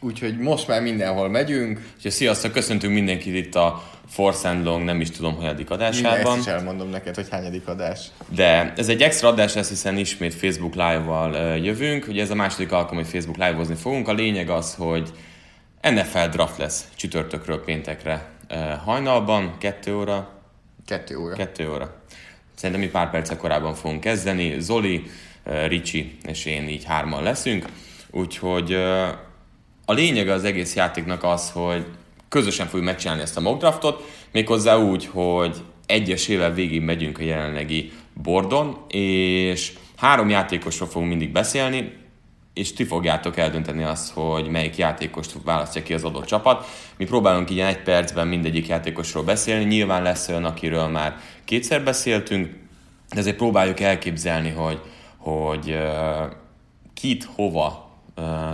Úgyhogy most már mindenhol megyünk. Úgyhogy sziasztok, köszöntünk mindenkit itt a Force and Long, nem is tudom, hanyadik adásában. Ezt is elmondom neked, hogy hányadik adás. De ez egy extra adás lesz, hiszen ismét Facebook Live-val jövünk. Ugye ez a második alkalom, hogy Facebook Live-ozni fogunk. A lényeg az, hogy NFL draft lesz csütörtökről péntekre hajnalban, kettő óra. Kettő óra. Kettő óra. Szerintem mi pár perccel korábban fogunk kezdeni. Zoli, Ricsi és én így hárman leszünk. Úgyhogy a lényeg az egész játéknak az, hogy közösen fogjuk megcsinálni ezt a mock draftot, méghozzá úgy, hogy egyesével végig megyünk a jelenlegi bordon, és három játékosról fogunk mindig beszélni, és ti fogjátok eldönteni azt, hogy melyik játékost választja ki az adott csapat. Mi próbálunk ilyen egy percben mindegyik játékosról beszélni, nyilván lesz olyan, akiről már kétszer beszéltünk, de ezért próbáljuk elképzelni, hogy, hogy uh, kit hova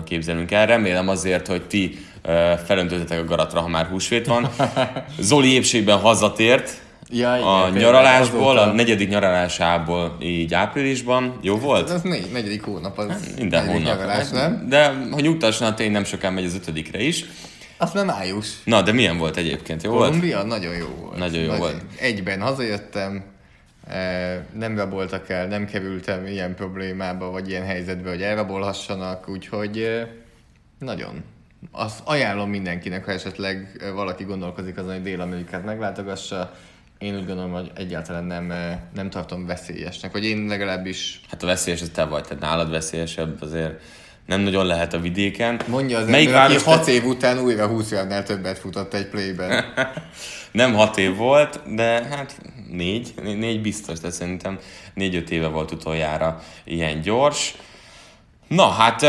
képzelünk el. Remélem azért, hogy ti felöntöttetek a garatra, ha már húsvét van. Zoli épségben hazatért, Ja, igen, a nyaralásból, a negyedik nyaralásából így áprilisban. Jó volt? Ez négy, negyedik hónap, az hát, minden hónap. Nyaralás, nem? De ha nyugtassanak, én nem sokan megy az ötödikre is. Azt már május. Na, de milyen volt egyébként? Jó Kolumbia volt? nagyon jó volt. Nagyon jó nagyon. volt. Egyben hazajöttem, nem raboltak el, nem kerültem ilyen problémába, vagy ilyen helyzetbe, hogy elrabolhassanak, úgyhogy nagyon. Azt ajánlom mindenkinek, ha esetleg valaki gondolkozik azon, hogy Dél-Amerikát meglátogassa, én úgy gondolom, hogy egyáltalán nem, nem tartom veszélyesnek, vagy én legalábbis... Hát a veszélyes, ez te vagy, tehát nálad veszélyesebb azért nem nagyon lehet a vidéken. Mondja az Melyik ember, aki hat év után újra 20 többet futott egy playben. nem hat év volt, de hát négy, négy biztos, de szerintem négy-öt éve volt utoljára ilyen gyors. Na, hát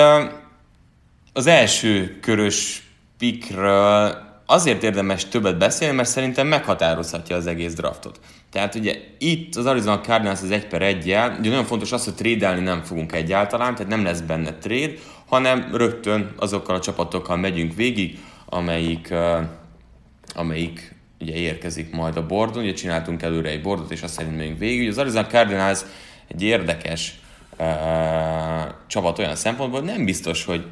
az első körös pikről azért érdemes többet beszélni, mert szerintem meghatározhatja az egész draftot. Tehát ugye itt az Arizona Cardinals az 1 per 1 jel, ugye nagyon fontos az, hogy trédelni nem fogunk egyáltalán, tehát nem lesz benne trade, hanem rögtön azokkal a csapatokkal megyünk végig, amelyik, amelyik ugye érkezik majd a bordon, ugye csináltunk előre egy bordot, és azt szerint megyünk végig. Ugye az Arizona Cardinals egy érdekes uh, csapat olyan szempontból, hogy nem biztos, hogy,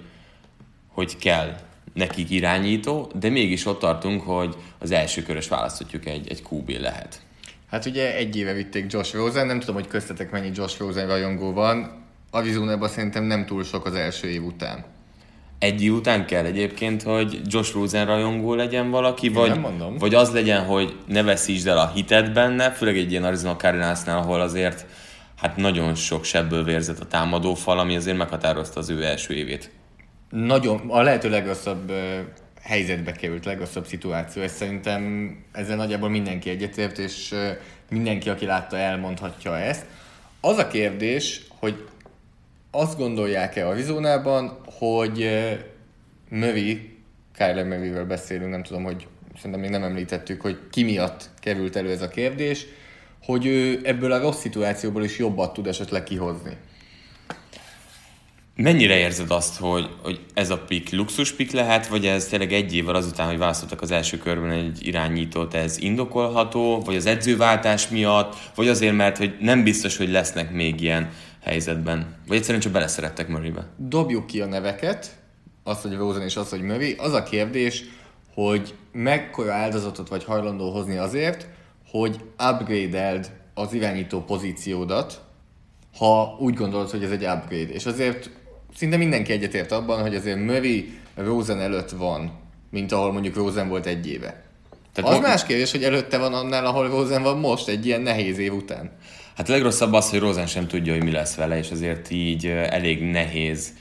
hogy kell nekik irányító, de mégis ott tartunk, hogy az első körös választhatjuk egy, egy QB lehet. Hát ugye egy éve vitték Josh Rosen, nem tudom, hogy köztetek mennyi Josh Rosen rajongó van. Arizonában szerintem nem túl sok az első év után. Egy után kell egyébként, hogy Josh Rosen rajongó legyen valaki, Én vagy, vagy az legyen, hogy ne veszítsd el a hitet benne, főleg egy ilyen Arizona Cardinalsnál, ahol azért hát nagyon sok sebből vérzett a támadó fal, ami azért meghatározta az ő első évét. Nagyon, a lehető legrosszabb helyzetbe került, legrosszabb szituáció. Ez szerintem ezzel nagyjából mindenki egyetért, és mindenki, aki látta, elmondhatja ezt. Az a kérdés, hogy azt gondolják-e Arizonában, hogy Mövi, Kyler Mövivel beszélünk, nem tudom, hogy szerintem még nem említettük, hogy ki miatt került elő ez a kérdés, hogy ő ebből a rossz szituációból is jobbat tud esetleg kihozni. Mennyire érzed azt, hogy, hogy ez a pik luxus pik lehet, vagy ez tényleg egy évvel azután, hogy választottak az első körben egy irányítót, ez indokolható, vagy az edzőváltás miatt, vagy azért, mert hogy nem biztos, hogy lesznek még ilyen helyzetben? Vagy egyszerűen csak beleszerettek Murraybe? Dobjuk ki a neveket, azt, hogy Rosen és azt, hogy Murray. Az a kérdés, hogy mekkora áldozatot vagy hajlandó hozni azért, hogy upgrade-eld az irányító pozíciódat, ha úgy gondolod, hogy ez egy upgrade. És azért szinte mindenki egyetért abban, hogy azért Murray Rosen előtt van, mint ahol mondjuk Rosen volt egy éve. Tehát az mo- más kérdés, hogy előtte van annál, ahol Rosen van most, egy ilyen nehéz év után. Hát a legrosszabb az, hogy Rosen sem tudja, hogy mi lesz vele, és azért így elég nehéz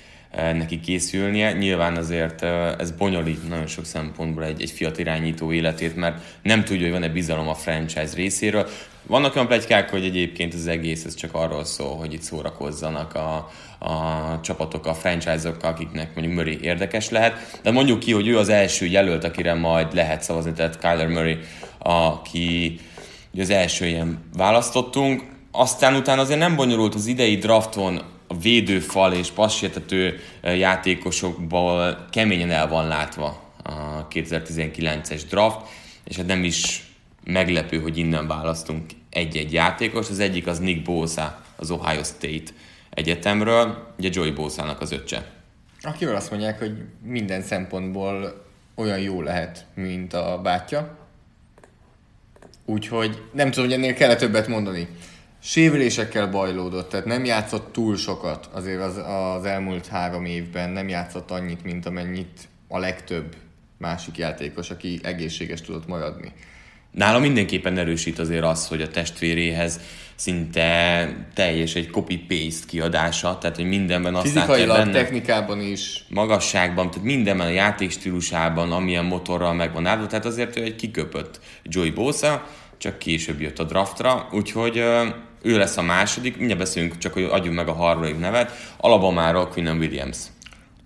neki készülnie. Nyilván azért ez bonyolít nagyon sok szempontból egy, egy fiat irányító életét, mert nem tudja, hogy van-e bizalom a franchise részéről. Vannak olyan plegykák, hogy egyébként az egész ez csak arról szól, hogy itt szórakozzanak a, a csapatok, a franchise-okkal, akiknek mondjuk Murray érdekes lehet. De mondjuk ki, hogy ő az első jelölt, akire majd lehet szavazni, tehát Kyler Murray, aki az első ilyen választottunk. Aztán utána azért nem bonyolult az idei drafton a védőfal és passértető játékosokból keményen el van látva a 2019-es draft, és hát nem is meglepő, hogy innen választunk egy-egy játékos. Az egyik az Nick Bosa, az Ohio State egyetemről, ugye Joey Bosa-nak az öccse. Akivel azt mondják, hogy minden szempontból olyan jó lehet, mint a bátyja. Úgyhogy nem tudom, hogy ennél kell többet mondani. Sérülésekkel bajlódott, tehát nem játszott túl sokat azért az, az elmúlt három évben, nem játszott annyit, mint amennyit a legtöbb másik játékos, aki egészséges tudott maradni. Nála mindenképpen erősít azért az, hogy a testvéréhez szinte teljes egy copy-paste kiadása, tehát hogy mindenben azt Fizikailag, benne, technikában is. Magasságban, tehát mindenben a játékstílusában, amilyen motorral megvan állva, tehát azért ő egy kiköpött Joey Bosa, csak később jött a draftra, úgyhogy ő lesz a második, mindjárt beszélünk, csak hogy adjunk meg a harmadik nevet, Alabamáról Quinnen Williams.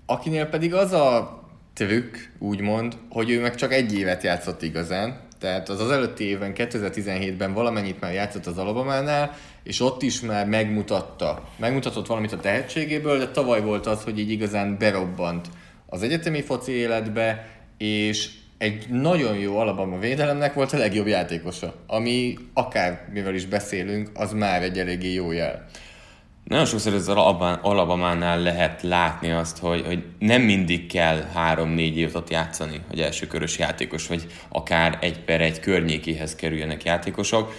Akinél pedig az a trükk, úgymond, hogy ő meg csak egy évet játszott igazán, tehát az az előtti évben, 2017-ben valamennyit már játszott az Alabamánál, és ott is már megmutatta, megmutatott valamit a tehetségéből, de tavaly volt az, hogy így igazán berobbant az egyetemi foci életbe, és egy nagyon jó Alabama védelemnek volt a legjobb játékosa, ami akár mivel is beszélünk, az már egy eléggé jó jel. Nagyon sokszor az Alabamánál lehet látni azt, hogy, hogy nem mindig kell három-négy évet ott játszani, hogy elsőkörös játékos, vagy akár egy per egy környékéhez kerüljenek játékosok.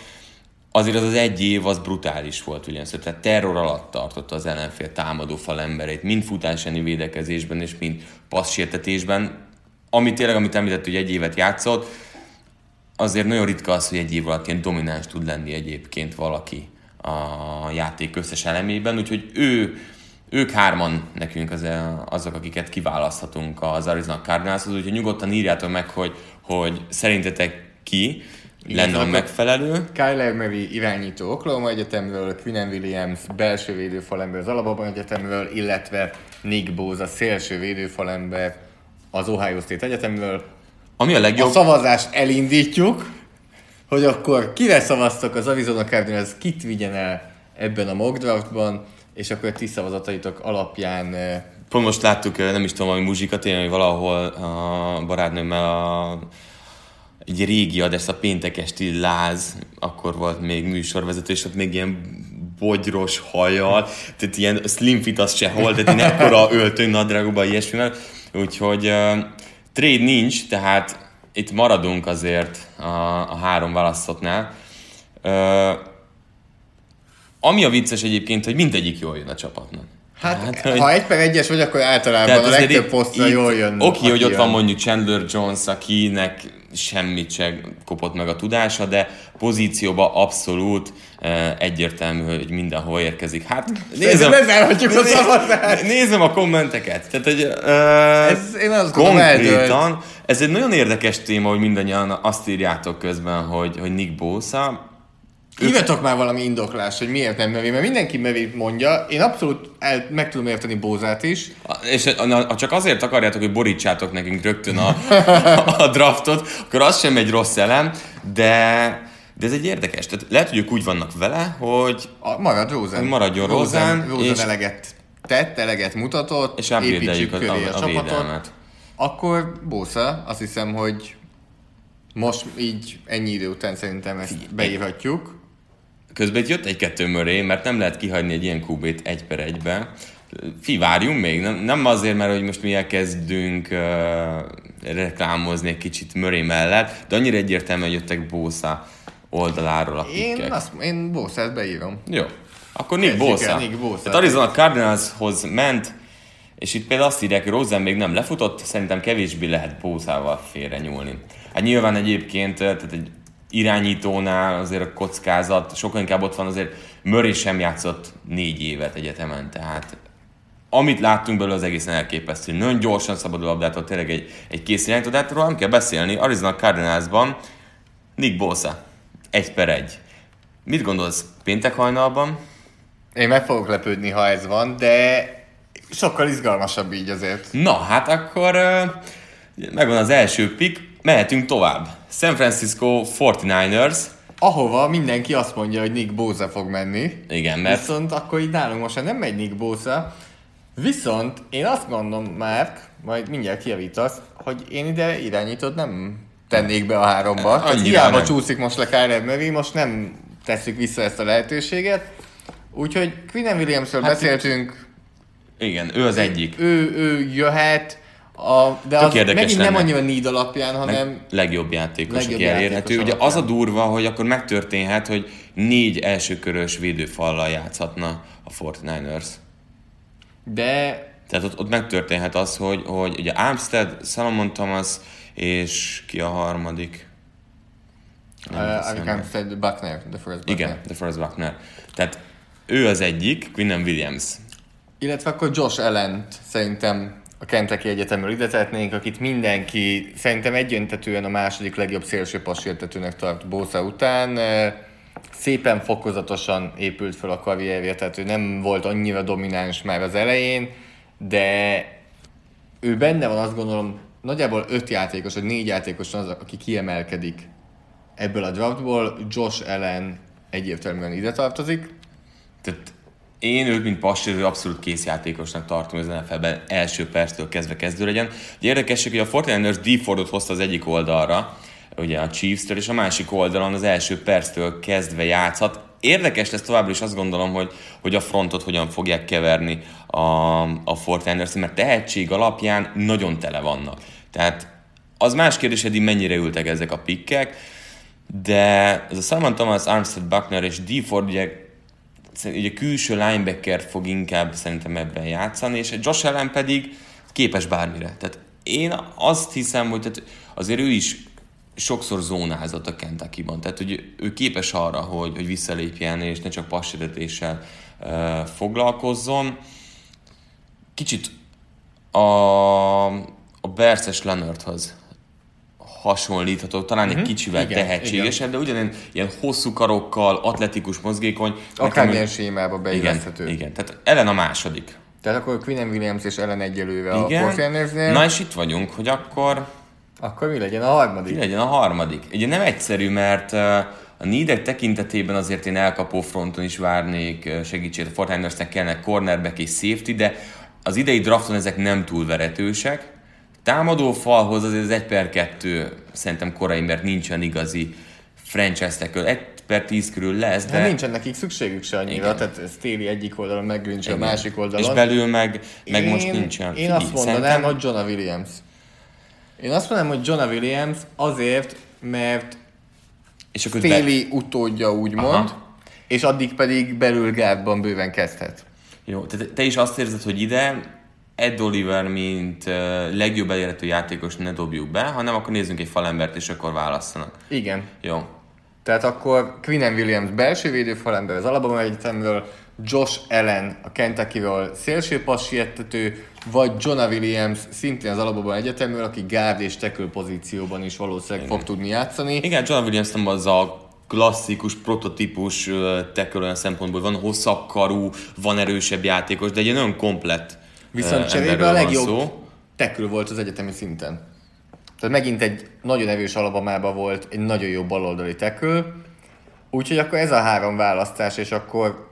Azért az az egy év az brutális volt Williams, tehát terror alatt tartotta az ellenfél támadó fal embereit, mind futáseni védekezésben és mind passzsértetésben, ami tényleg, amit említett, hogy egy évet játszott, azért nagyon ritka az, hogy egy év alatt domináns tud lenni egyébként valaki a játék összes elemében, úgyhogy ő, ők hárman nekünk az, azok, akiket kiválaszthatunk az Arizona Cardinalshoz, úgyhogy nyugodtan írjátok meg, hogy, hogy szerintetek ki lenne a megfelelő. Kyler Murray irányító Oklahoma Egyetemről, Quinnen Williams belső védőfalember az Alabama Egyetemről, illetve Nick Bosa szélső védőfalember az Ohio State Egyetemről. Ami a legjobb... A szavazást elindítjuk, hogy akkor kire szavaztok az Arizona Cardinals, kit vigyen el ebben a mock draftban, és akkor a ti szavazataitok alapján eh, Pont most láttuk, eh, nem is tudom, valami muzsikat, én, hogy valahol a barátnőmmel a, egy régi adás, a péntek esti láz, akkor volt még műsorvezető, és ott még ilyen bogyros hajjal, tehát ilyen slim fit az sehol, tehát én ekkora öltöny nadrágokban ilyesmivel, Úgyhogy uh, trade nincs, tehát itt maradunk azért a, a három választottnál. Uh, ami a vicces egyébként, hogy mindegyik jól jön a csapatnak. Hát, hát ha hogy... egy per egyes vagy, akkor általában a legtöbb posztra jól jön. Oké, okay, hogy ott van mondjuk Chandler Jones, akinek semmit se kopott meg a tudása, de pozícióba abszolút uh, egyértelmű, hogy mindenhol érkezik. Hát nézem, a szavazást. Nézem a kommenteket. Tehát, hogy, uh, ez, én azt konkrétan, ez egy nagyon érdekes téma, hogy mindannyian azt írjátok közben, hogy, hogy Nick Bosa, Írjatok már valami indoklás, hogy miért nem Mevi, mert mindenki Mevi mondja. Én abszolút el, meg tudom érteni Bózát is. És ha csak azért akarjátok, hogy borítsátok nekünk rögtön a, a draftot, akkor az sem egy rossz elem, de de ez egy érdekes. Tehát lehet, hogy ők úgy vannak vele, hogy... A, marad Rosen. Maradjon Rosen. Rosen, Rosen és... eleget tett, eleget mutatott, és építsük köré a, a, a csapatot. Védelmet. Akkor Bósza, azt hiszem, hogy most így ennyi idő után szerintem ezt beírhatjuk. Közben itt jött egy-kettő möré, mert nem lehet kihagyni egy ilyen kubét egy per egybe. Fi, várjunk még, nem, nem azért, mert hogy most mi elkezdünk uh, reklámozni egy kicsit Murray mellett, de annyira egyértelműen jöttek Bósza oldaláról a pikkek. Én, azt, én Bószát beírom. Jó. Akkor Nick Bosa. Nick. Tehát Arizona Cardinalshoz ment, És itt például azt írják, hogy Rosen még nem lefutott, szerintem kevésbé lehet Bózával félre nyúlni. Hát nyilván egyébként, tehát egy irányítónál azért a kockázat, sokkal inkább ott van azért Murray sem játszott négy évet egyetemen, tehát amit láttunk belőle az egészen elképesztő. Nagyon gyorsan szabadul labdától tényleg egy, egy kész irányító, de hát nem kell beszélni. Arizona Cardinalsban Nick Bosa, egy per egy. Mit gondolsz péntek hajnalban? Én meg fogok lepődni, ha ez van, de sokkal izgalmasabb így azért. Na, hát akkor megvan az első pick, mehetünk tovább. San Francisco 49ers. Ahova mindenki azt mondja, hogy Nick Bosa fog menni. Igen, mert... Viszont akkor így nálunk most nem megy Nick Bosa. Viszont én azt gondolom, Márk, majd mindjárt kijavítasz, hogy én ide irányítót nem tennék be a háromba. Annyira hiába nem. csúszik most le Kyler Murray, most nem tesszük vissza ezt a lehetőséget. Úgyhogy Quinnen Williamsről Hát beszéltünk, Igen, ő az egyik. ő, ő jöhet, a, de az érdekes megint nem lenne. annyira need alapján, hanem Meg legjobb játékos, Legjobb aki elérhető. játékos Ugye az a durva, hogy akkor megtörténhet, hogy négy elsőkörös védőfallal játszhatna a 49ers. de Tehát ott, ott megtörténhet az, hogy, hogy ugye Armstead, Salomon Thomas és ki a harmadik? Nem uh, said Buckner, the first Buckner. Igen, de Forrest Buckner. Tehát ő az egyik, Quinnen Williams. Illetve akkor Josh allen szerintem a Kentucky Egyetemről ide tehetnénk, akit mindenki szerintem egyöntetően a második legjobb szélső passértetőnek tart Bosa után. Szépen fokozatosan épült fel a karrierje, tehát ő nem volt annyira domináns már az elején, de ő benne van azt gondolom, nagyjából öt játékos, vagy négy játékos az, aki kiemelkedik ebből a draftból. Josh Allen egyértelműen ide tartozik. Tehát én őt, mint passérő, abszolút készjátékosnak tartom az NFL-ben első perctől kezdve kezdő legyen. Ugye érdekes, hogy a 49ers D. Fordot hozta az egyik oldalra, ugye a Chiefs-től, és a másik oldalon az első perctől kezdve játszhat. Érdekes lesz továbbra is azt gondolom, hogy, hogy a frontot hogyan fogják keverni a, a 49ers, mert tehetség alapján nagyon tele vannak. Tehát az más kérdés, hogy mennyire ültek ezek a pikkek, de ez a Simon Thomas, Armstead Buckner és D. Ford ugye ugye külső linebacker fog inkább szerintem ebben játszani, és Josh Allen pedig képes bármire. Tehát én azt hiszem, hogy tehát azért ő is sokszor zónázott a Kentucky-ban. Tehát, hogy ő képes arra, hogy, hogy visszalépjen, és ne csak passérdetéssel foglalkozzon. Kicsit a, a Berces Leonardhoz hasonlítható, talán egy kicsivel Mhm. Igen, tehetségesebb, de ugyanilyen ilyen hosszú karokkal, atletikus, mozgékony. Nekem Akármilyen ő- sémába igen, beilleszthető. igen, tehát Ellen a második. Tehát akkor Quinnen Williams és Ellen egyelőve a Igen. 49ersnél. Na és itt vagyunk, hogy akkor Akkor mi legyen a harmadik? mi legyen a harmadik. Ugye nem egyszerű, mert a needek tekintetében azért én elkapó fronton is várnék segítséget. A 49ersnek kellene cornerback és safety, de az idei drafton ezek nem túl veretősek. Támadó falhoz azért az 1 per 2 szerintem korai, mert nincsen igazi franchise tackle. 1 per 10 körül lesz, de... De nincsen nekik szükségük se annyira, Igen. tehát Stéli egyik oldalon, meg Grinch a másik oldalon. És belül meg, meg én, most nincsen. Én azt mondanám, szerintem- hogy Jonah Williams. Én azt mondanám, hogy Jonah Williams azért, mert és akkor be- Stéli utódja úgymond, Aha. és addig pedig belül gárdban bőven kezdhet. Jó, tehát te is azt érzed, hogy ide Ed Oliver, mint legjobb elérhető játékos ne dobjuk be, hanem akkor nézzünk egy falembert, és akkor válasszanak. Igen. Jó. Tehát akkor Quinnen Williams belső védőfalember az Alabama Egyetemről, Josh Allen a Kentucky-ról szélső passietető, vagy Jonah Williams szintén az Alabama Egyetemről, aki guard és tackle pozícióban is valószínűleg fog tudni játszani. Igen, John Williams nem az a klasszikus, prototípus tackle olyan szempontból, van hosszabb karú, van erősebb játékos, de egy nagyon komplett Viszont cserébe a legjobb tackle volt az egyetemi szinten. Tehát megint egy nagyon erős Alabamában volt egy nagyon jó baloldali tackle, úgyhogy akkor ez a három választás, és akkor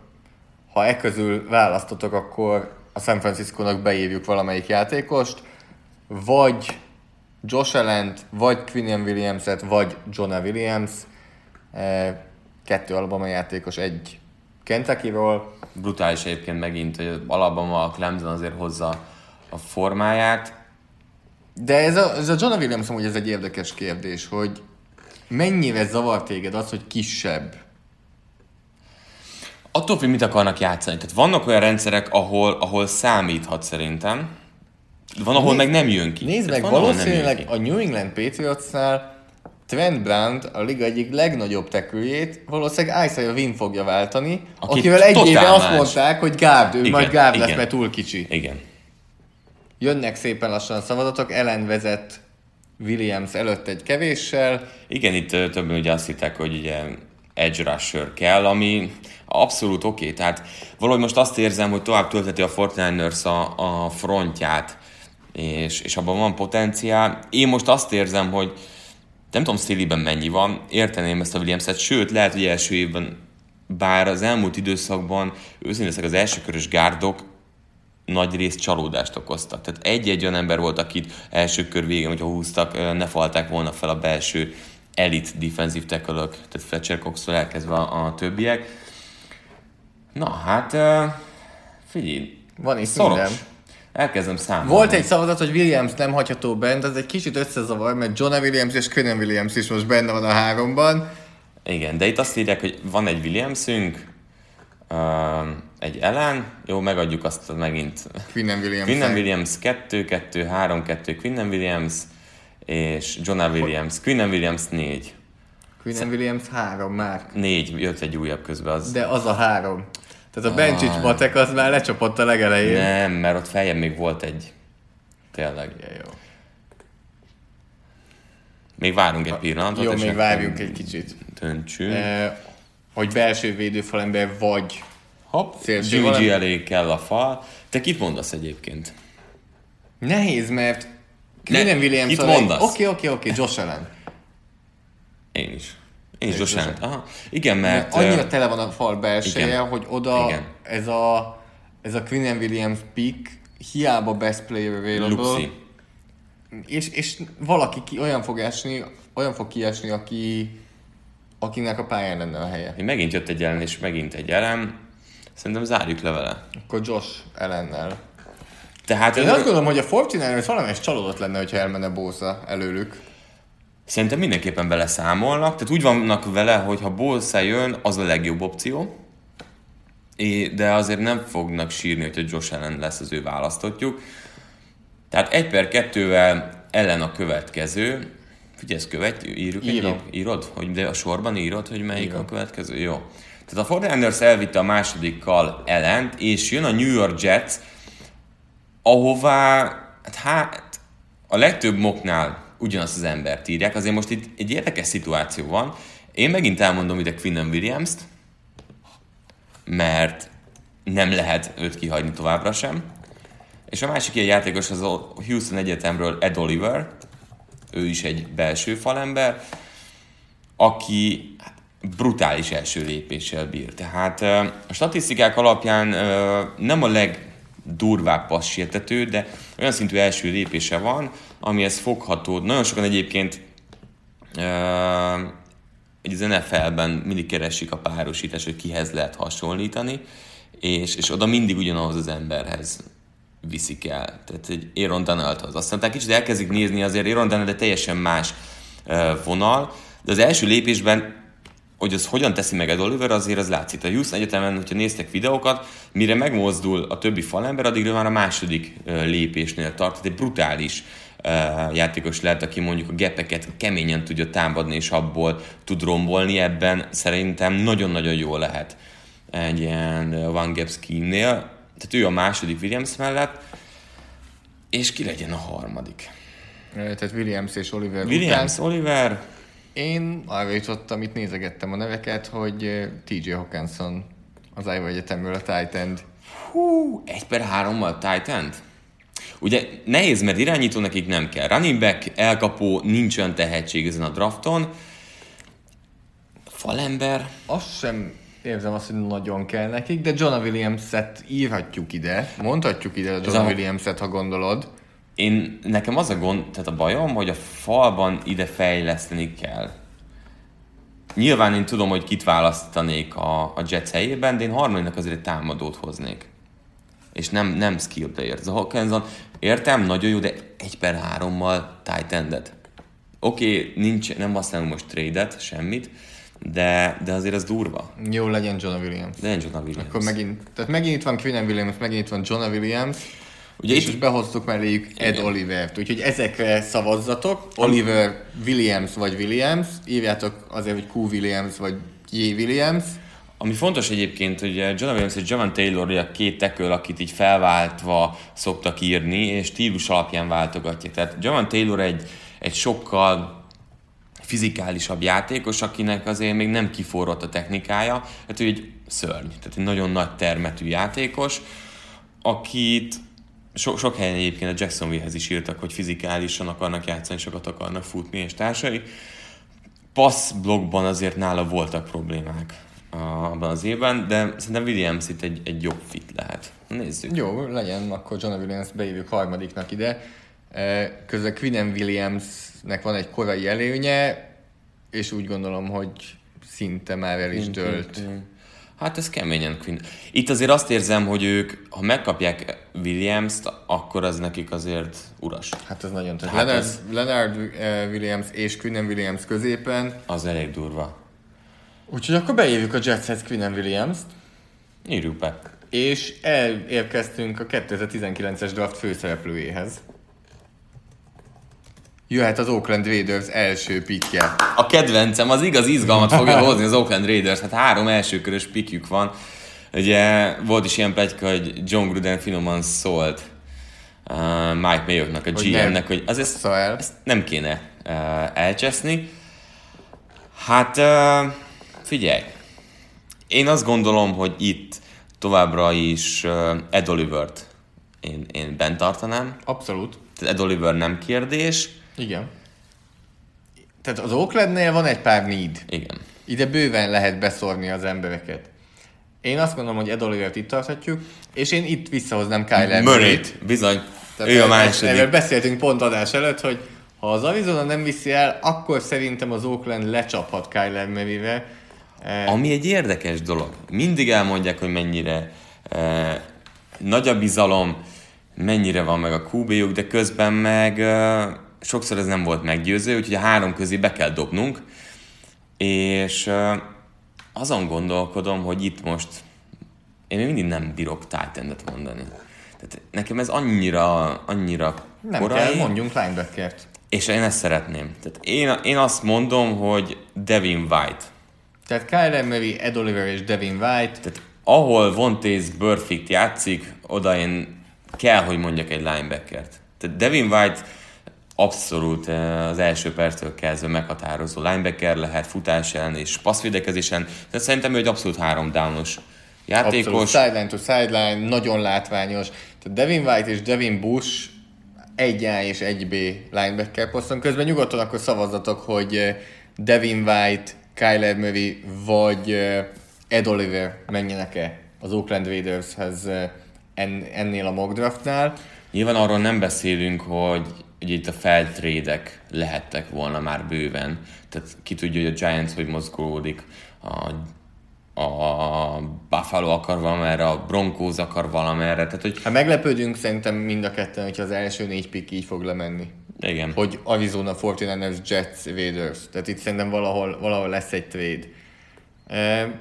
ha e közül választotok, akkor a San Francisco-nak beírjuk valamelyik játékost, vagy Josh allen vagy Quinian Williams-et, vagy Jonah Williams. Kettő Alabama játékos, egy Kentucky-ról. Brutális egyébként megint, hogy Alabama, a Clemson azért hozza a formáját. De ez a, ez a Jonah Williams hogy ez egy érdekes kérdés, hogy mennyire zavar téged az, hogy kisebb? Attól, hogy mit akarnak játszani. Tehát vannak olyan rendszerek, ahol, ahol számíthat szerintem. Van, ahol Nézd- meg nem jön ki. Nézd Tehát meg, valószínűleg a New England Patriotsnál Trent Brown, a liga egyik legnagyobb teküljét, valószínűleg Isaiah Wynn fogja váltani, Aki akivel egy éve azt mondták, hogy gárd, ő Igen, majd gárd lesz, mert túl kicsi. Igen. Jönnek szépen lassan a szavazatok, Ellen vezet Williams előtt egy kevéssel, Igen, itt többen ugye azt hitták, hogy ugye edge rusher kell, ami abszolút oké. Okay. Tehát valahogy most azt érzem, hogy tovább tölteti a 49ers a, a frontját, és, és abban van potenciál. Én most azt érzem, hogy nem tudom Staley-ben mennyi van, érteném ezt a Williams-et, sőt, lehet, hogy első évben, bár az elmúlt időszakban őszintén az elsőkörös gárdok nagy részt csalódást okoztak. Tehát egy-egy olyan ember volt, akit első kör végén, hogyha húztak, ne falták volna fel a belső elit defensive tackle tehát Fletcher cox elkezdve a, a többiek. Na hát, figyelj, van itt szoros. minden. Elkezdem számolni. Volt egy szavazat, hogy Williams nem hagyható bent, ez egy kicsit összezavar, mert Jonah Williams és Quinnen Williams is most benne van a háromban. Igen, de itt azt írják, hogy van egy Williamsünk, ö, egy Ellen, jó, megadjuk azt megint. Quinnen Williams. Quinnen Williams 2, 2, 3, 2, Quinnen Williams, és Jonah Williams. Quinnen Williams 4. Quinnen Williams három már. 4, jött egy újabb közben az. De az a három. Tehát a Bencsics matek az már lecsapott a legelején. Nem, mert ott feljebb még volt egy. Tényleg. Ja, jó. Még várunk egy pillanatot. Jó, még várjunk egy kicsit. Döntsünk. Eh, hogy belső védőfalember vagy Hopp, szélső Jimmy G valami- elé kell a fal. Te kit mondasz egyébként? Nehéz, mert Quinnen Williams kit mondasz? Oké, oké, oké, Josh Allen. Én is. Is Allen. Allen. Aha. Igen, mert... Mert annyira tele van a fal belseje, igen. hogy oda Igen. ez a, ez a Quinnen Williams pick hiába best player available, Luxi. és, és valaki ki, olyan fog esni, olyan fog kiesni, aki, akinek a pályán lenne a helye. Megint jött egy ellen, és megint egy elem. Szerintem zárjuk le vele. Akkor Josh Ellennel. Tehát Én azt gondolom, hogy a 49ers valamelyes csalódott lenne, hogyha elmenne Bosa előlük. Szerintem mindenképpen vele számolnak, tehát úgy vannak vele, hogy ha Bolsa jön, az a legjobb opció, de azért nem fognak sírni, hogyha Josh Allen lesz az ő választottjuk. Tehát egy per kettővel ellen a következő, figyelj, ezt követ, írjuk Írom. egyéb? Írod? Hogy de a sorban írod, hogy melyik Írom. a következő? Jó. Tehát a 49ers elvitte a másodikkal ellent, és jön a New York Jets, ahová, hát, hát a legtöbb moknál ugyanazt az embert írják, azért most itt egy érdekes szituáció van. Én megint elmondom ide Quinnen Williams-t, mert nem lehet őt kihagyni továbbra sem. És a másik ilyen játékos az a Houston Egyetemről Ed Oliver, ő is egy belső falember, aki brutális első lépéssel bír. Tehát a statisztikák alapján nem a legdurvább passértető, de olyan szintű első lépése van, amihez fogható. Nagyon sokan egyébként ö, így az NFL-ben mindig keresik a párosítást, hogy kihez lehet hasonlítani, és, és oda mindig ugyanahoz az emberhez viszik el. Tehát egy Aaron Donaldhoz. Aztán tehát kicsit elkezdik nézni azért Aaron Donald egy teljesen más vonal, de az első lépésben hogy az hogyan teszi meg Ed Oliver, azért az látszik. A Houston Egyetemen, hogyha néztek videókat, mire megmozdul a többi falember, addigra már a második lépésnél tart. Tehát egy brutális játékos lehet, aki mondjuk a gepeket keményen tudja támadni, és abból tud rombolni. Ebben szerintem nagyon-nagyon jó lehet egy ilyen one gap scheme-nél. Tehát ő a második Williams mellett, és ki legyen a harmadik. Eh, Tehát Williams és Oliver Williams, után. Oliver, Én arra jutottam, itt nézegettem a neveket, hogy TJ Hawkinson az Iowa Egyetemről a tight end. Hú, egy per hárommal titan Ugye nehéz, mert irányító nekik nem kell. Running back, elkapó, nincs olyan tehetség ezen a drafton. Falember, Azt sem érzem azt, hogy nagyon kell nekik, de Jonah Williams-et írhatjuk ide. Mondhatjuk ide a Jonah a- Williams-et, ha gondolod. Én, nekem az a gond, tehát a bajom, hogy a falban ide fejleszteni kell. Nyilván én tudom, hogy kit választanék a, a Jets helyében, de én harmadiknak azért egy támadót hoznék. És nem, nem skill player. Ez a Hawkinson, értem, nagyon jó, de egy per hárommal tight endet. Oké, okay, nincs, nem használunk most trade-et, semmit, de, de azért az durva. Jó, legyen John Williams. De John Williams. Akkor megint, tehát megint itt van Quinn Williams, megint itt van John Williams, Ugye és itt- most behoztuk melléjük Ed Igen. Olivert. Úgyhogy ezekre szavazzatok. Oliver Williams vagy Williams. Írjátok azért, hogy Q Williams vagy J Williams. Ami fontos egyébként, hogy John Williams és Javon Taylor a két teköl, akit így felváltva szoktak írni, és stílus alapján váltogatják. Tehát Javon Taylor egy, egy sokkal fizikálisabb játékos, akinek azért még nem kiforrott a technikája, hát ő egy szörny, tehát egy nagyon nagy termetű játékos, akit so, sok helyen egyébként a Jacksonvillehez is írtak, hogy fizikálisan akarnak játszani, sokat akarnak futni és társai. Passz blokkban azért nála voltak problémák abban az évben, de szerintem Williams itt egy, egy jobb fit lehet. Nézzük. Jó, legyen, akkor John Williams beívjuk harmadiknak ide. Eh, Közben Quinn Williamsnek van egy korai előnye, és úgy gondolom, hogy szinte már el is dőlt. Hát ez keményen Quinn. Itt azért azt érzem, hogy ők, ha megkapják Williams-t, akkor az nekik azért uras. Hát ez nagyon tetszik. Hát Leonard, ez- Leonard eh, Williams és Quinn Williams középen. Az elég durva. Úgyhogy akkor beívjuk a Jetshez Quinn Williams-t, Írjuk be. és elérkeztünk a 2019-es draft főszereplőjéhez. Jöhet az Oakland Raiders első pickje. A kedvencem, az igaz izgalmat fogja hozni az Oakland Raiders, hát három elsőkörös pikjük van. Ugye volt is ilyen plegyka, hogy John Gruden finoman szólt uh, Mike Mayocknak, a GM-nek, hogy az ezt, ezt nem kéne uh, elcseszni. Hát uh, figyelj, én azt gondolom, hogy itt továbbra is uh, Ed Olivert én, én bent tartanám. Abszolút. Tehát Ed Oliver nem kérdés. Igen. Tehát az Oaklandnél van egy pár need. Igen. Ide bőven lehet beszórni az embereket. Én azt gondolom, hogy Ed Olivert itt tarthatjuk, és én itt visszahoznám Kyler Murray-t, bizony. Tehát ő a második. Erről beszéltünk pont adás előtt, hogy ha az Arizona nem viszi el, akkor szerintem az Oakland lecsaphat Kyler Murray-vel. Eh, Ami egy érdekes dolog. Mindig elmondják, hogy mennyire eh, nagy a bizalom, mennyire van meg a QB-juk, de közben meg eh, sokszor ez nem volt meggyőző, úgyhogy a három közé be kell dobnunk, és azon gondolkodom, hogy itt most én még mindig nem bírok titan mondani. Tehát nekem ez annyira, annyira nem korai. kell, mondjunk linebackert. És én ezt szeretném. Tehát én, én azt mondom, hogy Devin White. Tehát Kyler Murray, Ed Oliver és Devin White. Tehát ahol Vontaze Burfict játszik, oda én kell, hogy mondjak egy linebackert. Tehát Devin White abszolút eh, az első perctől kezdve meghatározó linebacker lehet futás ellen és passzvédekezésen. Tehát szerintem ő egy abszolút három downos játékos. Abszolút sideline to sideline, nagyon látványos. Tehát Devin White és Devin Bush egy A és egy B linebacker poszton. Közben nyugodtan akkor szavazatok, hogy eh, Devin White, Kyler Murray vagy eh, Ed Oliver menjenek-e az Oakland Raidershez en- ennél a mock draftnál. Nyilván arról nem beszélünk, hogy ugye itt a feltrédek lehettek volna már bőven. Tehát ki tudja, hogy a Giants hogy mozgódik, a, a Buffalo akar valamerre, a Broncos akar valamerre. Tehát, hogy Hát meglepődünk szerintem mind a ketten, hogyha az első négy pick így fog lemenni. igen. hogy Arizona 49ers, Jets, Raiders. Tehát itt szerintem valahol, valahol lesz egy trade. E,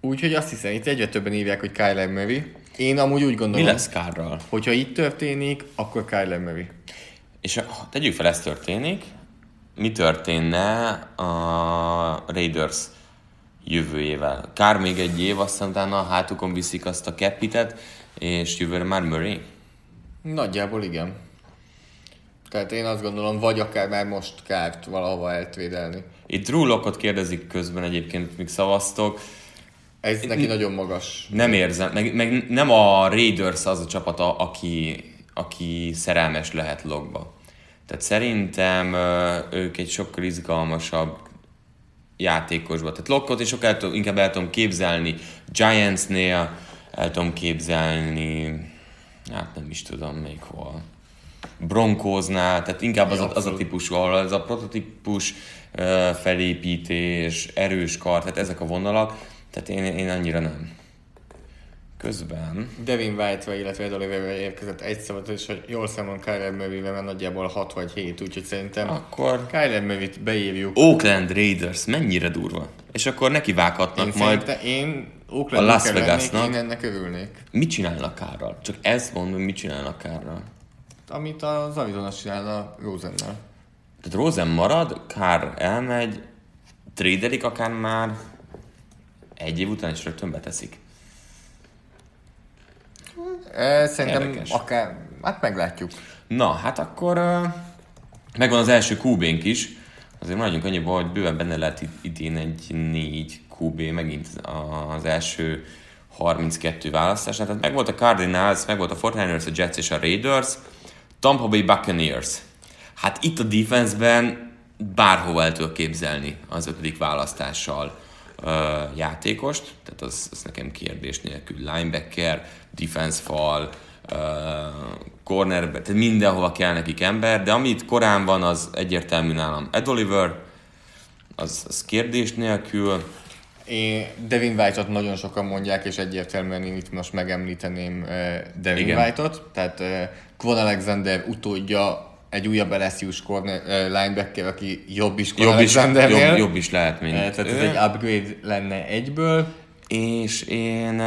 úgyhogy azt hiszem, itt egyre többen írják, hogy Kyler Murray. Én amúgy úgy Mi gondolom, lesz Kárral? hogyha itt történik, akkor Kyler Murray. És ha tegyük fel, ez történik, mi történne a Raiders jövőjével? Kár még egy év, aztán utána a hátukon viszik azt a capitet, és jövőre már Murray? Nagyjából igen. Tehát én azt gondolom, vagy akár már most kárt valahova eltvédelni. Itt Drew Lockot kérdezik közben egyébként, míg szavaztok. Ez neki nagyon magas. Nem érzem, meg, meg nem a Raiders az a csapata, aki, aki szerelmes lehet logba. Tehát szerintem ők egy sokkal izgalmasabb játékosba. Tehát Lockot és sokkal el inkább el tudom képzelni Giantsnél, el tudom képzelni, hát nem is tudom még hol. Broncosnál, tehát inkább az, a, az a típusú, ahol ez a prototípus felépítés, erős kar, tehát ezek a vonalak, tehát én, én annyira nem. Közben Devin White-ra, illetve Ed Oliverre érkezett egy szabad, és hogy jól számolom Kyler murray mert nagyjából 6 vagy 7, úgyhogy szerintem akkor Kyler Murray-t beírjuk. Oakland Raiders, mennyire durva. És akkor neki vághatnak Én majd. én Oakland a Las Vegasnak. én ennek örülnék. Mit csinálnak kárral? Csak ezt mondom, mit csinálnak kárral. Amit az Arizona csinálna Rosennel. Tehát Rosen marad, Kár elmegy, tradelik akár már, egy év után is rögtön beteszik. Szerintem Érdekes. akár, hát meglátjuk. Na, hát akkor megvan az első QB-nk is. Azért maradjunk annyiba, hogy bőven benne lehet idén egy 4 QB megint az első 32 választás. Tehát meg volt a Cardinals, meg volt a 49ers, a Jets és a Raiders, Tampa Bay Buccaneers. Hát itt a defense-ben bárhova el tudok képzelni az ötödik választással játékost, tehát az, az nekem kérdés nélkül. Linebacker, defense fal, cornerback, tehát mindenhova kell nekik ember, de amit korán van, az egyértelmű nálam Ed Oliver, az, az kérdés nélkül. Én Devin White-ot nagyon sokan mondják, és egyértelműen én itt most megemlíteném Devin Igen. White-ot. Tehát eh, Kwon Alexander utódja egy újabb LSU-s linebacker, aki jobb is Jobb is, jobb, jobb is lehet, mint Eh, Tehát ez ő. egy upgrade lenne egyből. És én,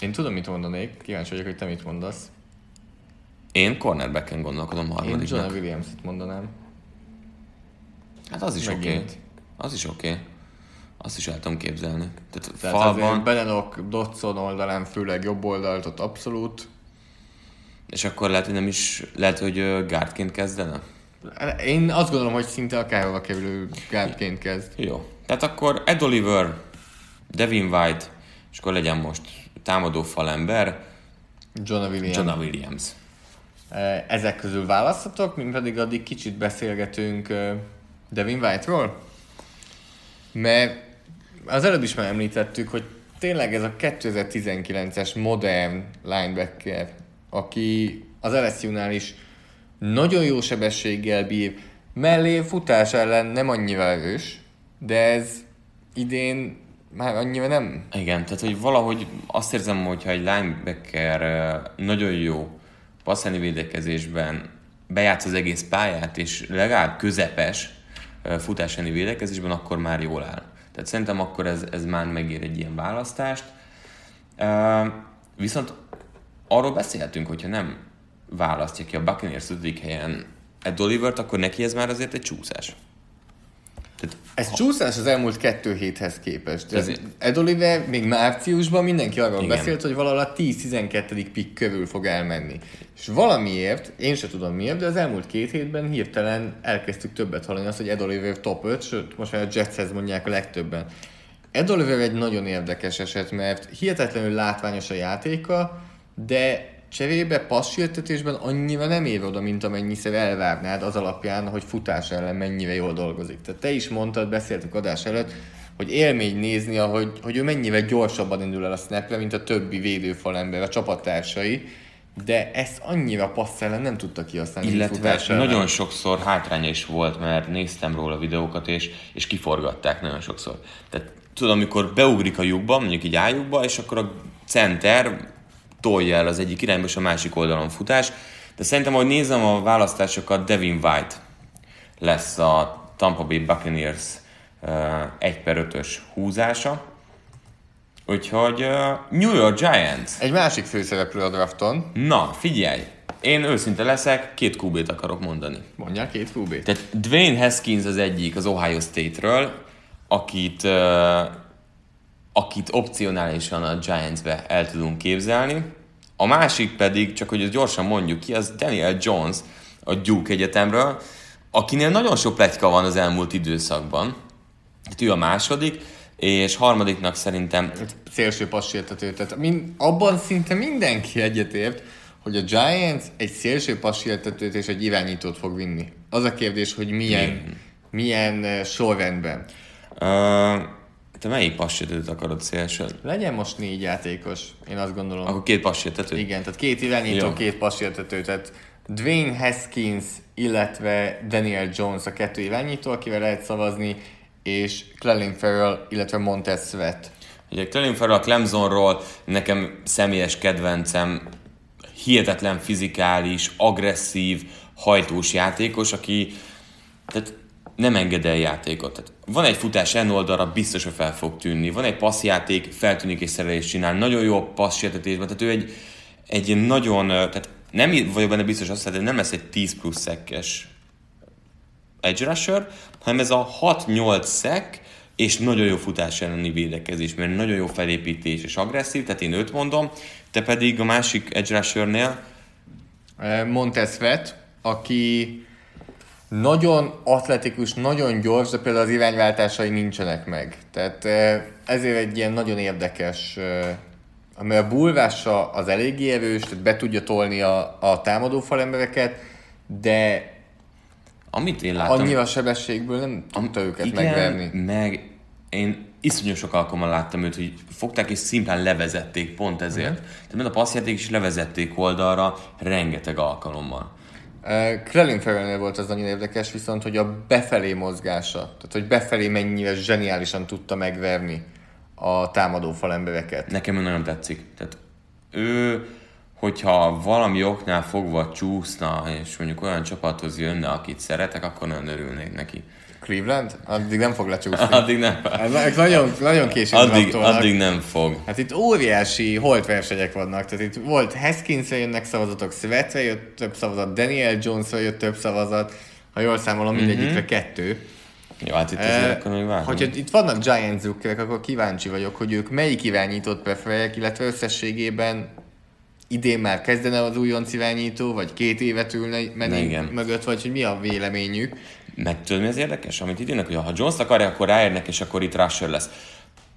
Én tudom, mit mondanék. Kíváncsi vagyok, hogy te mit mondasz. én cornerbacken gondolkodom Én John harmadiknak. Williams-et mondanám. Hát az is oké. Okay. Az is oké. Okay. Azt is el tudom képzelni. Tehát, Tehát falban, azért Belenok, Dodson oldalán, főleg jobb oldalt, ott abszolút. És akkor lehet, hogy nem is, lehet, hogy ö, guardként kezdene? Én azt gondolom, hogy szinte akárhova kerülő gárdként kezd. Jó. Tehát akkor Ed Oliver, Devin White, és akkor legyen most támadó falember, John Williams. John Williams. Ezek közül választhatok, mint pedig addig kicsit beszélgetünk Devin White-ról. Mert az előbb is már említettük, hogy tényleg ez a 2019-es modern linebacker, aki az LSU-nál is nagyon jó sebességgel bír, mellé futás ellen nem annyira erős, de ez idén már annyira nem. Igen, tehát hogy valahogy azt érzem, hogyha egy linebacker nagyon jó passzeni védekezésben bejátsz az egész pályát, és legalább közepes ö, futáseni védekezésben, akkor már jól áll. Tehát szerintem akkor ez, ez már megér egy ilyen választást. Viszont arról beszélhetünk, hogyha nem választja ki a Buccaneers 5. helyen Ed Olivert, akkor neki ez már azért egy csúszás. Tehát Ez csúszás az elmúlt kettő héthez képest. Ez. Ed Oliver még márciusban mindenki arról Igen. beszélt, hogy valahol a 10-12. pick körül fog elmenni. És valamiért, én se tudom miért, de az elmúlt két hétben hirtelen elkezdtük többet hallani azt, hogy Ed Oliver top 5, sőt, most már a Jetshez mondják a legtöbben. Ed Oliver egy nagyon érdekes eset, mert hihetetlenül látványos a játéka, de cserébe passértetésben annyira nem ér oda, mint amennyiszer elvárnád az alapján, hogy futás ellen mennyire jól dolgozik. Tehát te is mondtad, beszéltük adás előtt, hogy élmény nézni, ahogy, hogy ő mennyire gyorsabban indul el a snapre, mint a többi védőfalember, a csapattársai, de ezt annyira passz ellen nem tudta kihasználni, Illetve nagyon sokszor hátránya is volt, mert néztem róla videókat, és, és kiforgatták nagyon sokszor. Tehát tudod, amikor beugrik a lyukba, mondjuk így ájukba, és akkor a center tolja el az egyik irányba, és a másik oldalon futás. De szerintem, ahogy nézem a választásokat, Devin White lesz a Tampa Bay Buccaneers uh, 1 per 5-ös húzása. Úgyhogy uh, New York Giants. Egy másik főszereplő a drafton, Na, figyelj! Én őszinte leszek, két QB-t akarok mondani. mondja két QB. Tehát Dwayne Haskins az egyik az Ohio State-ről, akit, uh, akit opcionálisan a Giants-be el tudunk képzelni. A másik pedig, csak hogy ezt gyorsan mondjuk ki, az Daniel Jones a Duke Egyetemről, akinél nagyon sok pletyka van az elmúlt időszakban. Hát ő a második, és harmadiknak szerintem szélső passértető. Tehát min, abban szinte mindenki egyetért, hogy a Giants egy szélső passértetőt és egy irányítót fog vinni. Az a kérdés, hogy milyen, milyen uh, sorrendben. Uh, te melyik passértetőt akarod szélső? Legyen most négy játékos, én azt gondolom. Akkor két passértető? Igen, tehát két irányító, Jó. két passértető, tehát Dwayne Haskins, illetve Daniel Jones a kettő irányító, akivel lehet szavazni, és Clelin Farrell, illetve Montez Sweat. Ugye Clelin Ferrell a Clemsonról nekem személyes kedvencem, hihetetlen fizikális, agresszív, hajtós játékos, aki tehát nem enged el játékot. Tehát van egy futás en oldalra, biztos, hogy fel fog tűnni. Van egy passzjáték, feltűnik és szerelést csinál. Nagyon jó passzsértetésben, tehát ő egy, egy nagyon, tehát nem vagyok benne biztos azt, hogy nem lesz egy 10 plusz szekkes edge rusher, hanem ez a 6-8 szek, és nagyon jó futás elleni védekezés, mert nagyon jó felépítés és agresszív, tehát én őt mondom, te pedig a másik edge rushernél Montez Vet, aki nagyon atletikus, nagyon gyors, de például az irányváltásai nincsenek meg. Tehát ezért egy ilyen nagyon érdekes, ami a bulvása az eléggé erős, tehát be tudja tolni a, a támadó falembereket, de amit én láttam... Annyira sebességből nem tudta am, őket igen, megverni. meg én iszonyú sok alkalommal láttam őt, hogy fogták és szimplán levezették pont ezért. Uh-huh. Tehát a passzjáték is levezették oldalra rengeteg alkalommal. Krellin Ferrellnél volt az nagyon érdekes, viszont hogy a befelé mozgása, tehát hogy befelé mennyire zseniálisan tudta megverni a támadó falembereket. Nekem ő nagyon tetszik. Tehát ő, hogyha valami oknál fogva csúszna, és mondjuk olyan csapathoz jönne, akit szeretek, akkor nagyon örülnék neki. Cleveland? Addig nem fog lecsúszni. Addig nem. Ez nagyon, nagyon későn addig, addig nem fog. Hát itt óriási holtversenyek vannak. Tehát itt volt Haskinsre jönnek szavazatok, Svetre jött több szavazat, Daniel Jonesra jött több szavazat, ha jól számolom, mindegyikre mm-hmm. kettő. Jó, hát itt azért uh, akkor még várunk. Hogyha itt vannak Giants drukkerek, akkor kíváncsi vagyok, hogy ők melyik irányítót preferálják, illetve összességében idén már kezdene az újonc irányító, vagy két évet ülne menni mögött, vagy hogy mi a véleményük. Meg tudod, mi az érdekes? Amit idének, hogy ha Jones akarja, akkor ráérnek, és akkor itt Rusher lesz.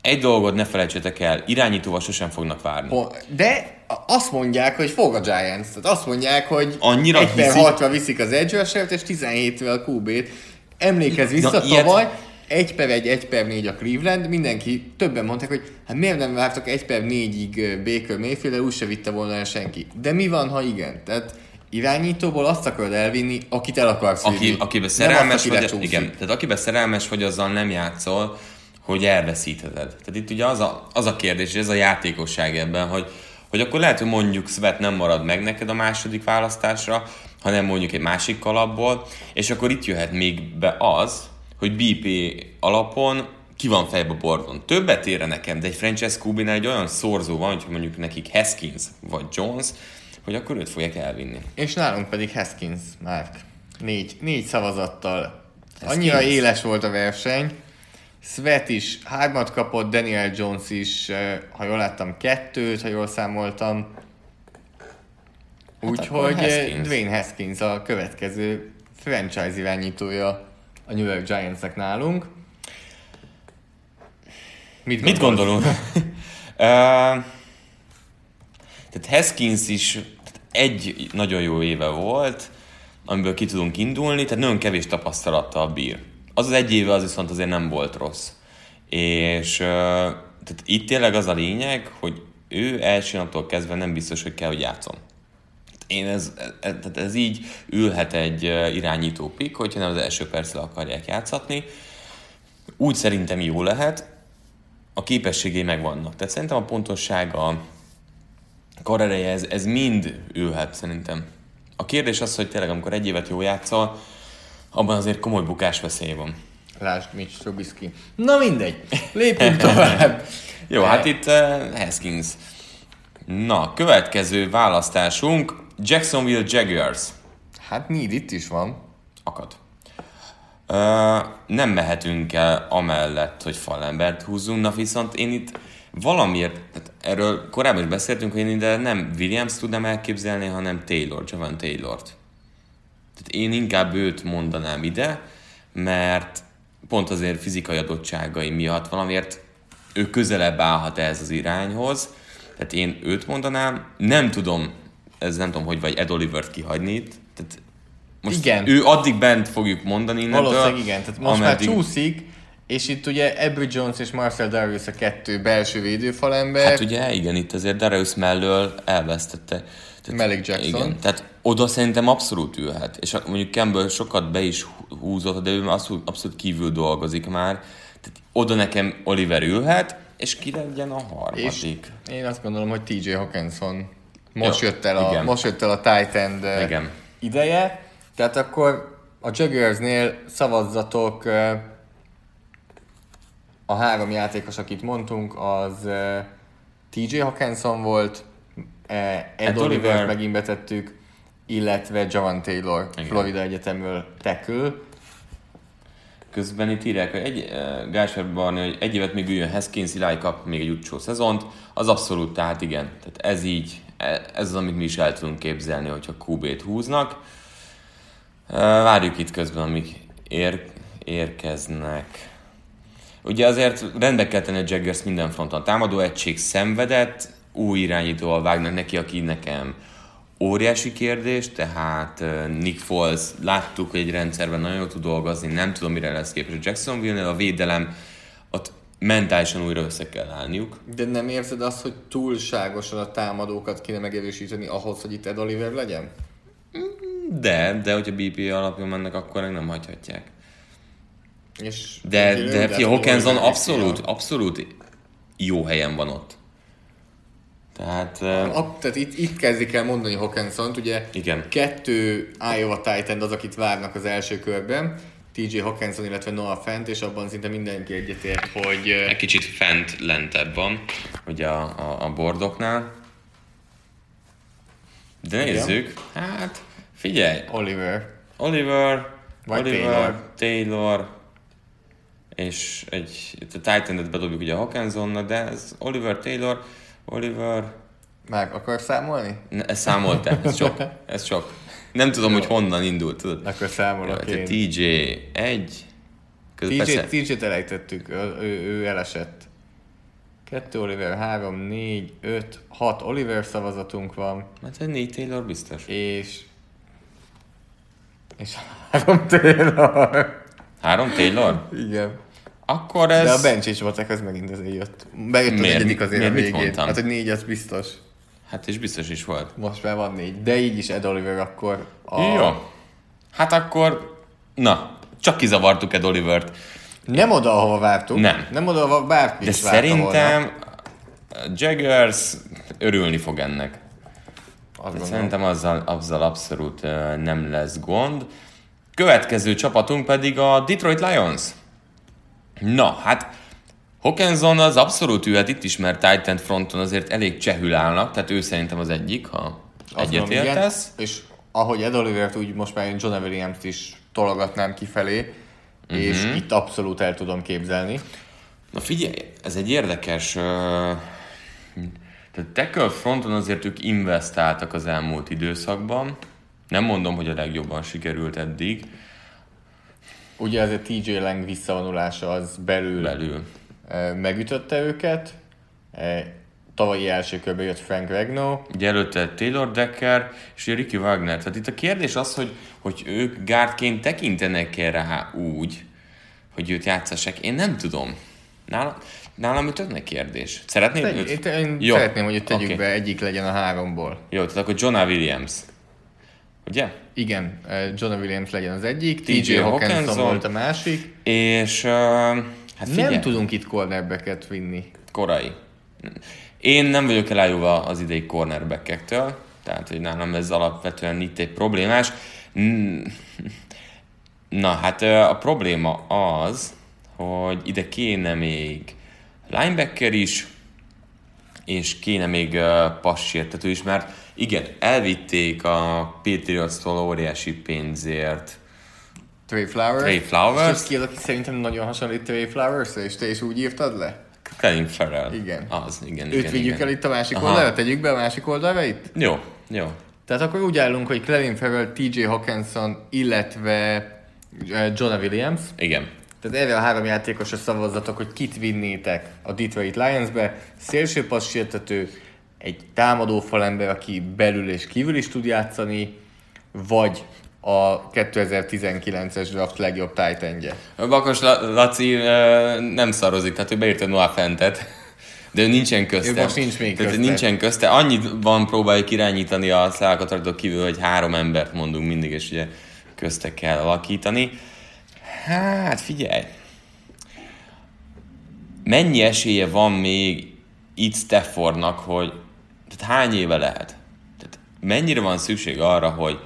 Egy dolgot ne felejtsétek el, irányítóval sosem fognak várni. De azt mondják, hogy fog a Giants. Tehát azt mondják, hogy Annyira 1 per 6 viszik az edge és 17-vel a QB-t. Emlékezz vissza, Na, tavaly ilyet... 1 per 1, 1 per 4 a Cleveland, mindenki, többen mondták, hogy hát miért nem vártak 1 per 4-ig Baker Mayfield, úgyse vitte volna el senki. De mi van, ha igen? Tehát irányítóból azt akarod elvinni, akit el akarsz Aki, vinni. Akiben szerelmes vagy, igen, tehát akiben szerelmes vagy, azzal nem játszol, hogy elveszítheted. Tehát itt ugye az a, az a kérdés, és ez a játékosság ebben, hogy, hogy akkor lehet, hogy mondjuk Svet nem marad meg neked a második választásra, hanem mondjuk egy másik kalapból, és akkor itt jöhet még be az, hogy BP alapon ki van fejbe a bordon. Többet ére nekem, de egy franchise qb egy olyan szorzó van, hogy mondjuk nekik Haskins vagy Jones, hogy akkor őt fogják elvinni. És nálunk pedig Haskins, Mark. Négy, négy szavazattal. Haskins. Annyira éles volt a verseny. Svet is hármat kapott, Daniel Jones is, ha jól láttam, kettőt, ha jól számoltam. Hát Úgyhogy eh, Dwayne Haskins a következő franchise irányítója a New York Giantsnek nálunk. Mit, Mit gondolunk? uh, tehát Haskins is egy nagyon jó éve volt, amiből ki tudunk indulni, tehát nagyon kevés tapasztalattal bír. Az az egy éve az viszont azért nem volt rossz. És tehát itt tényleg az a lényeg, hogy ő első naptól kezdve nem biztos, hogy kell, hogy játszon. Én ez, ez, ez, ez így ülhet egy irányító pik, hogyha nem az első percre akarják játszatni. Úgy szerintem jó lehet, a képességei megvannak. Tehát szerintem a pontossága, karereje, ez, ez mind ülhet szerintem. A kérdés az, hogy tényleg amikor egy évet jó játszol, abban azért komoly bukás veszély van. Lásd, Mitch Trubisky. Na mindegy, lépjünk tovább. jó, hát itt uh, Haskins. Na, következő választásunk Jacksonville Jaguars. Hát Need itt is van. Akad. Uh, nem mehetünk el amellett, hogy falembert húzzunk, na viszont én itt valamiért, erről korábban is beszéltünk, hogy én ide nem Williams tudnám elképzelni, hanem Taylor, Javan Taylort. Tehát én inkább őt mondanám ide, mert pont azért fizikai adottságai miatt valamiért ő közelebb állhat ez az irányhoz, tehát én őt mondanám, nem tudom, ez nem tudom, hogy vagy Ed Olivert kihagyni itt, tehát most igen. ő addig bent fogjuk mondani innentől. Valószínűleg igen, tehát most ameddig... már csúszik, és itt ugye Ebbry Jones és Marcel Darius a kettő belső védőfalember. Hát ugye igen, itt azért Darius mellől elvesztette. Tehát, Malik Jackson. Igen, tehát oda szerintem abszolút ülhet. És mondjuk Campbell sokat be is húzott, de ő abszolút, abszolút kívül dolgozik már. Tehát oda nekem Oliver ülhet, és ki legyen a harmadik? És én azt gondolom, hogy TJ Hawkinson most, Jó, jött, el a, igen. most jött el a eh, Igen. ideje, tehát akkor a Jaguarsnél szavazzatok a három játékos, akit mondtunk, az eh, TJ Hawkinson volt, eh, Ed, Oliver megint betettük, illetve Javan Taylor, Igen. Florida Egyetemről tackle. Közben itt írják, hogy egy, uh, Gásper Barni, hogy egy évet még üljön Haskins, Eli kap még egy utcsó szezont. Az abszolút, tehát igen. Tehát ez így, e- ez az, amit mi is el tudunk képzelni, hogyha QB-t húznak. Uh, várjuk itt közben, amik ér, érkeznek. Ugye azért rendbe kell tenni a Jaggers minden fronton. Támadó egység szenvedett, új irányítóval vágnak neki, aki nekem óriási kérdés, tehát Nick Foles, láttuk, hogy egy rendszerben nagyon jól tud dolgozni, nem tudom, mire lesz képes a Jacksonville-nél, a védelem, ott mentálisan újra össze kell állniuk. De nem érzed azt, hogy túlságosan a támadókat kéne megerősíteni ahhoz, hogy itt Ed Oliver legyen? De, de hogyha BP alapján mennek, akkor meg nem hagyhatják. És De, de hát fia, Hawkinson abszolút, abszolút jó helyen van ott. Tehát... uh, A, tehát itt, itt kezdik el mondani hawkinson ugye Igen. kettő Iowa Titan az, akit várnak az első körben, TJ Hawkinson, illetve Noah Fent, és abban szinte mindenki egyetért, hogy egy kicsit fent, lentebb van, ugye a, a, a bordoknál. De nézzük, hát figyelj, Oliver. Oliver, Vagy Oliver, Taylor. Taylor, és egy, itt a Titan-et bedobjuk ugye a Hawkinsonnak, de ez Oliver, Taylor, Oliver, Meg akarsz számolni? ne, ez számolt ez sok, ez sok. Nem tudom, hogy honnan indult, tudod. Akkor számolok Ja, én. TJ 1, TJ, persze, TJ-t elejtettük, ő, ő, elesett. Kettő Oliver, három, négy, öt, hat Oliver szavazatunk van, hát egy négy Taylor biztos. és... És három Taylor. Három Taylor? Igen. Akkor ez... De a Benchics matek az megint azért jött. Bejött az Miért? negyedik azért Miért? a Mit végén. mondtam? Hát, hogy négy az biztos. Hát és biztos is volt. Most már van négy. De így is Ed Oliver akkor a... Jó. Hát akkor... Na, csak kizavartuk Ed Olivert. Nem oda, ahova vártuk. Nem. Nem oda, ahova bárki De is szerintem Volna. a Jaggers örülni fog ennek. Azt gondolom. Szerintem azzal, azzal abszolút ö, nem lesz gond. Következő csapatunk pedig a Detroit Lions. Na, hát Hawkinson az abszolút ülhet itt is, mert Titan fronton azért elég csehül állnak, tehát ő szerintem az egyik, ha egyetértesz. És ahogy Ed Olivert, úgy most már én John Williams-t is tologatnám kifelé, Mhm. és itt abszolút el tudom képzelni. Na figyelj, ez egy érdekes... Uh, tehát tackle fronton azért ők investáltak az elmúlt időszakban. Nem mondom, hogy a legjobban sikerült eddig Ugye azért TJ Lang visszavonulása az belül, belül. megütötte őket. Tavalyi első körben jött Frank Regno, Ugye előtte Taylor Decker és ugye Ricky Wagner. Tehát itt a kérdés az, hogy, hogy ők gárdként tekintenek-e rá úgy, hogy őt játszassák. Én nem tudom. Nálam, nálam ő tök nagy kérdés. Szeretnéd Tegy, őt? én, én Jó. szeretném, hogy itt tegyük Oké. be, egyik legyen a háromból. Jó, tehát akkor Jonah Williams. Ugye? Igen, eh, John Williams legyen az egyik, TJ Hawkinson volt a másik. És uh, hát figyelj, Nem tudunk itt cornerbacket vinni. korai. Én nem vagyok elájulva az idei cornerbackektől, tehát hogy nálam ez alapvetően itt egy problémás. Na hát ö, a probléma az, hogy ide kéne még linebacker is, és kéne még uh, passértető is, mert igen, elvitték a Patriots-tól óriási pénzért Trey Flowers. Trey Flowers. És ki az, aki szerintem nagyon hasonlít Trey flowers és te is úgy írtad le? Colin Farrell. Igen. Az, igen, Őt igen, vigyük igen. el itt a másik Aha. oldalra? Tegyük be a másik oldalra itt? Jó, jó. Tehát akkor úgy állunk, hogy Clelin Farrell, TJ Hawkinson, illetve eh, Jonah Williams. Igen. Tehát erre a három játékosra szavazzatok, hogy kit vinnétek a Detroit Lions-be. Szélső passzsértető, egy támadó falember, aki belül és kívül is tud játszani, vagy a 2019-es draft legjobb tight endje. Bakos La- Laci nem szarozik, tehát ő beírta Noah Fentet, de ő nincsen közte. Ő most nincs még tehát közte. nincsen közte. Annyit van próbáljuk irányítani a szállkatartók kívül, hogy három embert mondunk mindig, és ugye közte kell alakítani. Hát figyelj, mennyi esélye van még itt Staffordnak, hogy tehát hány éve lehet? Tehát mennyire van szükség arra, hogy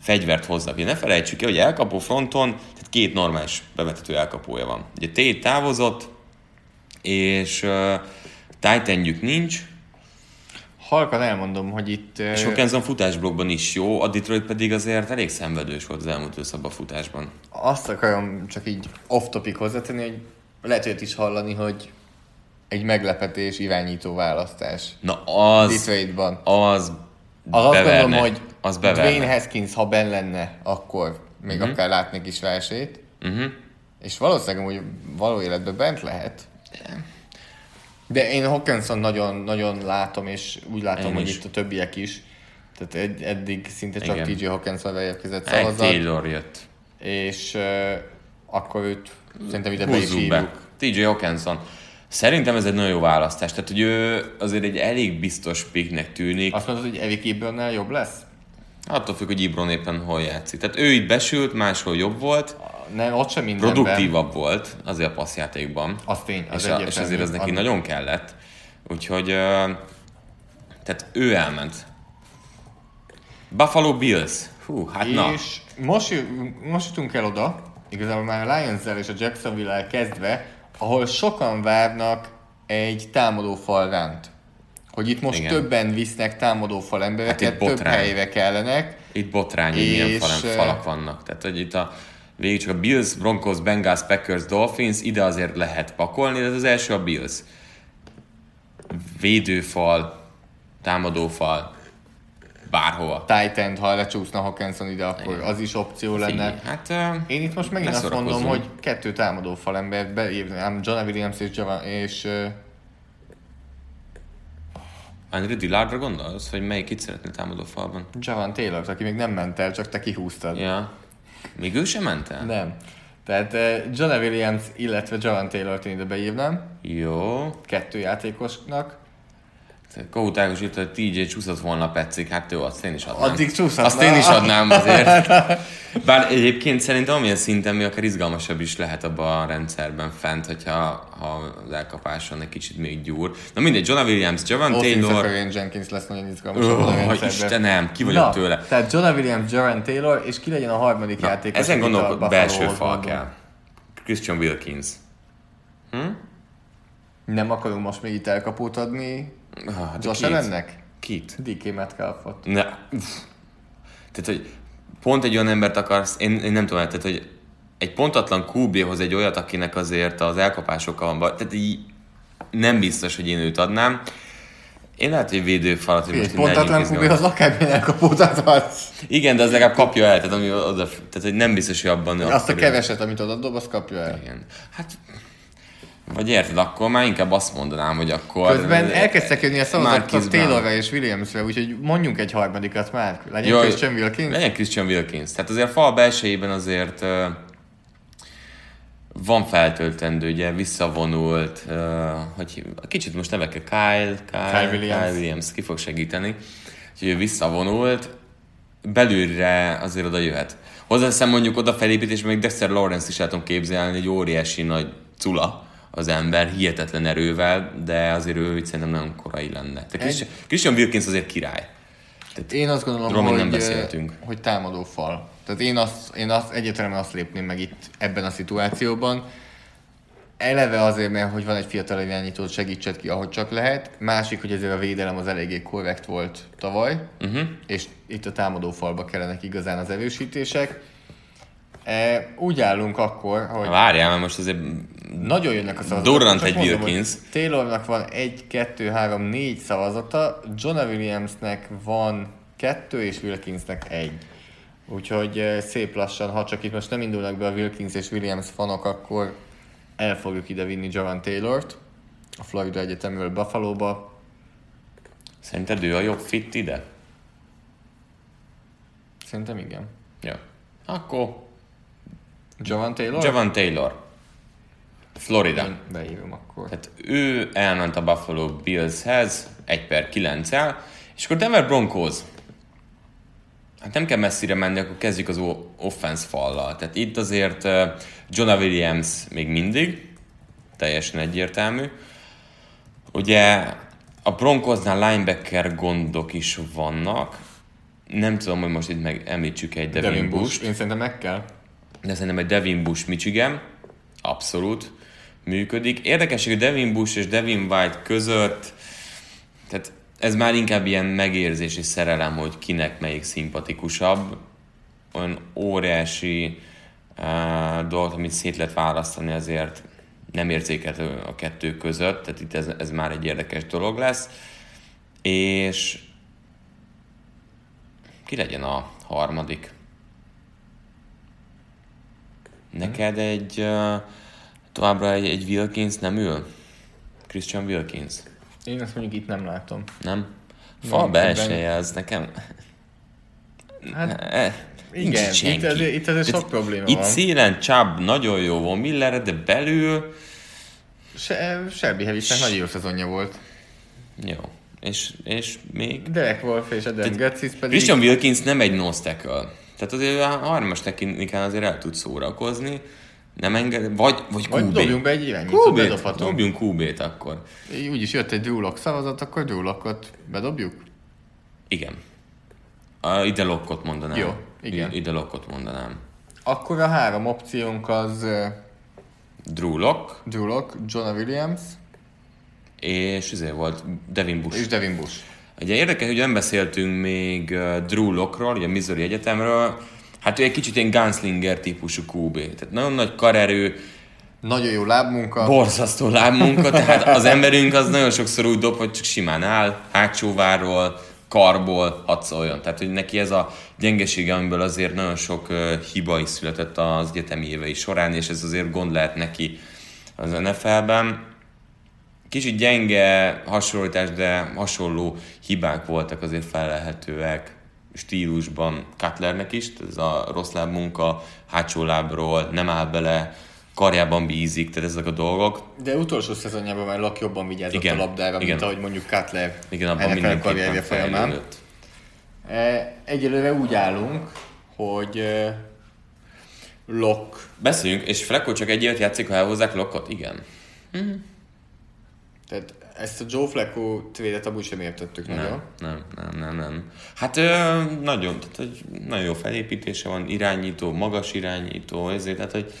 fegyvert hozzak. Ugye ne felejtsük el, hogy elkapó fronton tehát két normális bevetető elkapója van. Ugye Tét távozott, és uh, Titanjük nincs, Halkan elmondom, hogy itt... és Hawkinson futásblokkban is jó, a Detroit pedig azért elég szenvedős volt az elmúlt a futásban. Azt akarom csak így off-topic hozzátenni, hogy lehet olyat is hallani, hogy egy meglepetés irányító választás. Na az, Detroitban. az Az azt gondolom, hogy az beverne. Dwayne Haskins, ha benn lenne, akkor még Mhm. uh-huh. akár látnék is rá esélyt. Uh-huh. És valószínűleg, hogy való életben bent lehet. De én Hawkinson nagyon, nagyon látom, és úgy látom, Én hogy is. itt a többiek is. Tehát ed- eddig szinte csak Igen. TJ Hawkinson Egy szavazat, Taylor jött. és uh, akkor őt szerintem ide Húzzuk be. TJ Hawkinson. Szerintem ez egy nagyon jó választás. Tehát, hogy ő azért egy elég biztos picknek tűnik. Azt mondod, hogy Erik Ebronnál jobb lesz? Attól függ, hogy Ibron éppen hol játszik. Tehát ő itt besült, máshol jobb volt, Nem, ott sem mindenben. produktívabb volt azért a passzjátékban. Az tény, az és, a, és azért ez neki Az- nagyon kellett. Úgyhogy tehát ő elment. Buffalo Bills. Hú, hát na. És most, most jutunk el oda, igazából már a lions és a Jacksonville-el kezdve, ahol sokan várnak egy támadófal ránt. Hogy itt most Igen. többen visznek támadófal embereket, Hát több helyre kellenek. Itt botrány, hogy milyen És, falak, vannak. Tehát, hogy itt a végig csak a Bills, Broncos, Bengals, Packers, Dolphins, ide azért lehet pakolni, de ez az első a Bills. Védőfal, támadófal, bárhova. Titan, ha lecsúszna Hawkinson ide, akkor az is opció lenne. Figyelj, Hát ö, Én itt most megint azt mondom, hogy kettő támadó falembert beívnám, John Williams és, Java, és uh, Andrew Dillardra gondolsz, hogy melyik itt szeretnél támadó falban? Javan Taylor, aki még nem ment el, csak te kihúztad. Ja. Még ő sem ment el? Nem. Tehát uh, John Williams, illetve Javan Taylor-t én ide beívnám, Jó. kettő játékosnak. Kohut Ágos írt, hogy TJ csúszott volna Petszik, hát jó, azt én is adnám. Addig csúszhatna. Azt én is adnám azért. Bár egyébként szerintem amilyen szinten mi akár izgalmasabb is lehet abban a rendszerben fent, hogyha ha az elkapáson egy kicsit még gyúr. Na mindegy, John Williams, Offensive Taylor, Taylor. Jenkins lesz nagyon izgalmas abban a Oh, rendszerben. Istenem, ki vagyok Na, tőle. Tehát John Williams, Javan Taylor, és ki legyen a harmadik Na, játékos. ezen Buffalohoz belső fal kell. Christian Wilkins. Nem akarunk most még itt elkapót adni Ah, Josh? Allennek? Kit? DK Metcalfot. Ne. Tehát, hogy pont egy olyan embert akarsz, én, én nem tudom, tehát, hogy egy pontatlan QB-hoz egy olyat, akinek azért az elkapásokkal van tehát így nem biztos, hogy én őt adnám. Én lehet, hogy védőfalat, hogy most pontatlan izgalmas. az akármilyen elkapót adhatsz. Igen, de az legalább kapja el, tehát, ami oda, tehát hogy nem biztos, hogy abban... Azt a keveset, amit oda dob, azt kapja el. Igen. Hát, vagy érted, akkor már inkább azt mondanám, hogy akkor... Közben elkezdtek jönni a szavazatok. Taylorra és Williamsre, úgyhogy mondjunk egy harmadikat már. Legyen Jó, Christian Wilkins. Legyen Christian Wilkins. Tehát azért a fal belsejében azért uh, van feltöltendő, ugye visszavonult, uh, hogy kicsit most neveke Kyle, Kyle, Kyle Williams. Kyle Williams, ki fog segíteni. Úgyhogy ő visszavonult, belülre azért oda jöhet. Hozzáteszem mondjuk oda felépítésben még Dexter Lawrence is el tudom képzelni, egy óriási nagy cula az ember, hihetetlen erővel, de azért ő itt szerintem nagyon korai lenne. De Christian, Christian Wilkins azért király. Én azt gondolom, még hogy, nem beszéltünk. hogy támadó fal. Tehát én azt, én azt egyértelműen azt lépném meg itt ebben a szituációban. Eleve azért, mert hogy van egy fiatal irányító, segítsed ki, ahogy csak lehet. Másik, hogy ezért a védelem az eléggé korrekt volt tavaly, uh-huh. és itt a támadó falba kellenek igazán az erősítések. E, úgy állunk akkor, hogy Várjál, mert most azért nagyon jönnek a szavazatok. Durrant egy mondom, Wilkins. Taylornak van 1, 2, 3, 4 szavazata, John Williamsnek van 2, és Wilkinsnek 1. Úgyhogy eh, szép lassan, ha csak itt most nem indulnak be a Wilkins és Williams fanok, akkor el fogjuk ide vinni Javan Taylort a Florida Egyetemről Buffalo-ba. Szerinted ő a jobb fit ide? Szerintem igen. Jó. Akkor Javan Taylor? Javon Taylor. Florida. Én beírom akkor. Tehát ő elment a Buffalo Billshez 1 per 9 el, és akkor Denver Broncos. Hát nem kell messzire menni, akkor kezdjük az offense fallal. Tehát itt azért Jonah Williams még mindig teljesen egyértelmű. Ugye a Broncosnál linebacker gondok is vannak. Nem tudom, hogy most itt meg említsük egy Devin, Devin Bush. Bush. Én szerintem meg kell. De szerintem egy Devin Bush Michigan abszolút működik. Érdekes, hogy Devin Bush és Devin White között, tehát ez már inkább ilyen megérzési szerelem, hogy kinek melyik szimpatikusabb. Olyan óriási uh, dolgot, amit szét lehet választani, azért nem érzékelhető a kettő között, tehát itt ez, ez már egy érdekes dolog lesz. És ki legyen a harmadik? Neked egy továbbra egy, egy Wilkins nem ül? Christian Wilkins? Én azt mondjuk itt nem látom. Nem? Fal belseje, az nekem... Hát, nincs igen, itt azért- itt azért sok probléma Itt van. szélen Chubb nagyon jó von Miller, de belül... Se, Shelby Harrisnek nagy jó szezonja volt. Jó. És, és még... Derek Wolf és Adam Getsis pedig... Christian Wilkins nem egy nose tackle. Tehát azért a harmas technikán azért el tud szórakozni. Nem enged, vagy, vagy Vagy QB. dobjunk be egy irányítót, dobjunk QB-t akkor. Úgyis jött egy Drew szavazat, akkor Drew bedobjuk? Igen. A, ide lokkot mondanám. Jó, igen. Ide lokkot mondanám. Akkor a három opciónk az Drew Lock, Drew Lock, Jonah Williams és ezért volt Devin Bush. és Devin Bush. Ugye érdekes, hogy nem beszéltünk még Drew Lockról, ugye a Missouri Egyetemről. Hát ő egy kicsit ilyen gunslinger típusú QB. Tehát nagyon nagy karerő, Nagyon jó lábmunka. borzasztó lábmunka, tehát az emberünk az nagyon sokszor úgy dob, hogy csak simán áll, hátsóvárról, karból hadd szóljon. Tehát, hogy neki ez a gyengesége, amiből azért nagyon sok uh, hiba is született az egyetemi évei során, és ez azért gond lehet neki az NFL-ben. Kicsit gyenge hasonlítás, de hasonló hibák voltak azért felelhetőek stílusban Cutlernek is, ez a rossz lábmunka, hátsó lábról, nem áll bele, karjában bízik, tehát ezek a dolgok. De utolsó szezonjában már Lock jobban vigyázott Igen, a labdára, mint igen. ahogy mondjuk Cutler Igen, abban NFL mindenképpen karrierje folyamán. E, Egyelőre úgy állunk, hogy e, Lock, Beszéljünk, és Flecko csak egy évet játszik, ha elhozzák Lockot? Igen. Tehát ezt a Joe Flacco trédet amúgy sem értettük nagyon. Nem, nem, nem, nem, nem. Hát ö, nagyon, tehát, hogy nagyon jó felépítése van, irányító, magas irányító, ezért, tehát, hogy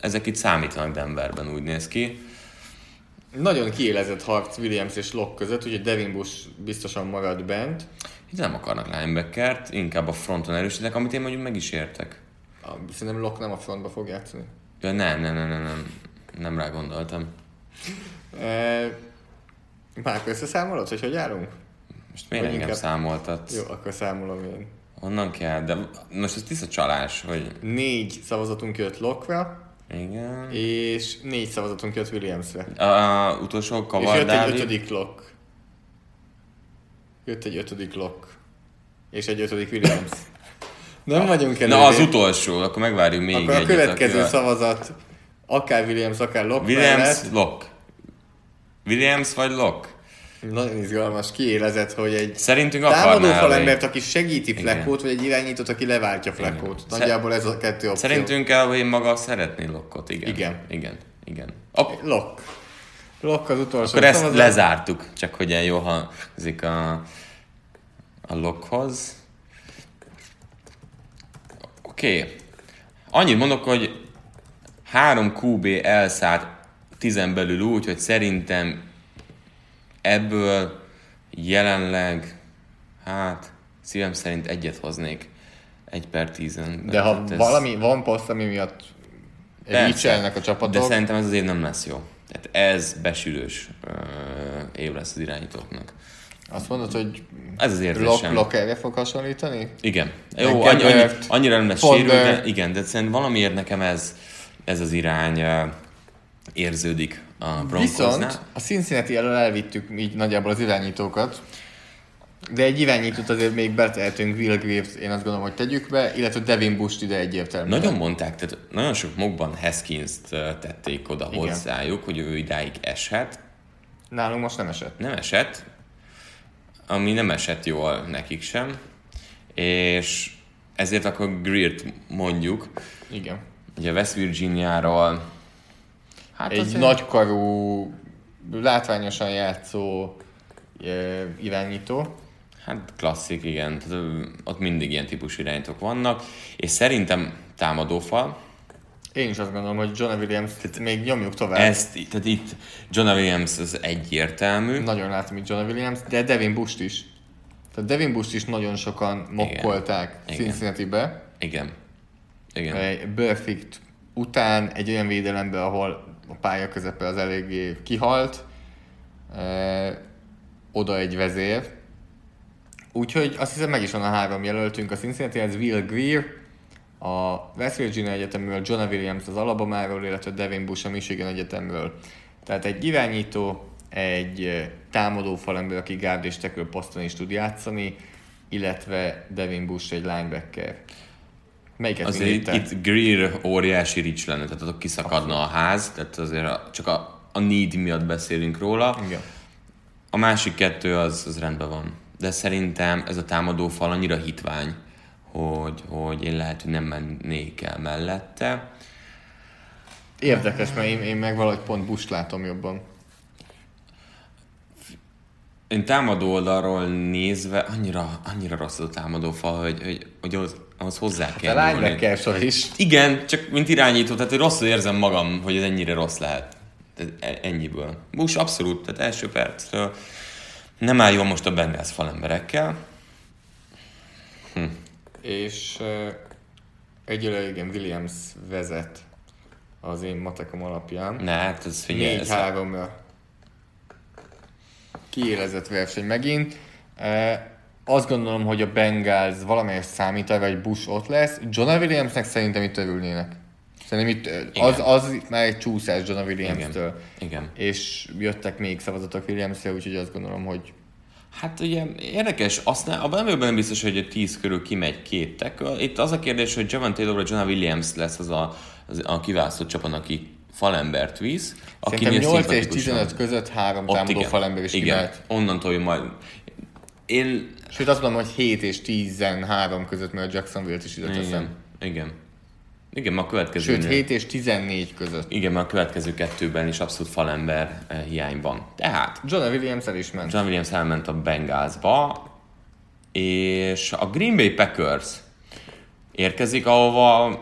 ezek itt számítanak Denverben, úgy néz ki. Nagyon kiélezett harc Williams és Lock között, úgyhogy Devin Bush biztosan marad bent. Itt nem akarnak linebackert, inkább a fronton erősítenek, amit én mondjuk meg is értek. Szerintem Lock nem a frontba fog játszani. Ja, nem, nem, nem, nem, nem, nem rá gondoltam. Márk, összeszámolod, hogy hogy állunk? Most miért Vagy engem inkább- számoltatsz? Jó, akkor számolom én. Honnan kell? De most ez tiszta csalás, hogy Négy szavazatunk jött Lockra, igen. és négy szavazatunk jött Williamsre. A, utolsó És jött Kavar egy Dávid. ötödik Lock. Jött egy ötödik Lock. És egy ötödik Williams. Nem vagyunk előrébb. Na az utolsó, akkor megvárjuk még Akkor a egyet. következő akivel- szavazat akár Williams, akár Lock Williams, mellett. Lock. Williams vagy Lock? Nagyon izgalmas, kiélezett, hogy egy Szerintünk támadó falembert, aki segíti Fleckót, vagy egy irányítót, aki leváltja Fleckót. Nagyjából ez a kettő opció. Szerintünk el, hogy maga szeretné Lockot, igen. Igen. Igen, igen. Op, Lock. Lock az utolsó akkor ezt lezártuk, csak hogy ilyen jó hangzik a, a Lockhoz. Oké. Okay. Annyit mondok, hogy 3 QB elszállt 10 belül úgy, hogy szerintem ebből jelenleg, hát szívem szerint egyet hoznék. Egy per tízen. De ha Hát ez- valami, van poszt, ami miatt Persze. a csapatok, De szerintem ez az év nem lesz jó. Tehát ez besülős ö, év lesz az irányítóknak. azt mondod, hogy Ez az érzésem. Erre fog hasonlítani? Igen. Jó, annyi, annyi, annyira nem lesz sérül, de igen, de szerintem valamiért nekem ez, ez az irány ö, érződik a Broncosnál. Viszont a Cincinnati elől elvittük így nagyjából az irányítókat, de egy irányítót azért még betehetünk, Will Graves, én azt gondolom, hogy tegyük be, illetve Devin Bush ide egyértelműen. Nagyon mondták, tehát nagyon sok mokban Haskins-t tették oda Igen. hozzájuk, hogy ő idáig eshet. Nálunk most nem esett. Nem esett, ami nem esett jól nekik sem, és ezért akkor Greert mondjuk, Igen. ugye West Virginiáról Hát egy azért... nagykarú, látványosan játszó e, irányító. Hát klasszik, igen. Tehát, ott mindig ilyen típusú irányítók vannak, és szerintem támadófal. Én is azt gondolom, hogy John Williams, tehát még nyomjuk tovább. Ezt, tehát itt John Williams az egyértelmű. Nagyon látom itt John Williams, de Devin Bush is. Tehát Devin Bush is nagyon sokan mokkolták Cincinnati-be. Igen. Igen. Egy Perfect után egy olyan védelembe, ahol a pálya közepe az eléggé kihalt, oda egy vezér. Úgyhogy azt hiszem meg is van a három jelöltünk. A Cincinnati ez Will Greer, a West Virginia Egyetemről John Williams az Alabamáról, illetve Devin Bush a Michigan Egyetemről. Tehát egy irányító, egy támadó falember, aki guard és tackle poszton is tud játszani, illetve Devin Bush egy linebacker. Melyiket azért itt, itt Greer óriási rics lenne, tehát ott kiszakadna a ház, tehát azért a, csak a, a need miatt beszélünk róla. Igen. A másik kettő az, az rendben van. De szerintem ez a támadó fal annyira hitvány, hogy, hogy én lehet, hogy nem mennék el mellette. Érdekes, mert én, én meg valahogy pont Bush látom jobban. Én támadó oldalról nézve annyira, annyira rossz az a támadó fal, hogy, hogy, hogy ahhoz, ahhoz hozzá hát kell A linebacker is. Igen, csak mint irányító, tehát hogy rosszul érzem magam, hogy ez ennyire rossz lehet. Tehát e, ennyiből. Bush abszolút, tehát első percről nem áll jól most a Bengals falemberekkel. Hm. És uh, egyelőre igen, Williams vezet az én matekom alapján. Ne, hát ez figyelj. 4 3 kiélezett verseny megint. Azt gondolom, hogy a Bengals valamelyes számít, vagy Bush ott lesz. John Williamsnek szerintem itt örülnének. Szerintem itt az, az már egy csúszás John Williams-től. Igen. Igen. És jöttek még szavazatok Williams-re, úgyhogy azt gondolom, hogy Hát ugye érdekes, azt ne, abban nem nem biztos, hogy a 10 körül kimegy két tackle. Itt az a kérdés, hogy Javon Taylor vagy John Williams lesz az a, az a kiválasztott csapat, aki falembert visz. Szerintem 8 és 15 között három Ott támadó igen, falember is igen, kivált. onnantól, hogy majd... Én... Sőt azt mondom, hogy 7 és 13 között, mert a Jacksonville-t is ide teszem. Igen, igen. Igen, a következő... Sőt, 7 és 14 között. Igen, mert a következő kettőben is abszolút falember eh, hiány van. Tehát... John Williams el is ment. John Williams elment a Bengalsba, és a Green Bay Packers érkezik, ahova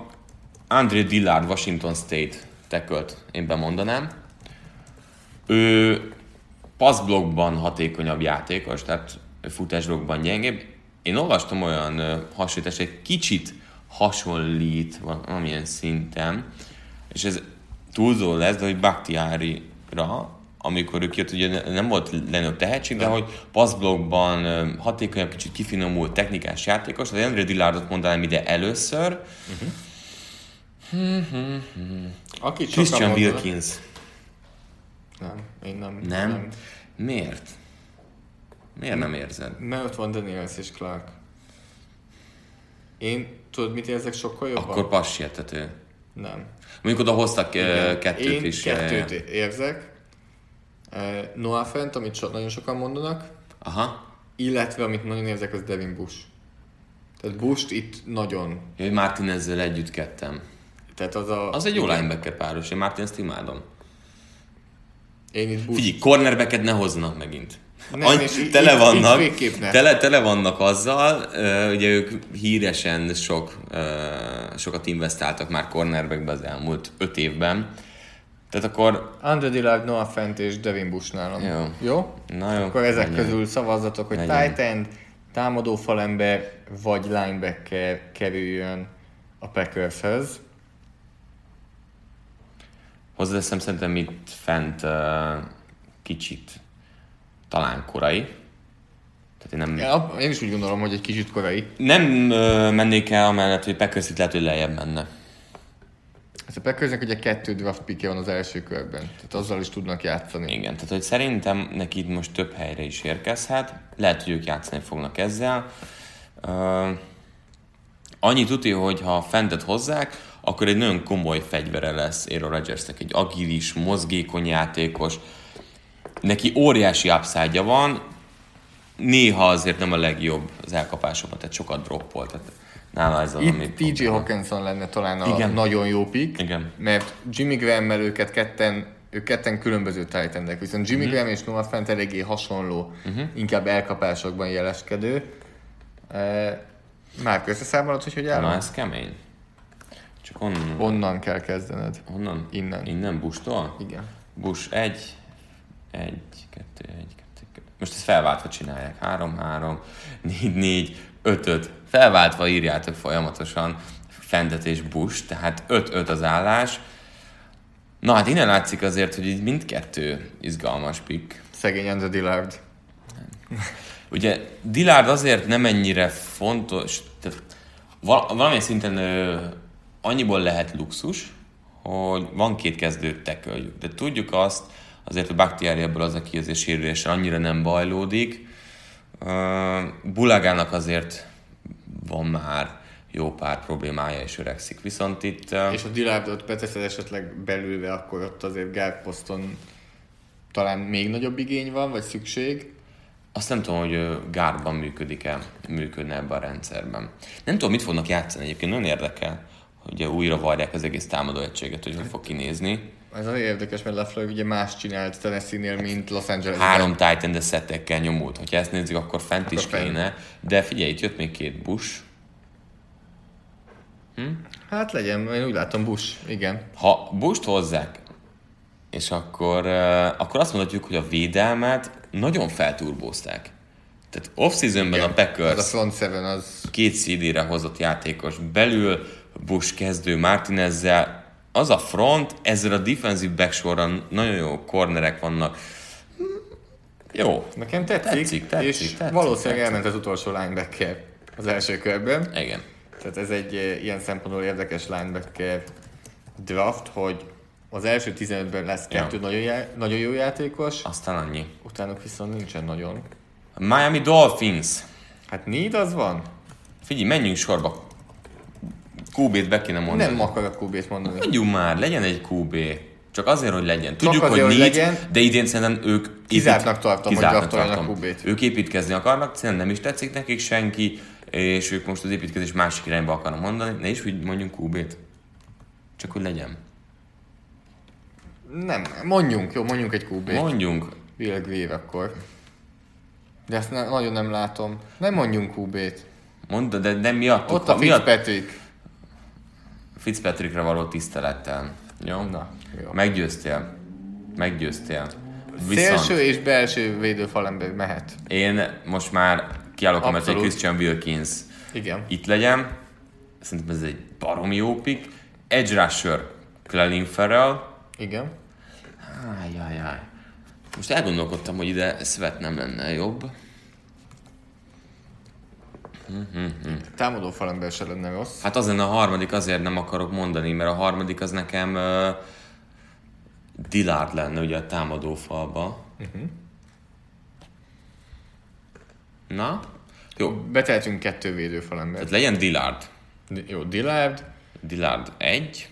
André Dillard Washington State tekölt, én bemondanám. Ő passzblokkban hatékonyabb játékos, tehát futásblokkban gyengébb. Én olvastam olyan hasonlítást, egy kicsit hasonlít valamilyen szinten, és ez túlzó lesz, de hogy Bakhtiari-ra, amikor ő kijött, ugye nem volt legnagyobb tehetség, de hogy passzblokkban hatékonyabb, kicsit kifinomult technikás játékos, az André Dillardot mondanám ide először. Uh-huh. Aki Christian Wilkins. Nem, én nem. Nem? nem. Miért? Miért nem érzed? Mert ott van Daniels és Clark. Én tudod, mit érzek sokkal jobban? Akkor passi értető. Nem. Mondjuk oda hoztak Igen. kettőt Én is. kettőt érzek. Noah Fent, amit so, nagyon sokan mondanak. Aha. Illetve, amit nagyon érzek, az Devin Bush. Tehát Bush itt nagyon... Én Martin ezzel együtt kettem. Tehát az a... Az egy jó linebacker páros, én Martin-t imádom. Én itt Bush... Figyelj, cornerbacket ne hozzanak megint. Nem, Any, és tele, így, vannak, így tele, tele vannak azzal, ugye ők híresen sok, sokat investáltak már cornerbackbe az elmúlt öt évben. Tehát akkor... Andre Dillard, Noah Fent és Devin Bush nálam. Jó. Jó? Na jó. Akkor ezek legyen. közül szavazzatok, hogy legyen. tight end, támadó falember vagy linebacker kerüljön a Packershez. Hozzáteszem, szerintem itt fent uh, kicsit talán korai. Tehát én, nem... ja, én is úgy gondolom, hogy egy kicsit korai. Nem uh, mennék el amellett, hogy Packers itt lehet, hogy lejjebb menne. Ez a Packersnek ugye kettő draft pickje van az első körben, tehát azzal is tudnak játszani. Igen, tehát hogy szerintem neki itt most több helyre is érkezhet, lehet, hogy ők játszani fognak ezzel. Uh, annyi tudja, hogy ha fentet hozzák, akkor egy nagyon komoly fegyvere lesz Aaron Rodgersnek, egy agilis, mozgékony játékos, neki óriási upside van, néha azért nem a legjobb az elkapásokban, tehát sokat droppol. Tehát nála ez az, ami Itt TJ probléma. Hawkinson lenne talán a Igen. Nagyon jó pick, Igen. mert Jimmy Graham-mel őket ketten, ők ketten különböző tight viszont Jimmy uh-huh. Graham és Noah Fent eléggé hasonló, uh-huh. inkább elkapásokban jeleskedő. E, már összeszámolod, hogy hogy áll? Na, ez kemény. Csak onnan, Onnan kell kezdened. onnan? Innen. Innen Bustól? Igen. Bush 1, 1, 2, 1, 2, 2. Most ezt felváltva csinálják. 3, 3, 4, 4, 5, 5. Felváltva írjátok folyamatosan Fentet és Bush, tehát 5, 5 az állás. Na hát innen látszik azért, hogy így mindkettő izgalmas pick. Szegény Andrew Dillard. Ugye Dillard azért nem ennyire fontos, tehát val- valamilyen szinten ö, annyiból lehet luxus, hogy van két kezdő teköljük, de tudjuk azt, azért a Bakhtiari ebből az, aki azért sérüléssel annyira nem bajlódik. Bulagának azért van már jó pár problémája, és öregszik. Viszont itt... És a Dillardot beteszed esetleg belülve, akkor ott azért guard poszton talán még nagyobb igény van, vagy szükség. Azt nem tudom, hogy gárban működik-e, működne ebben a rendszerben. Nem tudom, mit fognak játszani egyébként, nagyon érdekel, hogy ugye újra varják az egész támadó egységet, hogy hogy fog kinézni. Ez azért érdekes, mert LaFleur ugye más csinált Tennessee-nél, mint Los Angeles. Három Titan, de szettekkel nyomult. Ha ezt nézzük, akkor fent is Akkor fent. kéne. De figyelj, itt jött még két busz. Hát legyen, én úgy látom Bush, igen. Ha Bust hozzák, és akkor, uh, akkor azt mondhatjuk, hogy a védelmet nagyon felturbózták. Tehát off-seasonben a Az a Packers front seven az két CD-re hozott játékos belül, Bush kezdő Martinezzel, az a front, ezzel a defensive backsorral nagyon jó cornerek vannak. Jó. nekem tetszik, Tetszik, tetszik, és tetszik, valószínűleg tetszik. elment az utolsó linebacker az első körben. Igen. Tehát ez egy eh, ilyen szempontból érdekes linebacker draft, hogy az első 15-ben lesz Ja. kettő nagyon, já- nagyon jó játékos, Aztán annyi. utánuk viszont nincsen nagyon. Miami Dolphins. Hát need az van? Figyelj, menjünk sorba. QB-t be kéne mondani. Nem akarok QB-t mondani. Mondjuk már, legyen egy QB. Csak azért, hogy legyen. Tudjuk, azért, hogy hogy need, legyen. de idén szerintem ők... Kizártnak tartom, hogy kizártnak draftoljanak tartom. QB-t. Ők építkezni akarnak, szerintem nem is tetszik nekik senki, és ők most az építkezés másik irányba akarnak mondani. Ne is, hogy mondjunk QB-t. Csak hogy legyen. Nem, mondjunk, jó, mondjunk egy QB-t. Mondjunk. Will Grieve akkor. De ezt ne, nagyon nem látom. Nem mondjunk QB-t. Mondd, de, de miattuk, Ott a miatt Fitzpatrick. Fitzpatrickre való tisztelettel. Jó? Na, jó. Meggyőztél. Meggyőztél. Szélső és belső védőfalember mehet. Én most már kiállok amellett, hogy Abszolút. Christian Wilkins Igen. itt legyen. Szerintem ez egy baromi jó pick. Edge Rusher, Clelin Farrell. Igen. Ájjájjáj. Most elgondolkodtam, hogy ide Svet nem lenne jobb. Támadó falember se lenne rossz. Hát az lenne a harmadik, azért nem akarok mondani, mert a harmadik az nekem uh, Dillard lenne ugye a támadó falba. Uh-huh. Na? Jó, Betehetünk kettő védőfalember. tehát legyen Dillard. Jó, Dillard, Dillard 1,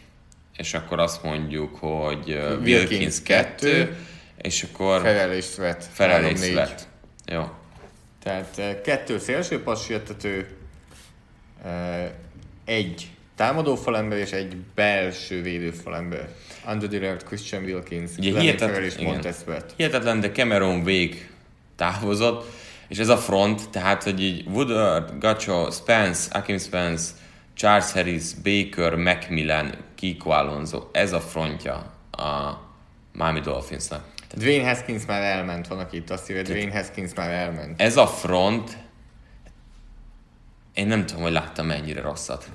és akkor azt mondjuk, hogy uh, Wilkins 2, kettő, és akkor Ferrell és négy. Sweat. Jó. Tehát eh, kettő szélső passértető, egy támadó falember és egy belső védőfalember. Under Dillard, Christian Wilkins, Ugye hihetet- és Sweat. Hihetetlen, de Cameron Wake távozott, és ez a front, tehát, hogy így Woodard, Gacho, Spence, Akim Spence, Charles Harris, Baker, Macmillan, Kiko Alonso, ez a frontja a Miami Dolphinsnak. Dwayne Haskins már elment, van aki itt azt írja, Dwayne Haskins már elment. Ez a front, én nem tudom, hogy láttam mennyire rosszat.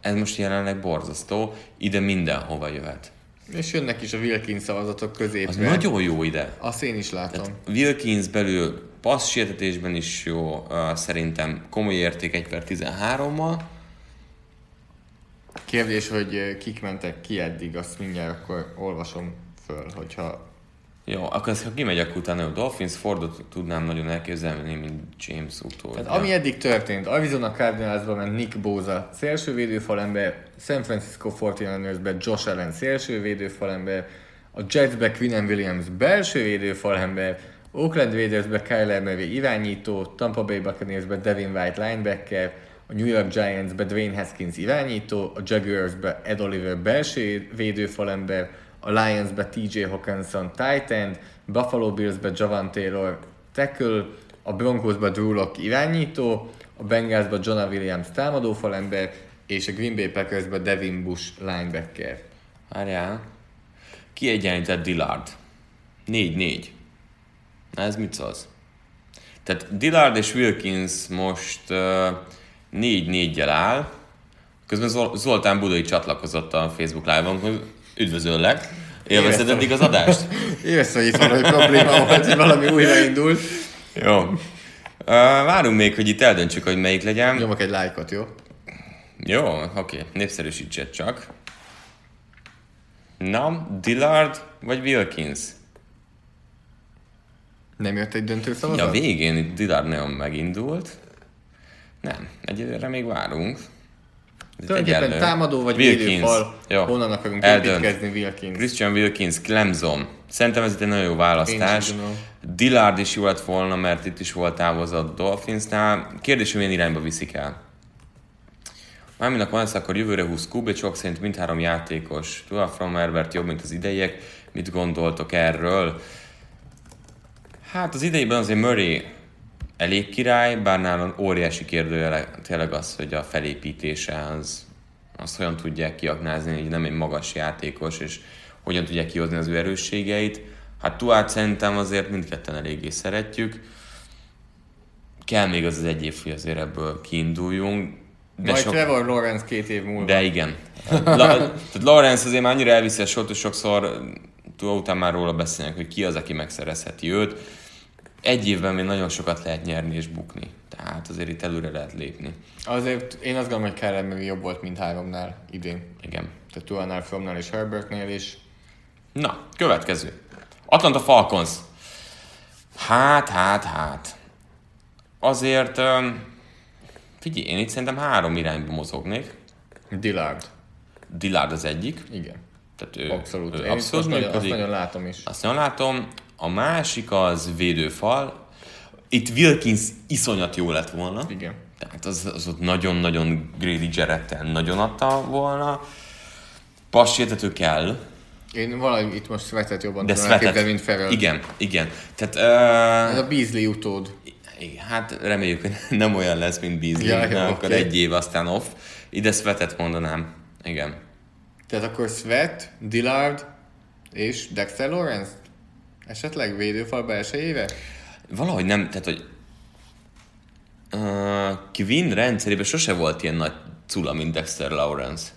Ez most jelenleg borzasztó, ide mindenhova jöhet. És jönnek is a Wilkins szavazatok középre. Az nagyon jó ide. Azt én is látom. Wilkins belül passz sietetésben is jó, uh, szerintem komoly érték 1 per 13-mal. Kérdés, hogy eh, kik mentek ki eddig, azt mindjárt akkor olvasom föl, hogyha... Jó, akkor ezt, ha kimegy, akkor utána a Dolphins Fordot tudnám nagyon elképzelni, mint James utól. Tehát ami eddig történt, Arizona Cardinalsba ment Nick Boza szélső védőfalember, San Francisco 49ersbe Josh Allen szélső védőfalember, a Jetsbe Quinnen Williams belső védőfalember, Oakland Raidersbe Kyler Murray irányító, Tampa Bay Buccaneersbe Devin White linebacker, a New York Giants-be Dwayne Haskins irányító, a Jaguars-be Ed Oliver belső védőfalember, a Lions-be TJ Hawkinson tight end, Buffalo Bills-be Javan Taylor tackle, a Broncos-be Drew Lock irányító, a Bengals-be Jonah Williams támadófalember, és a Green Bay Packers-be Devin Bush linebacker. Várjál. Kiegyenlített Dillard. 4-4. Na ez mit szólsz? Tehát Dillard és Wilkins most uh, 4-4-jel áll. Közben Zol- Zoltán Budai csatlakozott a Facebook live-on, üdvözöllek. Élvezted eddig az adást? Érsz, hogy itt valami probléma volt, hogy valami újraindult. Jó. Uh, várunk még, hogy itt eldöntsük, hogy melyik legyen. Nyomok egy lájkot, jó? Jó, oké, népszerűsítsed csak. Na, Dillard vagy Wilkins? Nem jött egy döntő Ja, szavazat? a végén itt Dillard nagyon megindult. Nem, egyelőre még várunk. Tulajdonképpen támadó vagy védőfal. Honnan akarunk Eldönt. építkezni Wilkins? Christian Wilkins, Clemson. Szerintem ez itt egy nagyon jó választás. Dillard is jó lett volna, mert itt is volt távozat Dolphinsnál. Kérdés, hogy milyen irányba viszik el. Márminak van ez, akkor jövőre 20 kubicsok, szerint mindhárom játékos. Tua from Herbert jobb, mint az idejek. Mit gondoltok erről? Hát az idejében azért Murray elég király, bár nálam óriási kérdőjele tényleg az, hogy a felépítése az, azt hogyan tudják kiaknázni, hogy nem egy magas játékos, és hogyan tudják kihozni az ő erősségeit. Hát Tuát szerintem azért mindketten eléggé szeretjük. Kell még az az egy év, hogy azért ebből kiinduljunk. De Majd Trevor Lawrence két év múlva. de igen. La, tehát Lawrence azért már annyira elviszi a sort, hogy sokszor túl után már róla beszélnek, hogy ki az, aki megszerezheti őt. Egy évben még nagyon sokat lehet nyerni és bukni. Tehát azért itt előre lehet lépni. Azért én azt gondolom, hogy Murray jobb volt, mint háromnál idén. Igen. Tehát Tuanál, Fromnál és Herbertnél is. Na, következő. Atlanta Falcons. Hát, hát, hát. Azért, figyelj, én itt szerintem három irányba mozognék. Dillard. Dillard az egyik. Igen. Tehát ő, Abszolút. ő Én abszolút azt, nagyon, azt nagyon látom is. Azt nagyon látom. A másik az védőfal. Itt Wilkins iszonyat jó lett volna. Igen. Tehát az, az ott nagyon-nagyon Grady Jarrettel nagyon adta volna. Passértető kell, Én valahogy itt most Sweatet jobban de tudom Svetet. elképzelni, mint Ferrell. Igen, igen. Tehát, Ez uh, a Beasley utód. igen, hát reméljük, hogy nem olyan lesz, mint Beasley, Ja, jó, akkor oké. egy év, aztán off. Ide Svetet mondanám. Igen. Tehát akkor Sweat, Dillard és Dexter Lawrence? Esetleg védőfal belsejébe? Valahogy nem, tehát, hogy uh, Quinn rendszerében sose volt ilyen nagy cula, mint Dexter Lawrence.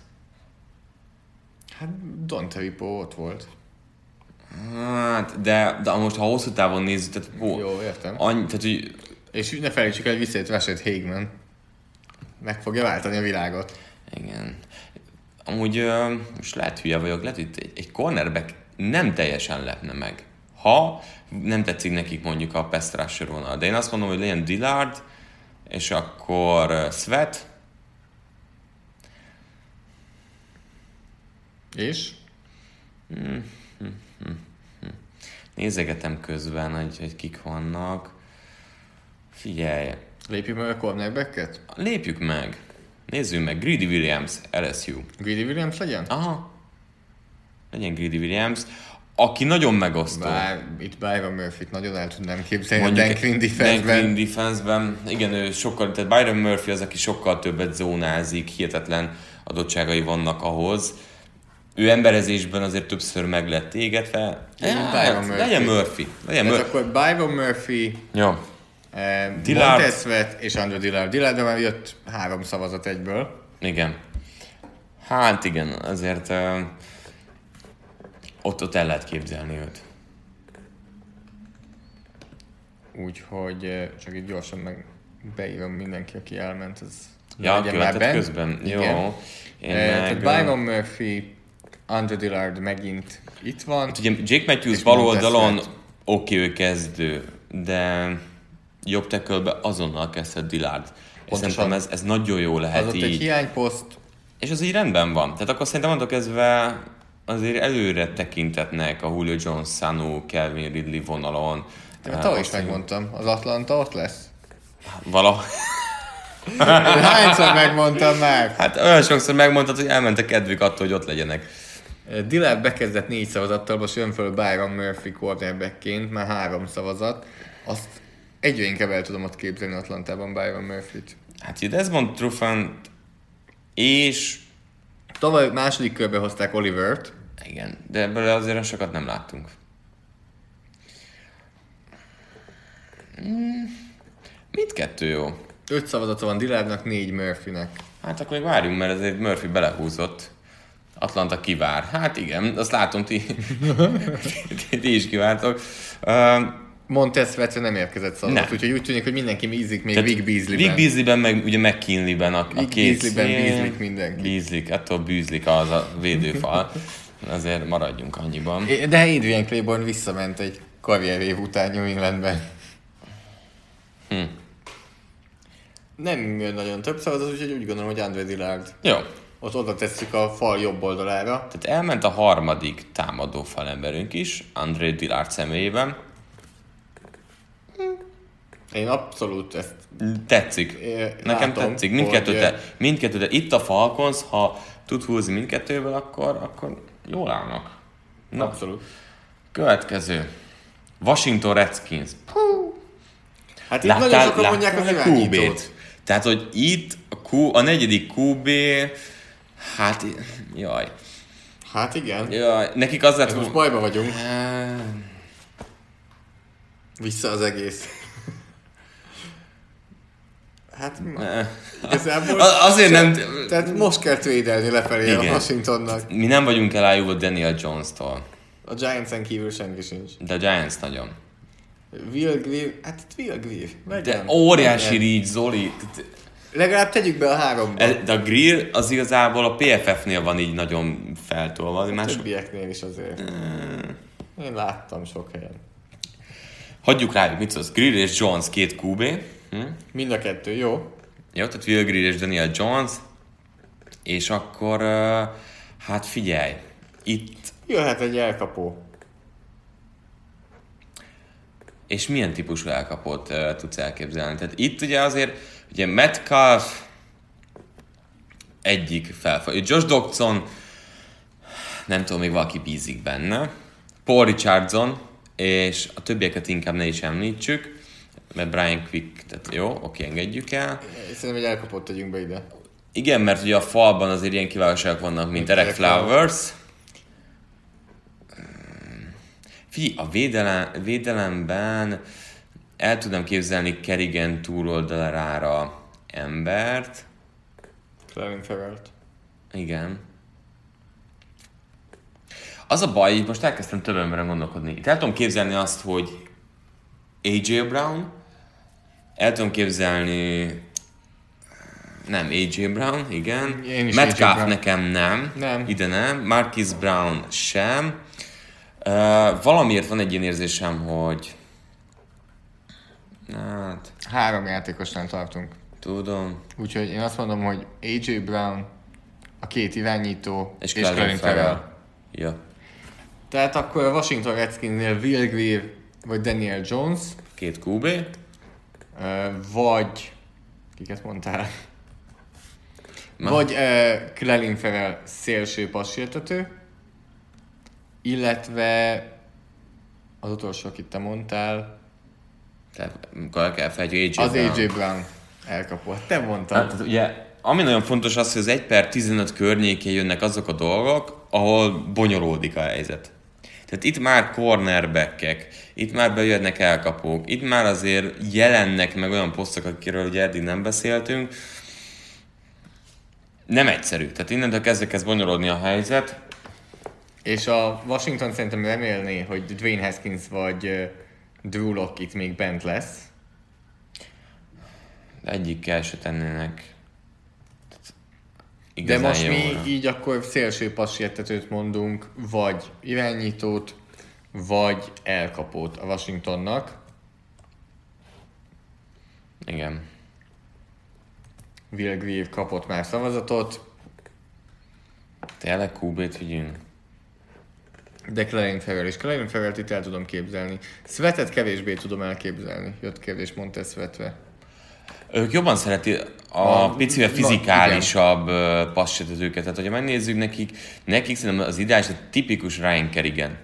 Hát Don Tripo ott volt. Hát, de, de most ha hosszú távon nézzük, tehát, ó, Jó, értem. Annyi, tehát, hogy És ne felejtsük el, hogy visszajött Rashad Hageman. Meg fogja váltani a világot. Igen. Amúgy ö, most lehet hülye vagyok, lehet, hogy egy, egy cornerback nem teljesen lepne meg. Ha nem tetszik nekik mondjuk a rusher vonal. De én azt mondom, hogy legyen Dillard, és akkor ö, Sweat, És? nézegetem közben, hogy, hogy kik vannak. Figyelj, Lépjük meg a cornerbacket? lépjük meg. Nézzük meg. Greedy Williams, LSU. Greedy Williams legyen? Aha. Legyen Greedy Williams, aki nagyon megosztó. Bár itt Byron Murphy-t nagyon el tudnám képzelni Mondjuk a Dan Quinn Dan defense-ben. Quinn defense-ben. Igen, ő sokkal, tehát Byron Murphy az, aki sokkal többet zónázik, hihetetlen adottságai vannak ahhoz. Ő emberezésben azért többször meg lett égetve. Legyen Hát, Byron Murphy. Legyen Murphy. Legyen Tehát Murphy. akkor Byron Murphy, Jó. eh, Dillard. Montez Sweat és Andrew Dillard. Dillardra már jött három szavazat egyből. Igen. Hát igen, azért uh, ott, ott el lehet képzelni őt. Úgyhogy csak itt gyorsan meg beírom mindenki, aki elment, az Ja, legyen már közben. Igen. Jó. Én Eh, meg, Tehát Byron Murphy, Andrew Dillard megint itt van. Hát ugye Jake Matthews bal oldalon oké, ő kezdő, de jobb tekölbe azonnal kezdhet Dillard. És szerintem ez, ez nagyon jó lehet Az ott egy így. hiányposzt, És az így rendben van. Tehát akkor szerintem mondok kezdve azért előre tekintetnek a Julio Jones, Sanu, Kelvin Ridley vonalon. de tavaly is megmondtam, az Atlanta ott lesz. Valahogy, Hányszor megmondtam már? Hát olyan sokszor megmondtad, hogy elment a kedvük attól, hogy ott legyenek. Dillard bekezdett négy szavazattal, most jön föl Byron Murphy quarterbackként, már három szavazat. Azt egyre inkább el tudom ott képzelni Atlantában Byron Murphy-t. Hát ugye Desmond Trufant és Tavaly második körbe hozták Olivert, igen, de ebből azért sokat nem láttunk. Mm, Mindkettő jó. öt szavazata van Dillardnak, négy Murphynek. Hát akkor még várjunk, mert azért Murphy belehúzott. Atlanta kivár. Hát igen, azt látom, ti, ti, ti is kivártok. Uh, Montez Vetve nem érkezett szavazat, Nem. úgyhogy úgy tűnik, hogy mindenki ízik még tehát Vic Beasley-ben. Vic Beasley-ben, meg ugye McKinley-ben a, a két Beasley-ben szél. bízlik mindenki. Bízlik, attól bűzlik az a védőfal. Azért maradjunk annyiban. De Adrian Claiborne visszament egy karrierév után New Englandben. Hm. Nem jön nagyon több szavazat, úgyhogy úgy gondolom, hogy Andre Dillard. Jó, Ott oda tesszük a fal jobb oldalára. tehát elment a harmadik támadó falemberünk is, André Dillard személyében. Én abszolút ezt Tetszik. É, Nekem látom, tetszik. Mindkettő, hogy, te, mindkettő, de itt a Falcons, ha tud húzni mindkettőből, akkor, akkor jól állnak. Na, abszolút. következő. Washington Redskins. Hát itt nagyon sokan mondják az a irányítót. Tehát, hogy itt a, Q, a negyedik QB, hát, jaj. Hát igen. jaj. Nekik az lett Ez most bajba vagyunk. Eh, Vissza az egész. Hát eh. igazából... A- Azért nem... Tehát most kell trédelni lefelé Igen. a Washingtonnak. Mi nem vagyunk elájúva Daniel Jones-tól, A Giants-en kívül senki sincs. de a Giants nagyon. Will Greer, hát Will Greer. De Legyen. óriási Legyen. reach, Zoli. Legalább tegyük be a háromba. E- De a grill az igazából a PFF-nél van így nagyon feltolva. de Más... Többieknél is azért. Én láttam sok helyen. Hagyjuk rájuk, mit szólsz? Grill és Jones két QB. Hm? Mind a kettő, jó? Jó, tehát Will Grill és Daniel Jones. És akkor, hát figyelj, itt, Jöhet egy elkapó. és milyen típusú elkapót uh, tudsz elképzelni? Tehát itt ugye azért, ugye Metcalf egyik felfel. Josh Dodson, nem tudom, még valaki bízik benne. Paul Richardson, és a többieket inkább ne is említsük, mert Brian Quick, tehát jó, oké, engedjük el. Szerintem egy elkapót tegyünk be ide. Igen, mert ugye a falban azért ilyen kiválóságok vannak, mint Eric Flowers. Figyelj, a védelem, védelemben el tudom képzelni Kerrigan túloldalára embert. Clelin Ferrelt. Igen. Az a baj, hogy most elkezdtem több emberen gondolkodni. Itt el tudom képzelni azt, hogy AJ Brown, el tudom képzelni nem, AJ Brown, igen. Én is Metcalf Brown. nekem nem. Nem. Ide nem. Marquis Brown sem. Uh, valamiért van egy ilyen érzésem, hogy hát, Három játékosnál tartunk. tudom. Úgyhogy én azt mondom, hogy AJ Brown, a két irányító És, és Ferrell. Ferrell. Ja. Tehát akkor a Washington Redskinsnél Will Greer vagy Daniel Jones, Két QB. vagy... Kiket mondtál? Na. Vagy uh, Clelin Ferrell szélső passértető, illetve az utolsó, akit te mondtál, Tehát kell felejtjük AJ az Brown. AJ Brown elkapó. Hát Te mondtad. Hát, ugye, ami nagyon fontos az, hogy az 1 per 15 környékén jönnek azok a dolgok, ahol bonyolódik a helyzet. Tehát itt már cornerbackek, itt már bejönnek elkapók, itt már azért jelennek meg olyan posztok, akiről ugye eddig nem beszéltünk. Nem egyszerű. Tehát innentől kezdve kezd bonyolódni a helyzet. És a Washington szerintem remélné, hogy Dwayne Haskins vagy Drew Lock itt még bent lesz. Egyikkel se tennének. De Igazán most mi jóra. így akkor szélső passértetőt mondunk, vagy irányítót, vagy elkapót a Washingtonnak. Igen. Will Greer kapott már szavazatot, Tényleg QB-t vigyünk? de Clelin Ferrell és Clelin Ferrell itt el tudom képzelni. Svetet kevésbé tudom elképzelni. Jött kérdés, mondta Svetve. Ők jobban szereti a, A- picivel fizikálisabb uh, passzsötetőket. Tehát, hogyha megnézzük nekik, nekik szerintem az ideális a tipikus Ryan Kerrigan.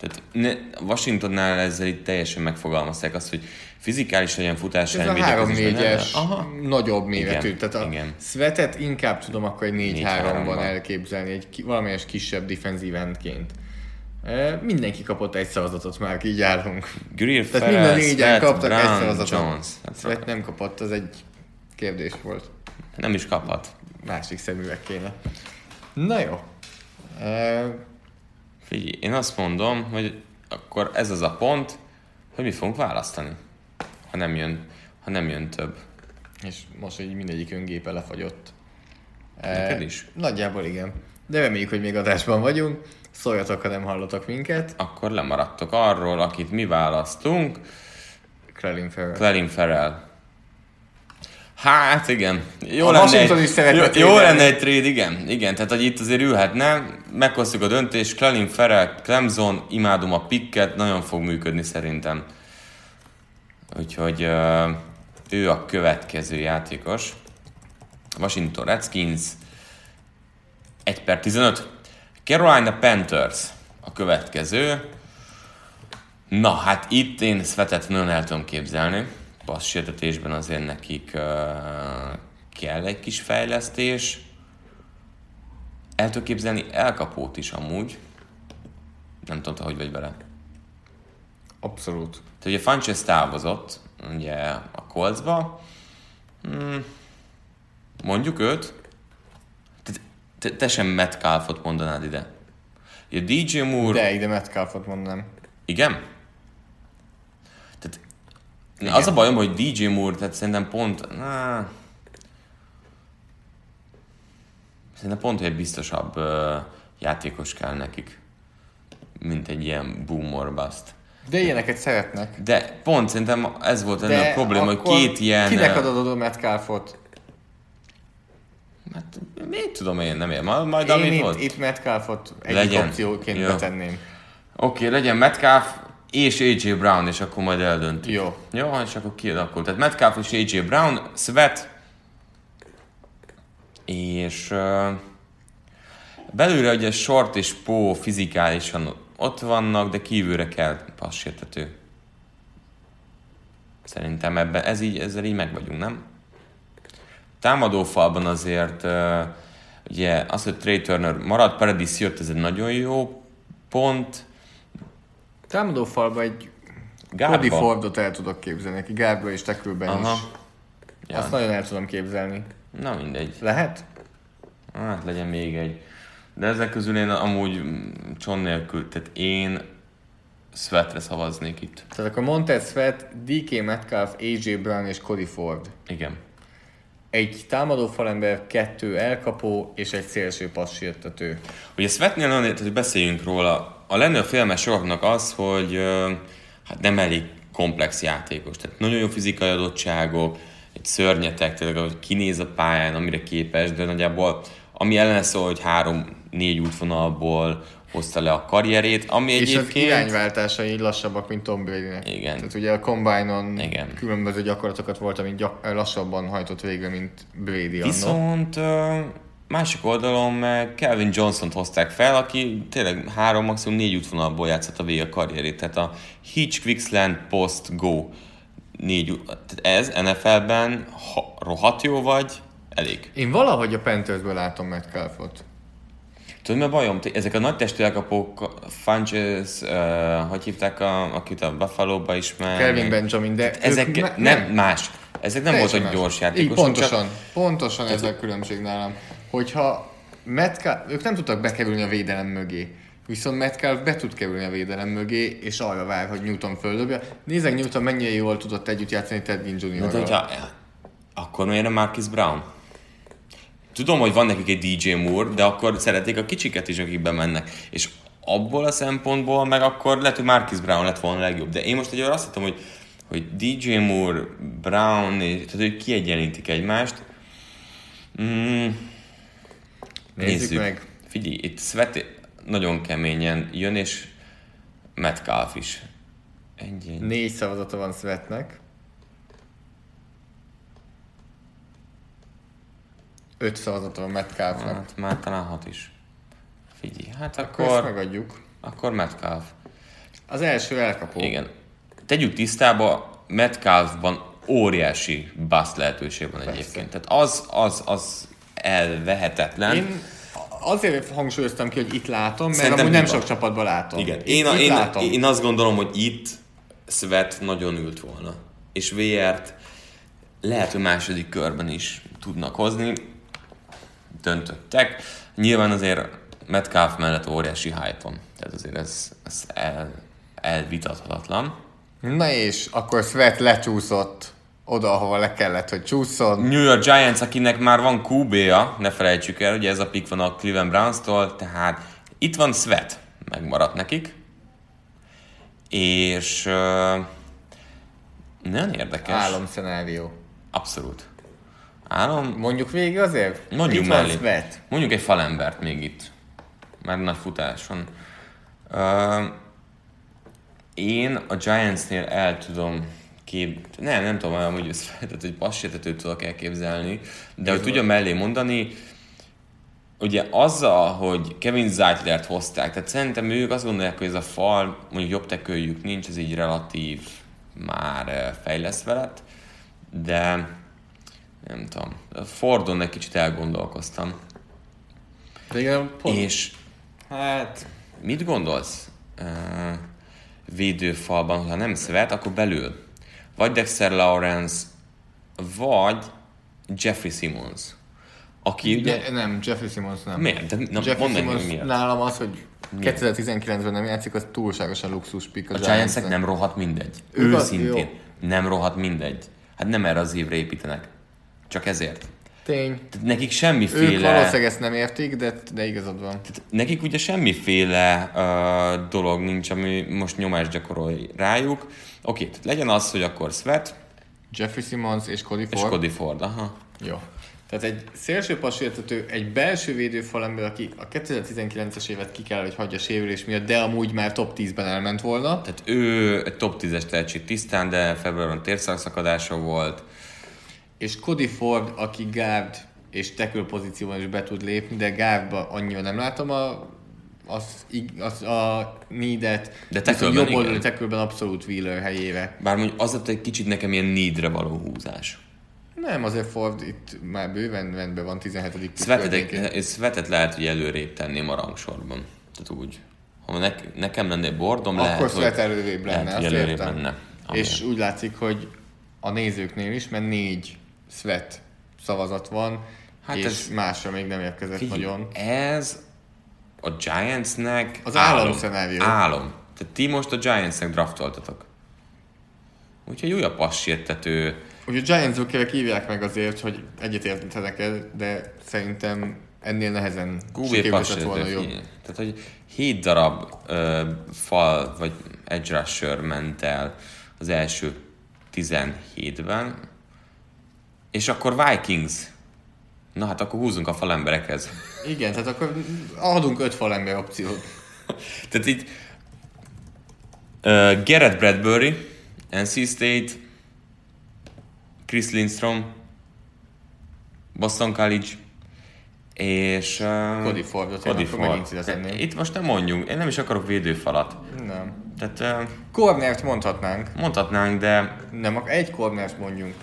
Tehát ne, Washingtonnál ezzel itt teljesen megfogalmazták azt, hogy fizikális legyen futás Ez a ellen védekezésben. 3-4-es, Aha. nagyobb méretű. Igen, Tehát a igen. Svetet inkább tudom akkor egy 4-3-ban 4-3-ban. elképzelni, egy valamelyes kisebb defenzív endként. E, mindenki kapott egy szavazatot már, így állunk. Greer, Tehát Ferrell, minden négyen kaptak egy Brown, szavazatot. Jones. Hát, Svet nem kapott, az egy kérdés volt. nem is kaphat. Másik szemüveg kéne. Na jó. E, Figyelj, én azt mondom, hogy akkor ez az a pont, hogy mi fogunk választani, ha nem jön, ha nem jön több. és most így mindegyikünk gépe lefagyott. E, Neked is? Nagyjából igen. De reméljük, hogy még adásban vagyunk. Szóljatok, ha nem hallotok minket. Akkor lemaradtok arról, akit mi választunk, Krellin Ferrell. Clelin Ferrell. Hát igen. Jó A lenne Washington egy, is szeretne jó, jó lenne egy trade, igen. Igen, tehát hogy itt azért ülhetne, meghoztuk a döntést, Clelin Ferrell, Clemson, imádom a picket, nagyon fog működni szerintem. Úgyhogy uh, ő a következő játékos. Washington Redskins, 1 per 15. Carolina Panthers a következő. Na, hát itt én Svetet nagyon el tudom képzelni. Passz sértetésben azért nekik uh, kell egy kis fejlesztés. El tudom képzelni elkapót is amúgy. Nem tudom, te hogy vagy vele. Abszolút. Tehát ugye Funches távozott, ugye a Coltsba. Hmm, mondjuk őt. Te, te sem Metcalfot mondanád ide. Ugye DJ Moore... De ide Metcalfot mondanám. Igen? Tehát Igen. az a bajom, hogy DJ Moore, tehát szerintem pont... Na, szerintem pont, hogy egy biztosabb uh, játékos kell nekik, mint egy ilyen boom or bust. De ilyeneket szeretnek. De pont szerintem ez volt De a probléma, hogy két ilyen... Kinek adod a Metcalfot? Hát, mit tudom én, nem ér. Majd, Én amit itt, volt. itt Metcalfot egyik Legyen. opcióként Jó. betenném. Oké, okay, legyen Metcalf és AJ Brown, és akkor majd eldöntjük. Jó. Jó, és akkor kialakul. Tehát Metcalf és AJ Brown, Sweat, és uh, belőle ugye Short és Pó fizikálisan ott vannak, de kívülre kell passzsértető. Szerintem ebben, ez így, ezzel így meg vagyunk, nem? Támadófalban azért uh, ugye az, hogy Trey Turner marad, Paradis jött, ez egy nagyon jó pont. Támadó falba egy Gárba. Cody Fordot el tudok képzelni, aki gárdba és tekülben Aha. is. Ja. Azt nagyon el tudom képzelni. Na mindegy. Lehet? Hát legyen még egy. De ezek közül én amúgy Cson nélkül, tehát én Sweatre szavaznék itt. Tehát akkor Montez Sweat, DK Metcalf, AJ Brown és Cody Ford. Igen. Egy támadó falember, kettő elkapó és egy szélső passzsértető. Ugye Svetnél tehát hogy beszéljünk róla, a legnagyobb félme sokaknak az, hogy hát nem elég komplex játékos. Tehát nagyon jó fizikai adottságok, egy szörnyetek, tényleg, hogy kinéz a pályán, amire képes, de nagyjából ami ellen szól, hogy három-négy útvonalból hozta le a karrierét, ami És az egyébként... irányváltásai lassabbak, mint Tom Brady-nek. Igen. Tehát ugye a Combine-on Igen. különböző gyakorlatokat volt, amit gyak- lassabban hajtott végre, mint Brady annak. Viszont ö, másik oldalon meg Kelvin Johnson-t hozták fel, aki tényleg három, maximum négy útvonalból játszott a végig a karrierét. Tehát a Hitch, Quicksland, Post, Go négy ez NFL-ben ha rohadt jó vagy, elég. Én valahogy a Panthersből látom Metcalfot. Tudod, mi a bajom? Ezek a nagy testű elkapók, Funches, uh, hogy hívták, a, akit a Buffalo-ba ismer? Kelvin Benjamin, de Ezek ők me- nem, más. Ezek nem voltak más. gyors Így, játékosok. pontosan, Csak, pontosan ez a különbség nálam. Hogyha Metcalf, ők nem tudtak bekerülni a védelem mögé, viszont Metcalf be tud kerülni a védelem mögé, és arra vár, hogy Newton földobja. Nézzek Newton mennyire jól tudott együtt játszani Ted Ginn Jr. hogyha, akkor miért nem Marcus Brown? Tudom, hogy van nekik egy DJ Moore, de akkor szeretik a kicsiket is, akik bemennek. És abból a szempontból meg akkor lehet, hogy Marcus Brown lett volna a legjobb. De én most egy azt hittem, hogy, hogy DJ Moore, Brown, és, tehát hogy kiegyenítik egymást. Mm, Nézzük meg. Figyelj, itt Svet nagyon keményen jön, és Metcalf is. Egy, egy. Négy szavazata van Svetnek. 5 szavazata van Metcalfnak. Hát már talán hat is. Figyelj, hát Akkor akkor, megadjuk. akkor Metcalf. Az első elkapó. Igen. Tegyük tisztába, Metcalfban óriási bust lehetőség van egyébként. Tehát az, az, az elvehetetlen. Én azért hangsúlyoztam ki, hogy itt látom, mert Szerintem amúgy nem sok csapatban látom. Igen, én, a, itt én, látom. én azt gondolom, hogy itt Svet nagyon ült volna. És VR-t lehet, hogy második körben is tudnak hozni. Döntöttek. Nyilván azért Metcalf mellett óriási hype van. Tehát azért ez, ez el, elvitathatatlan. Na és akkor Svet lecsúszott oda, ahova le kellett, hogy csúszson. New York Giants, akinek már van QB-ja, ne felejtsük el, ugye ez a pick van a Cleveland Browns-tól, tehát itt van Svet, megmaradt nekik, és uh, nagyon érdekes. Álomszenárió. Abszolút. Álom. Mondjuk végig azért? Mondjuk itt mellé. Svet. Mondjuk egy falembert még itt. Már nagy futás van. Uh, én a Giantsnél el tudom kép... Nem, nem tudom, hogy ez tehát egy passértetőt tudok elképzelni, de hogy tudja mellé mondani, ugye azzal, hogy Kevin Zeitlert hozták, tehát szerintem ők azt gondolják, hogy ez a fal, mondjuk jobb teköljük nincs, ez így relatív már fejlesztve lett, de nem tudom, Fordon egy kicsit elgondolkoztam. Igen, pont. És Hát, mit gondolsz uh, védőfalban, ha nem Svet, akkor belül? Vagy Dexter Lawrence, vagy Jeffrey Simmons. Aki ugye... de, nem, Jeffrey Simmons nem. Miért? De, na, Jeffrey Simmons miért. nálam az, hogy 2019-ben nem játszik, az túlságosan luxus pick a, A Giantsnek nem rohadt mindegy. Őszintén. jó. Nem rohadt mindegy. Hát nem erre az évre építenek. Csak ezért. Tény. Tehát nekik Ők semmiféle... valószínűleg ezt nem értik, de, de igazad van. Nekik ugye semmiféle uh, dolog nincs, ami most nyomást gyakorol rájuk. Oké, tehát legyen az, hogy akkor Svet Jeffrey Simmons és Cody és Ford. Cody Ford. Aha. Jó. Tehát egy szélső pasértető, egy belső védőfalember, aki a 2019-es évet ki kell, hogy hagyja sérülés miatt, de amúgy már top 10-ben elment volna. Tehát ő egy top 10-es tehetség tisztán, de februárban térszalszakadása volt. És Cody Ford, aki guard és tackle pozícióban is be tud lépni, de guardba annyira nem látom a, az, az a needet. De tackle-ben jobb oldali tackle abszolút Wheeler helyére. Bár mondjuk az egy kicsit nekem ilyen needre való húzás. Nem, azért Ford itt már bőven rendben van 17. pick Svetet, környékén. Svetet lehet, hogy előrébb tenném a rangsorban. Tehát úgy. Ha ne, nekem lenne egy bordom, Akkor lehet, hogy, előrébb lenne, lehet, előrébb lenne. És úgy látszik, hogy a nézőknél is, mert négy Sweat szavazat van, Hát és ez- másra még nem érkezett Figyelj, nagyon. Ez a Giantsnek Az álomszenárió. Álom. Tehát ti most a Giantsnek draftoltatok. Úgyhogy újabb passértető. Ugye a Giants Jokerek hívják meg azért, hogy egyetértenek el, de szerintem ennél nehezen sikerült volna jobb. Tehát, hogy 7 darab ö, fal vagy edge rusher ment el az első 17-ben, és akkor Vikings. Na hát akkor húzunk a falemberekhez. Igen, tehát akkor adunk öt falember opciót. Tehát itt uh, Garrett Bradbury, NC State, Chris Lindstrom, Boston College, és... Uh, Cody Fordot, ide tenném. Itt most nem mondjunk, én nem is akarok védőfalat. Nem. Tehát uh, Cornert mondhatnánk. mondhatnánk, de Nem, egy cornert mondjunk.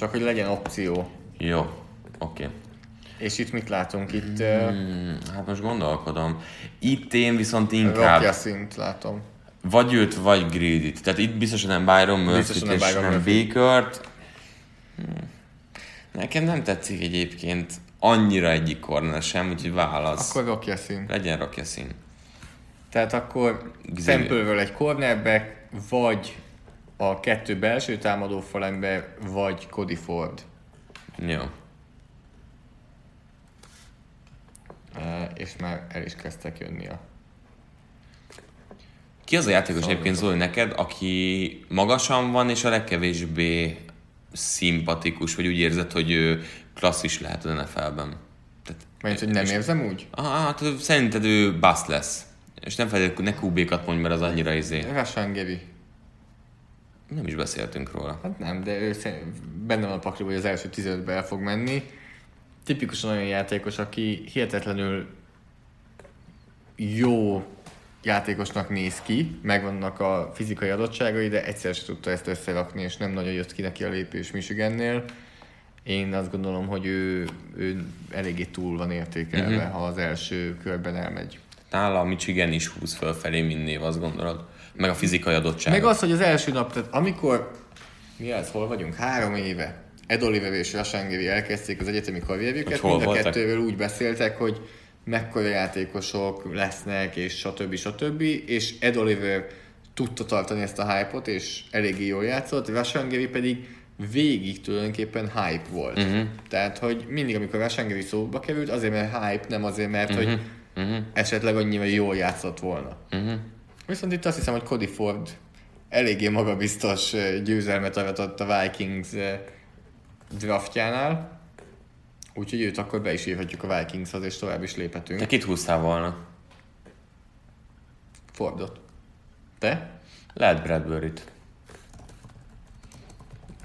Csak hogy legyen opció. jó, oké. Okay. És itt mit látunk? Itt uh, Hmm, hát most gondolkodom. Itt én viszont inkább Rocky szint látom. vagy őt, vagy Greedy-t. Tehát itt biztosan nem Byron nem és Byron nem Murphy. Baker-t. Hmm. Nekem nem tetszik egyébként annyira egyik corner sem, úgyhogy válasz. Akkor Rocky szint. Legyen rakja szín. Tehát akkor. Sample-ről egy cornerback, vagy a kettő belső támadó falember, vagy Cody Ford. Jó. Uh, és már el is kezdtek jönni a... Ki az a játékos egyébként Zoli neked, aki magasan van és a legkevésbé szimpatikus, vagy úgy érzed, hogy ő klasszis lehet az NFL-ben? Tehát, Mert hogy nem érzem úgy? ah, tehát szerinted ő bust lesz. És nem feltétlenül ne QB-kat mondj, mert az annyira izé. Rashan Gary. Nem is beszéltünk róla. Hát nem, de ő benne van a pakliban, hogy az első 15-be el fog menni. tipikusan olyan játékos, aki hihetetlenül jó játékosnak néz ki, megvannak a fizikai adottságai, de egyszer se tudta ezt összerakni, és nem nagyon jött ki neki a lépés Michigannél. Én azt gondolom, hogy ő, ő eléggé túl van értékelve, uh-huh. ha az első körben elmegy. Nála a Michigan is húz fölfelé, mint név, azt gondolod? Meg a fizikai adottság. Meg az, hogy az első nap, tehát amikor, mi ez, hol vagyunk? Három éve. Ed Oliver és Rasangeri elkezdték az egyetemi karrierjüket, mind a voltak? kettőről úgy beszéltek, hogy mekkora játékosok lesznek, és stb. stb. És Ed Oliver tudta tartani ezt a hype-ot, és eléggé jól játszott, Rasangeri pedig végig tulajdonképpen hype volt. Uh-huh. Tehát, hogy mindig, amikor Rasangeri szóba került, azért mert hype, nem azért, mert uh-huh. hogy uh-huh. esetleg annyira jól játszott volna. Uh-huh. Viszont itt azt hiszem, hogy Cody Ford eléggé magabiztos győzelmet aratott a Vikings draftjánál, úgyhogy őt akkor be is írhatjuk a Vikingshoz, és tovább is léphetünk. Te kit húztál volna? Fordot. Te? Lehet Bradbury-t.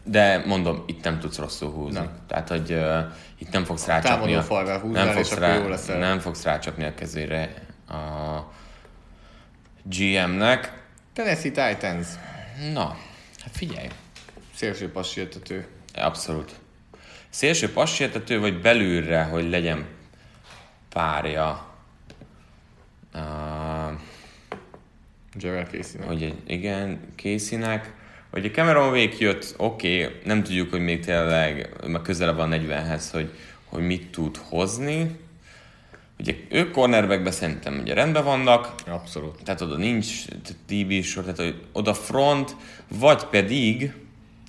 De mondom, itt nem tudsz rosszul húzni. Nem. Tehát, hogy uh, itt nem fogsz rácsapni. A, falra húznál, nem fogsz, rá, jó leszel. nem fogsz rácsapni a kezére a GM-nek. Tennessee Titans. Na, hát figyelj. Szélső passértető. Abszolút. Szélső passértető, vagy belülre, hogy legyen párja. Uh, Javel Casey-nek. Hogy igen, Casey-nek. A Cameron Wake jött, oké, okay, nem tudjuk, hogy még tényleg, mert közelebb van 40-hez, hogy, hogy mit tud hozni. Ugye ők cornerbackben szerintem ugye rendben vannak. Abszolút. Tehát oda nincs DB sor, tehát oda front, vagy pedig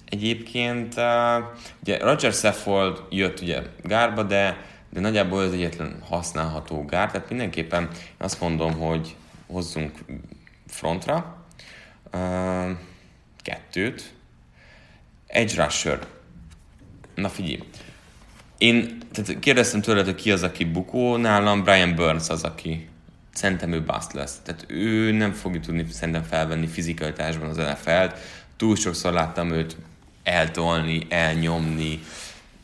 egyébként uh, ugye Roger Saffold jött ugye gárba, de, de nagyjából az egyetlen használható gár, tehát mindenképpen azt mondom, hogy hozzunk frontra uh, kettőt, Edge Rusher. Na figyelj, én tehát kérdeztem tőled, hogy ki az, aki bukó, nálam Brian Burns az, aki szerintem ő bust lesz. Tehát ő nem fogja tudni szerintem felvenni fizikalitásban az NFL-t. Túl sokszor láttam őt eltolni, elnyomni.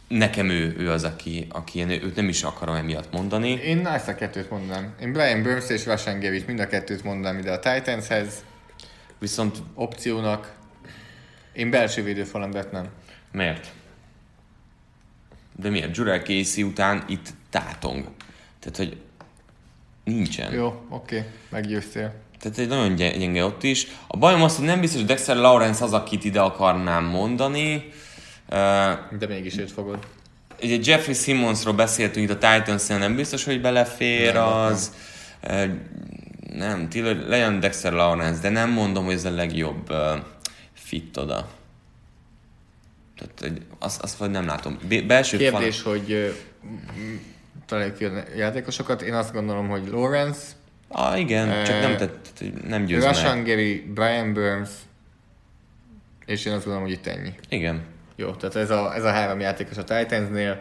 Nekem ő, ő az, aki, aki én őt nem is akarom emiatt mondani. Én ezt a kettőt mondanám. Én Brian Burns és Gavit mind a kettőt mondanám ide a Titanshez. Viszont opciónak. Én belső védőfalembert nem. Miért? De miért? Jurel Casey után itt tátong. Tehát, hogy nincsen. Jó, oké, okay. meggyőztél. Tehát egy nagyon gyenge ott is. A bajom az, hogy nem biztos, hogy Dexter Lawrence az, akit ide akarnám mondani. De mégis őt fogod. Ugye Jeffrey Simmonsról beszéltünk itt a titans nem biztos, hogy belefér nem, az. Nem, nem legyen Dexter Lawrence, de nem mondom, hogy ez a legjobb fit oda. Tehát azt, azt vagy nem látom. Belső Kérdés, fan... hogy találjuk ki a játékosokat. Én azt gondolom, hogy Lawrence. Ah, igen, uh, csak nem, tett, nem győz Rashan Gary, Brian Burns, és én azt gondolom, hogy itt ennyi. Igen. Jó, tehát ez a, ez a három játékos a Titansnél.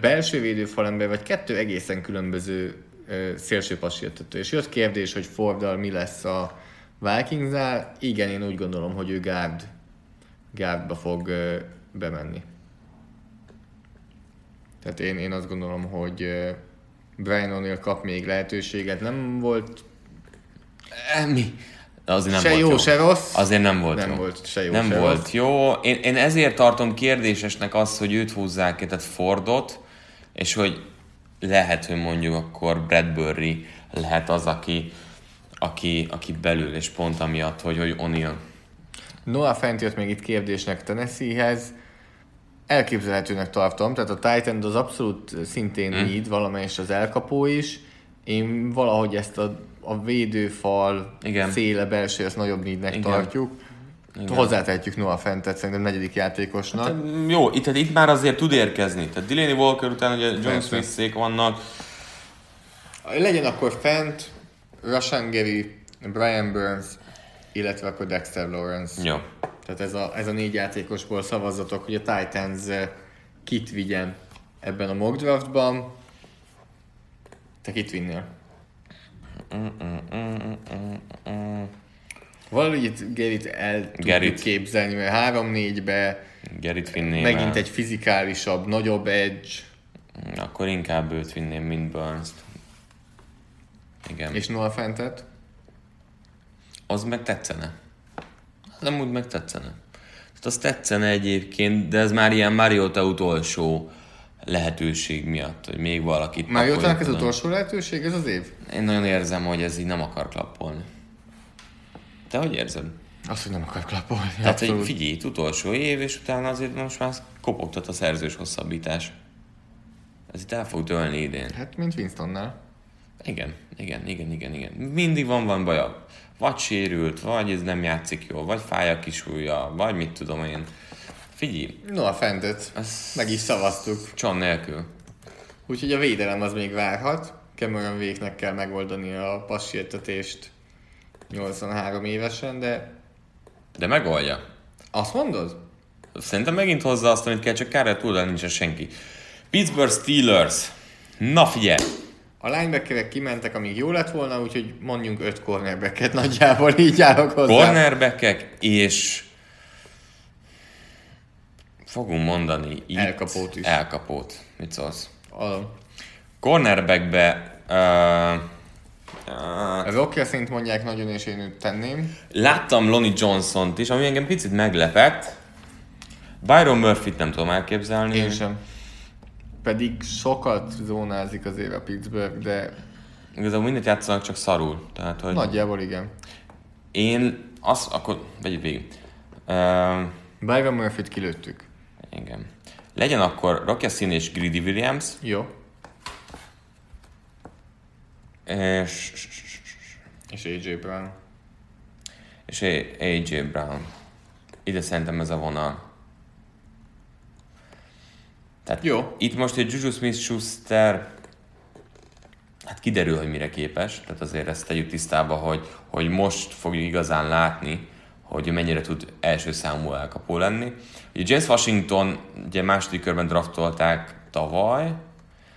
Belső védőfalember, vagy kettő egészen különböző szélső passértető. És jött kérdés, hogy Fordal mi lesz a Vikingsnál. Igen, én úgy gondolom, hogy ő guard, guardba fog bemenni. Tehát én, én azt gondolom, hogy Brian O'Neill kap még lehetőséget. Nem volt... Mi? azért nem se volt jó, jó, se rossz. Azért nem volt nem jó. volt se jó, Nem se volt rossz. jó. Én, én ezért tartom kérdésesnek azt, hogy őt húzzák ki, tehát Fordot, és hogy lehet, hogy mondjuk akkor Bradbury lehet az, aki, aki, aki belül, és pont amiatt, hogy, hogy O'Neill. Noah fent jött még itt kérdésnek Tennesseehez. Elképzelhetőnek tartom, tehát a Titan az abszolút szintén mm. need, valamelyes az elkapó is. Én valahogy ezt a, a védőfal Igen. széle belső, ezt nagyobb Igen. tartjuk. Igen. Hozzátehetjük Noah Fentet szerintem negyedik játékosnak. Hát, jó, itt, itt már azért tud érkezni. Tehát Delaney Walker után ugye John smith vannak. Legyen akkor Fent, Rashan Gary, Brian Burns, illetve akkor Dexter Lawrence. Jó. Tehát ez a, ez a négy játékosból szavazatok, hogy a Titans eh, kit vigyen ebben a mock draftban. Te kit vinnél? Valahogy itt Gerit el tudjuk képzelni, mert 3-4-be Gerit vinné megint el. egy fizikálisabb, nagyobb edge. Akkor inkább őt vinném, mint Burns-t. Igen. És Noah Fentet? Az meg tetszene. Az amúgy meg tetszene. Tehát az tetszene egyébként, de ez már ilyen Mariota utolsó lehetőség miatt, hogy még valakit Jótának ez utolsó lehetőség, ez az év? Én nagyon érzem, hogy ez így nem akar klappolni. Te hogy érzed? Azt, hogy nem akar klappolni. Tehát, hogy abszolút. figyelj, itt utolsó év, és utána azért most már kopogtat a szerzős hosszabbítás. Ez itt el fog dőlni idén. Hát, mint Winstonnál. Igen, igen, igen, igen, igen. Mindig van van baja. Vagy sérült, vagy ez nem játszik jól, vagy fáj a kis ujja, vagy mit tudom én. Figyelj, Noah Fentet. Ez- Meg is szavaztuk. cson nélkül. Úgyhogy a védelem az még várhat. Cameron Wake-nek kell megoldani a passértetést 83 évesen, de De megoldja. azt mondod? Szerintem megint hozza azt, amit kell, csak kár, túl nincsen senki. Pittsburgh Steelers. Na figyelj! A linebackerek kimentek, amíg jó lett volna, úgyhogy mondjunk öt cornerbacket nagyjából, így állok hozzá. Cornerbackek és fogunk mondani itt Elkapót is. Elkapót. Mit szólsz? A, Cornerbackbe uh, uh, a Rocky szint mondják nagyon, és én őt tenném. láttam Lonnie Johnson-t is, ami engem picit meglepett. Byron Murphy-t nem tudom elképzelni. Én sem. Pedig sokat zónázik azért a Pittsburgh, de Igazából mindent játszanak, csak szarul. Tehát, hogy nagyjából igen. én azt, akkor vegyük végig. Uh, Byron Murphy-t kilőttük. igen. Legyen akkor Rocky Sin és Greedy Williams, Jó. és, És AJ Brown. és AJ Brown. Ide szerintem ez a vonal. Tehát Jó. itt most egy Juju Smith-Schuster hát kiderül, hogy mire képes, tehát azért ezt tegyük tisztába, hogy, hogy most fogjuk igazán látni, hogy mennyire tud első számú elkapó lenni. Ugye James Washington ugye második körben draftolták tavaly,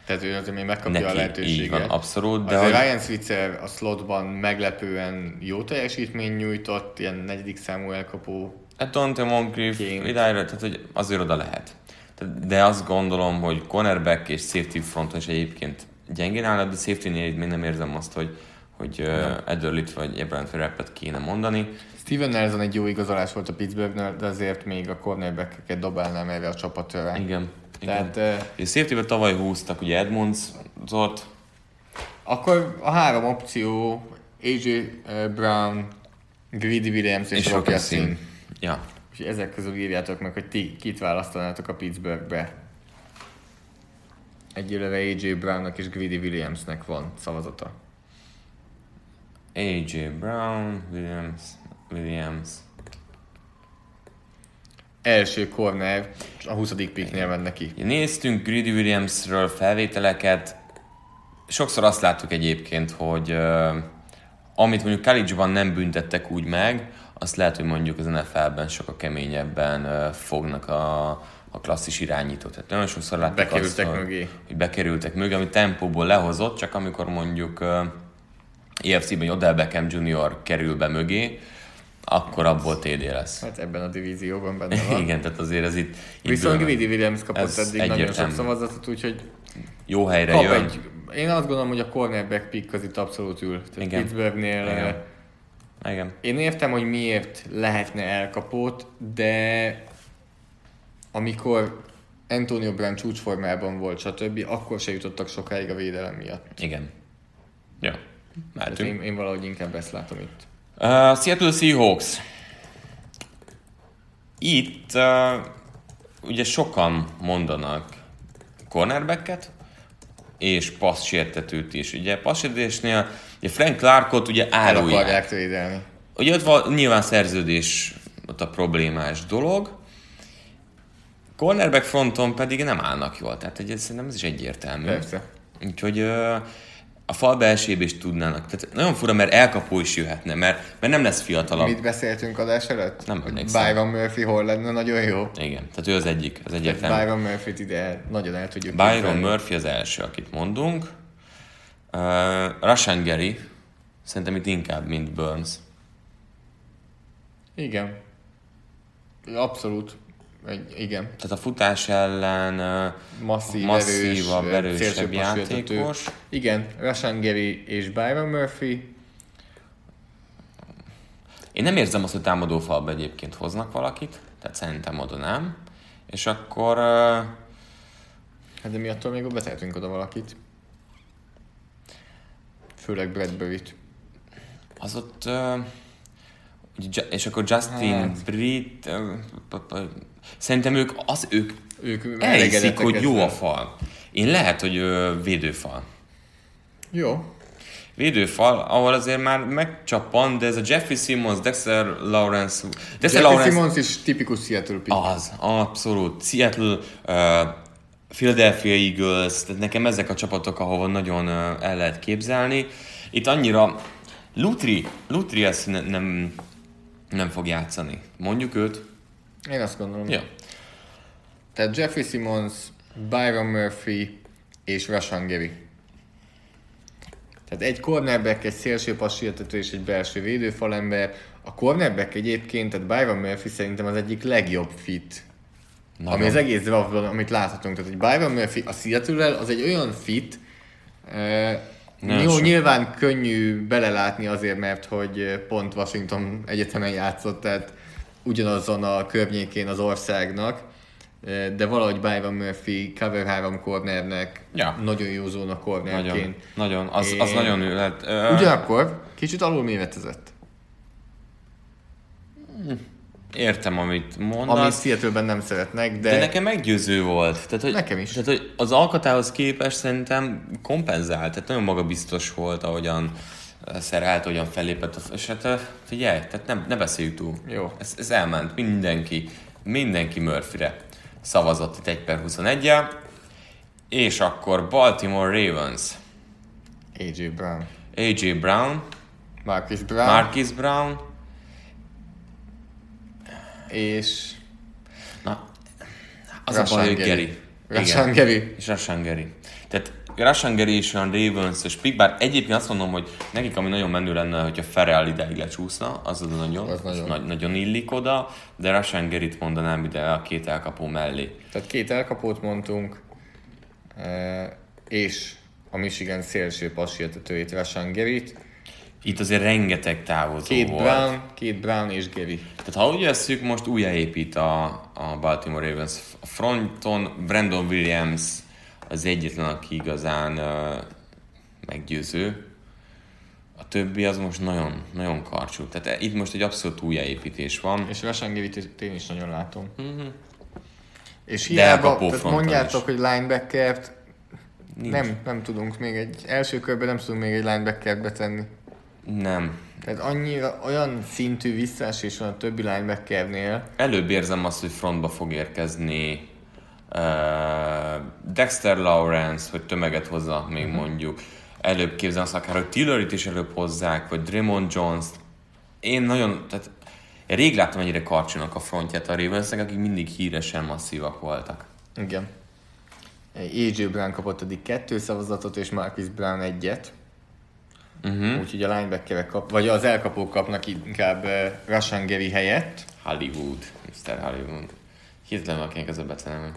Tehát ő azért még megkapja neki a lehetőséget. így van, abszolút, de Azért hogy, Ryan Switzer a slotban meglepően jó teljesítmény nyújtott, ilyen negyedik számú elkapó. Hát Dante Moncrief, idára, tehát hogy azért oda lehet. De azt gondolom, hogy cornerback és safety fronton is egyébként gyengén áll, de safety-nél még nem érzem azt, hogy, hogy uh, vagy Abraham Rappet kéne mondani. Steven Nelson egy jó igazolás volt a Pittsburghnál, de azért még a cornerback-eket dobálnám erre a csapatra. Igen. igen. Tehát eh, És safety tavaly húztak ugye Edmonds-ot, akkor a három opció AJ Brown, Greedy Williams és, és Rocky. Ja. Úgyhogy ezek közül írjátok meg, hogy ti kit választanátok a Pittsburghbe. Egyelőre AJ Brownnak és Greedy Williamsnek van szavazata. AJ Brown, Williams, Williams. Első corner, a 20. picknél ment neki. Néztünk Greedy Williamsről felvételeket, sokszor azt láttuk egyébként, hogy uh, amit mondjuk college-ban nem büntettek úgy meg, azt lehet, hogy mondjuk az NFL-ben sokkal keményebben fognak a, a klasszis irányítót. Tehát nagyon sokszor láttuk Bekerültek azt, mögé. hogy bekerültek mögé, ami tempóból lehozott, csak amikor mondjuk uh, EFC-ben Odell Beckham Jr. kerül be mögé, akkor abból TD lesz. Hát ebben a divízióban benne van. Igen, tehát azért ez itt, Viszont Greedy Williams kapott eddig nagyon sok szavazatot, úgyhogy jó helyre kap jön. egy... Én azt gondolom, hogy a cornerback pick az itt abszolút ül. Tehát Igen. Pittsburghnél Igen. eh, Igen. Én értem, hogy miért lehetne elkapót, de amikor Antonio Brown csúcsformában volt, stb., akkor se jutottak sokáig a védelem miatt. Igen. Tehát Mehetünk. én, én valahogy inkább ezt látom itt. Uh, Seattle Seahawks. Itt uh, ugye sokan mondanak cornerbacket, és passzsértetőt is. Ugye passzsértetésnél ugye Frank Clarkot ugye El árulják. akarják védelni. Ugye ott van nyilván szerződés ott a problémás dolog. Cornerback fronton pedig nem állnak jól, tehát ez, szerintem ez is egyértelmű. Persze. Úgyhogy a fal belsébe is tudnának. Tehát nagyon fura, mert elkapó is jöhetne, mert, mert nem lesz fiatalabb. Mit beszéltünk adás előtt? Nem emlékszem. Byron Murphy hol lenne nagyon jó. Igen, tehát ő az egyik, az egyértelmű. Byron Murphy-t ide nagyon el tudjuk Byron képzelni. Murphy az első, akit mondunk. Uh, Rashan Gary, szerintem itt inkább, mint Burns. Igen. Abszolút. Egy, igen. Tehát a futás ellen Masszív, masszívabb, erős, erősebb játékos. Igen, Rashan Gary és Byron Murphy. Én nem érzem azt, hogy támadó falba egyébként hoznak valakit, tehát szerintem oda nem. És akkor Hát de mi attól még betehetünk oda valakit. Főleg Bradbury-t. az ott... és akkor Justin Hát. Britt... Szerintem ők, az, ők Ők elhiszik, hogy jó a fal. Én lehet, hogy ö, védőfal. Jó. Védőfal, ahol azért már megcsappan, de ez a Jeffrey Simmons, Dexter Lawrence... Dexter Jeffrey Simmons is tipikus Seattle pick. Az, abszolút. Seattle, uh, Philadelphia Eagles, tehát nekem ezek a csapatok, ahova nagyon uh, el lehet képzelni. Itt annyira Lutri, Lutri ezt ne, nem, nem fog játszani. Mondjuk őt. Én azt gondolom. Ja. Tehát Jeffrey Simmons, Byron Murphy és Rashan Gary. Tehát egy cornerback, egy szélső passértető és egy belső védőfalember. A cornerback egyébként, tehát Byron Murphy szerintem az egyik legjobb fit. Nagyon. Ami az egész draftban, amit láthatunk. Tehát egy Byron Murphy a seattle az egy olyan fit, eh, Nagyon jó, sok. nyilván könnyű belelátni azért, mert hogy pont Washington egyetemen játszott, tehát ugyanazon a környékén az országnak, de valahogy Byron Murphy cover 3 cornernek Ja. nagyon jó zóna Nagyon, cornerként. nagyon, az, az Én- nagyon ő lett. Ugyanakkor kicsit alul méretezett. Értem, amit mondasz. Amit Seattle-ben nem szeretnek, de, De nekem meggyőző volt. Tehát, hogy, Nekem is. Tehát, hogy az alkatához képest szerintem kompenzált. Tehát nagyon magabiztos volt, ahogyan szerelt, ahogyan fellépett. a- És hát figyelj, tehát nem, ne beszéljük túl. Jó. Ez, ez elment. Mindenki, mindenki Murphyre szavazott itt 1 per 21 És akkor Baltimore Ravens. AJ Brown. AJ Brown, Marcus Brown. Marquis Brown, és Na, az a baj, hogy Gary. Rashan Igen. Gary. És Rashan Gary. Tehát És olyan ravens és pick, bár egyébként azt mondom, hogy nekik ami nagyon menő lenne, hogyha Ferrell ideig lecsúszna, az az nagyon, Az nagyon. Nagy, nagyon illik oda, de Rashan Gary-t mondanám ide a két elkapó mellé. Tehát két elkapót mondtunk, eh, és a Michigan szélső passértetőjét, Rashan Gary-t, Itt azért rengeteg távozó két volt. Brown, két Brown és Gary. Tehát ha úgy vesszük, most újjáépít a, a Baltimore Ravens. A fronton Brandon Williams az egyetlen, aki igazán uh, meggyőző. A többi az most nagyon, nagyon karcsú. Tehát itt most egy abszolút újjáépítés van. És Gary-t én is nagyon látom. Mm-hmm. És hiába, tehát mondjátok, is. hogy linebackert Nincs. nem, nem tudunk még egy, első körben nem tudunk még egy linebackert betenni. Nem. Tehát annyira, olyan szintű visszaesés van a többi linebackernél, Előbb érzem azt, hogy frontba fog érkezni Dexter Lawrence, hogy tömeget hozza még uh-huh. mondjuk. Előbb képzelem akár, hogy Tillerit is előbb hozzák, vagy Draymond jones Én nagyon, tehát rég láttam ennyire karcsúnak a frontját a ravens akik mindig híresen masszívak voltak. Igen. AJ Brown kapott eddig kettő szavazatot, és Marcus Brown egyet. Uh-huh. Úgyhogy a linebackerek kap, vagy az elkapók kapnak inkább uh, Rashan Gary helyett. Hollywood, Mr. Hollywood. Hirtelen akinek ez a beceneve.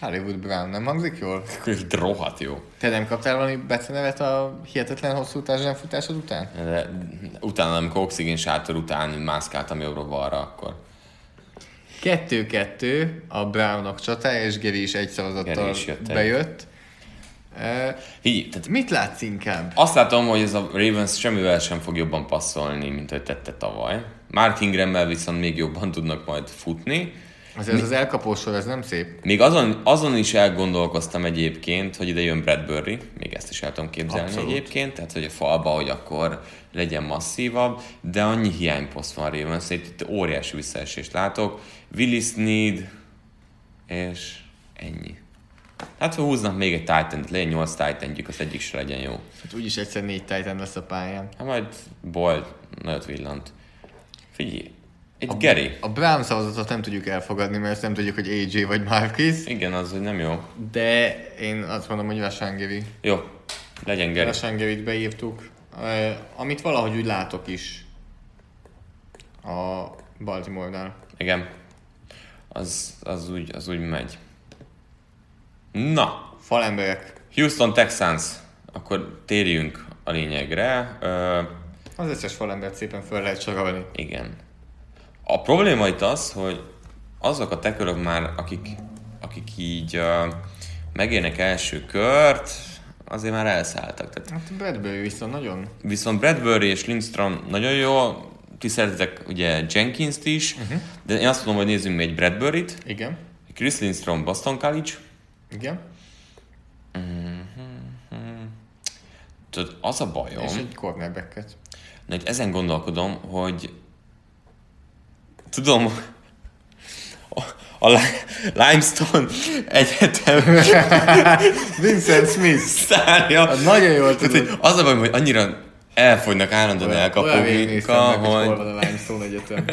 Hollywood Brown, nem hangzik jól? Rohadt jó. Te nem kaptál valami becenevet a hihetetlen hosszú társadalomfutásod után? De utána, amikor oxigén sátor után mászkáltam jobbra-balra, akkor 2-2 a Brownok csatája, és Gary is egy szavazattal is jött bejött. Uh, Figyelj, tehát mit látsz inkább? Azt látom, hogy ez a Ravens semmivel sem fog jobban passzolni, mint hogy tette tavaly. Mark Ingrammel viszont még jobban tudnak majd futni. Azért ez az elkapósor, ez nem szép. Még azon, azon is elgondolkoztam egyébként, hogy ide jön Bradbury, még ezt is el tudom képzelni Abszolút. egyébként, tehát hogy a falba, hogy akkor legyen masszívabb, de annyi hiányposzt van Ravens, itt, itt óriási visszaesést látok. Willis Need, és ennyi. Hát ha húznak még egy titan legyen 8 titan az egyik se legyen jó. Hát úgyis egyszer négy Titan lesz a pályán. Hát majd Boyd nagyot villant. Figyelj, egy Gary. A Brown szavazatot nem tudjuk elfogadni, mert ezt nem tudjuk, hogy AJ vagy Marcus. Igen, az, hogy nem jó. De én azt mondom, hogy Rashan Gary. Jó, legyen Gary. Rashan Gary-t beírtuk. Uh, amit valahogy úgy látok is a Baltimore-nál. Igen. az, az, úgy, az úgy megy. Na, Falemberek. Houston Texans. Akkor térjünk a lényegre. Ö, Az összes falembert szépen föl lehet sorolni. igen. A probléma itt az, hogy azok a tekörök már, akik, akik így uh, megérnek első kört, azért már elszálltak. Tehát Hát Bradbury viszont nagyon... Viszont Bradbury és Lindstrom nagyon jó, ti szeretitek ugye Jenkins-t is, uh-huh. de én azt mondom, hogy nézzünk még egy Bradbury-t, Igen. Chris Lindstrom Boston College, Igen. Tudod, az a bajom, És egy cornerbacket. de hogy ezen gondolkodom, hogy tudom, a, a Li- Limestone Egyetem Vincent Smith. szárja. Az nagyon jól Tehát, tudod. hogy az a bajom, hogy annyira elfogynak állandóan Olyan elkapóinka, meg, hogy hol van a Limestone Egyetem.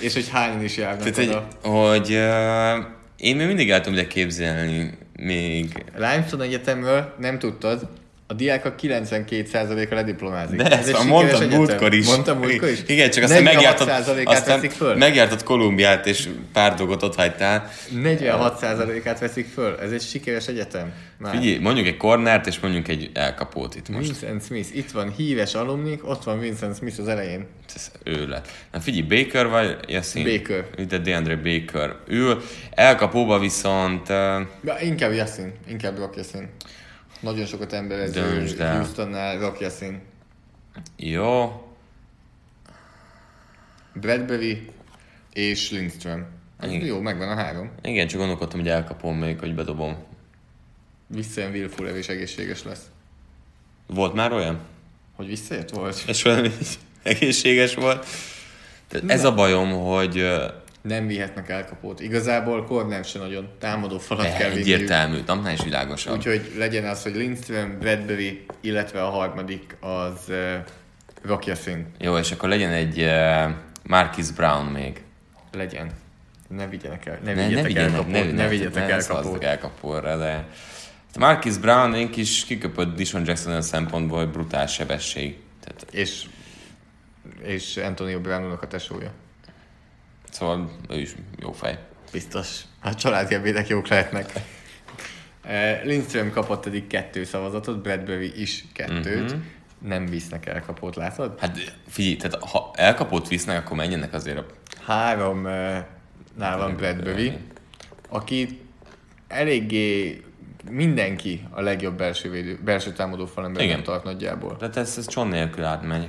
És hogy hányan is járnak tehát, oda. hogy, hogy uh, én még mindig el tudom ide képzelni még Limestone Egyetemről nem tudtad, a diákok 92%-a lediplomázik. De ezt sikeres mondtam múltkor is. Mondtam múltkor is? Igen, csak aztán megjártad, 46%-át aztán veszik föl. megjártad Kolumbiát, és pár dolgot ott hagytál. 46%-át veszik föl. Ez egy sikeres egyetem. Már. Figyelj, mondjuk egy cornert, és mondjuk egy elkapót itt most. Vincent Smith. Itt van híves alumnik, ott van Vincent Smith az elején. Ez ő lett. Na figyelj, Baker vagy Yassin? Baker. Ide DeAndre Baker. Ül. Elkapóba viszont... Uh, Ja, inkább Yassin. Inkább Rock Yassin. Nagyon sokat emberező. Houstonnál Rock Yassin. jó. Bradbury és Lindström. Ez Igen. jó, megvan a három. Igen, csak gondolkodtam, hogy elkapom még, hogy bedobom. Visszajön Will és egészséges lesz. Volt már olyan? Hogy visszajött volt? És valami egészséges volt? Tehát ez a bajom, hogy Nem vihetnek elkapót. Igazából corner se nagyon támadó falat kell vinniük. egyértelmű, napnál is világosabb. Úgyhogy legyen az, hogy Lindström, Bradbury, illetve a harmadik az uh, Rock Yassin. Jó, és akkor legyen egy uh, Marcus Brown még. Legyen. Ne vigyenek el. Ne, Ne, ne vigyetek vigyenek, elkapót. ne, Ne, ne, vigyetek ne elkapót. elkapóra, de... Hát Marcus Brown egy kis kiköpött Dishon Jackson olyan szempontból, hogy brutál sebesség. Tehát, És, és Antonio Brownnak a tesója. Szóval ő is jó fej. Biztos. A családi ebédek jók lehetnek. Eh, Lindström kapott eddig kettő szavazatot, Bradbury is kettőt. Mhm. Nem visznek elkapót, látod? Hát figyelj, tehát ha elkapót visznek, akkor menjenek azért a... Három uh, nál van Bradbury, aki eléggé mindenki a legjobb belső, védő, belső támadó falemberben tart nagyjából. Tehát ez, ez John nélkül átmegy.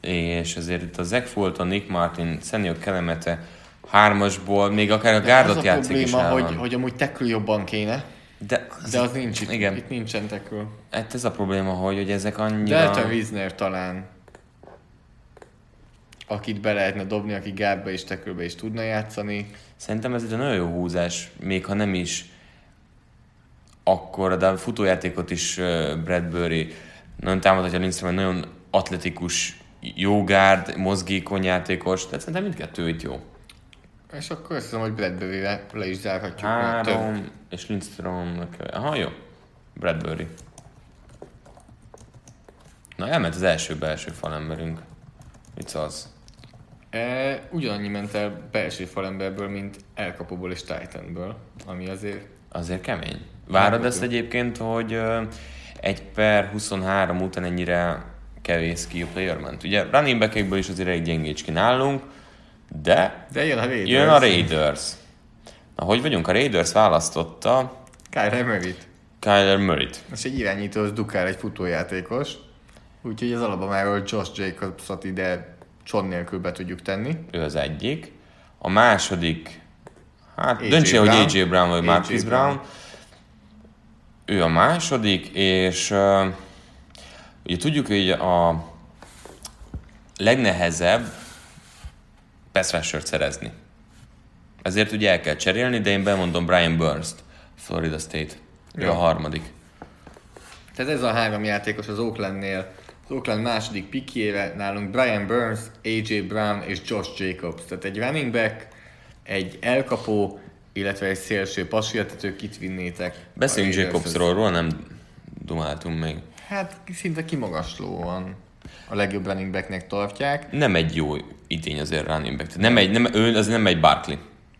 És ezért itt a Zach Fulton, Nick Martin, Senio Kelemete hármasból, még akár a gárdot a játszik is probléma, el hogy, van. hogy amúgy tekül jobban kéne, De, az, de az nincs itt. Igen. Itt nincsen tekül. Hát ez a probléma, hogy, hogy ezek annyira... Delta Wiesner talán, akit be lehetne dobni, aki gárdba és tekülbe is tudna játszani. Szerintem ez egy nagyon jó húzás, még ha nem is akkor, de a futójátékot is Bradbury nagyon támadhatja Lindström, nagyon atletikus, jó gárd, mozgékony játékos, tehát szerintem mindkettő itt jó. És akkor azt hiszem, hogy Bradbury-re le is zárhatjuk. mert több. Három, és Lindströmnek, aha jó, Bradbury. Na elment az első belső falemberünk. Mit az? E, ugyanannyi ment el belső falemberből, mint elkapóból és Titanből, ami azért Azért kemény. Várod ezt egyébként, hogy ö, egy per 23 után ennyire kevés ki a player ment? Ugye running back is azért egy gyengécski nálunk, de De jön a Raiders. jön a Raiders. Na, hogy vagyunk? A Raiders választotta Kyler Murray-t. Kyler Murray-t. És egy irányítóhoz dukál egy futójátékos. Úgyhogy az Alabamáról Josh Jacobs-ot ide csont nélkül be tudjuk tenni. Ő az egyik. A második, hát döntsél, hogy. AJ Brown vagy Marcus Brown. Brown. Ő a második, és ugye tudjuk, hogy a legnehezebb pass szerezni. Ezért ugye el kell cserélni, de én bemondom Brian Burns-t, Florida State. Ő a harmadik. Tehát ez a három játékos az Oaklandnél, az Oakland második pikjére, nálunk Brian Burns, AJ Brown és Josh Jacobs. Tehát egy running back, egy elkapó, illetve egy szélső passértető, kit vinnétek? Beszéljünk A Raidershez? Jacobsról, róla nem dumáltunk még. Hát szinte kimagaslóan a legjobb running backnek tartják. Nem egy jó idény azért running back. Nem egy, nem, ő az nem egy Barkley.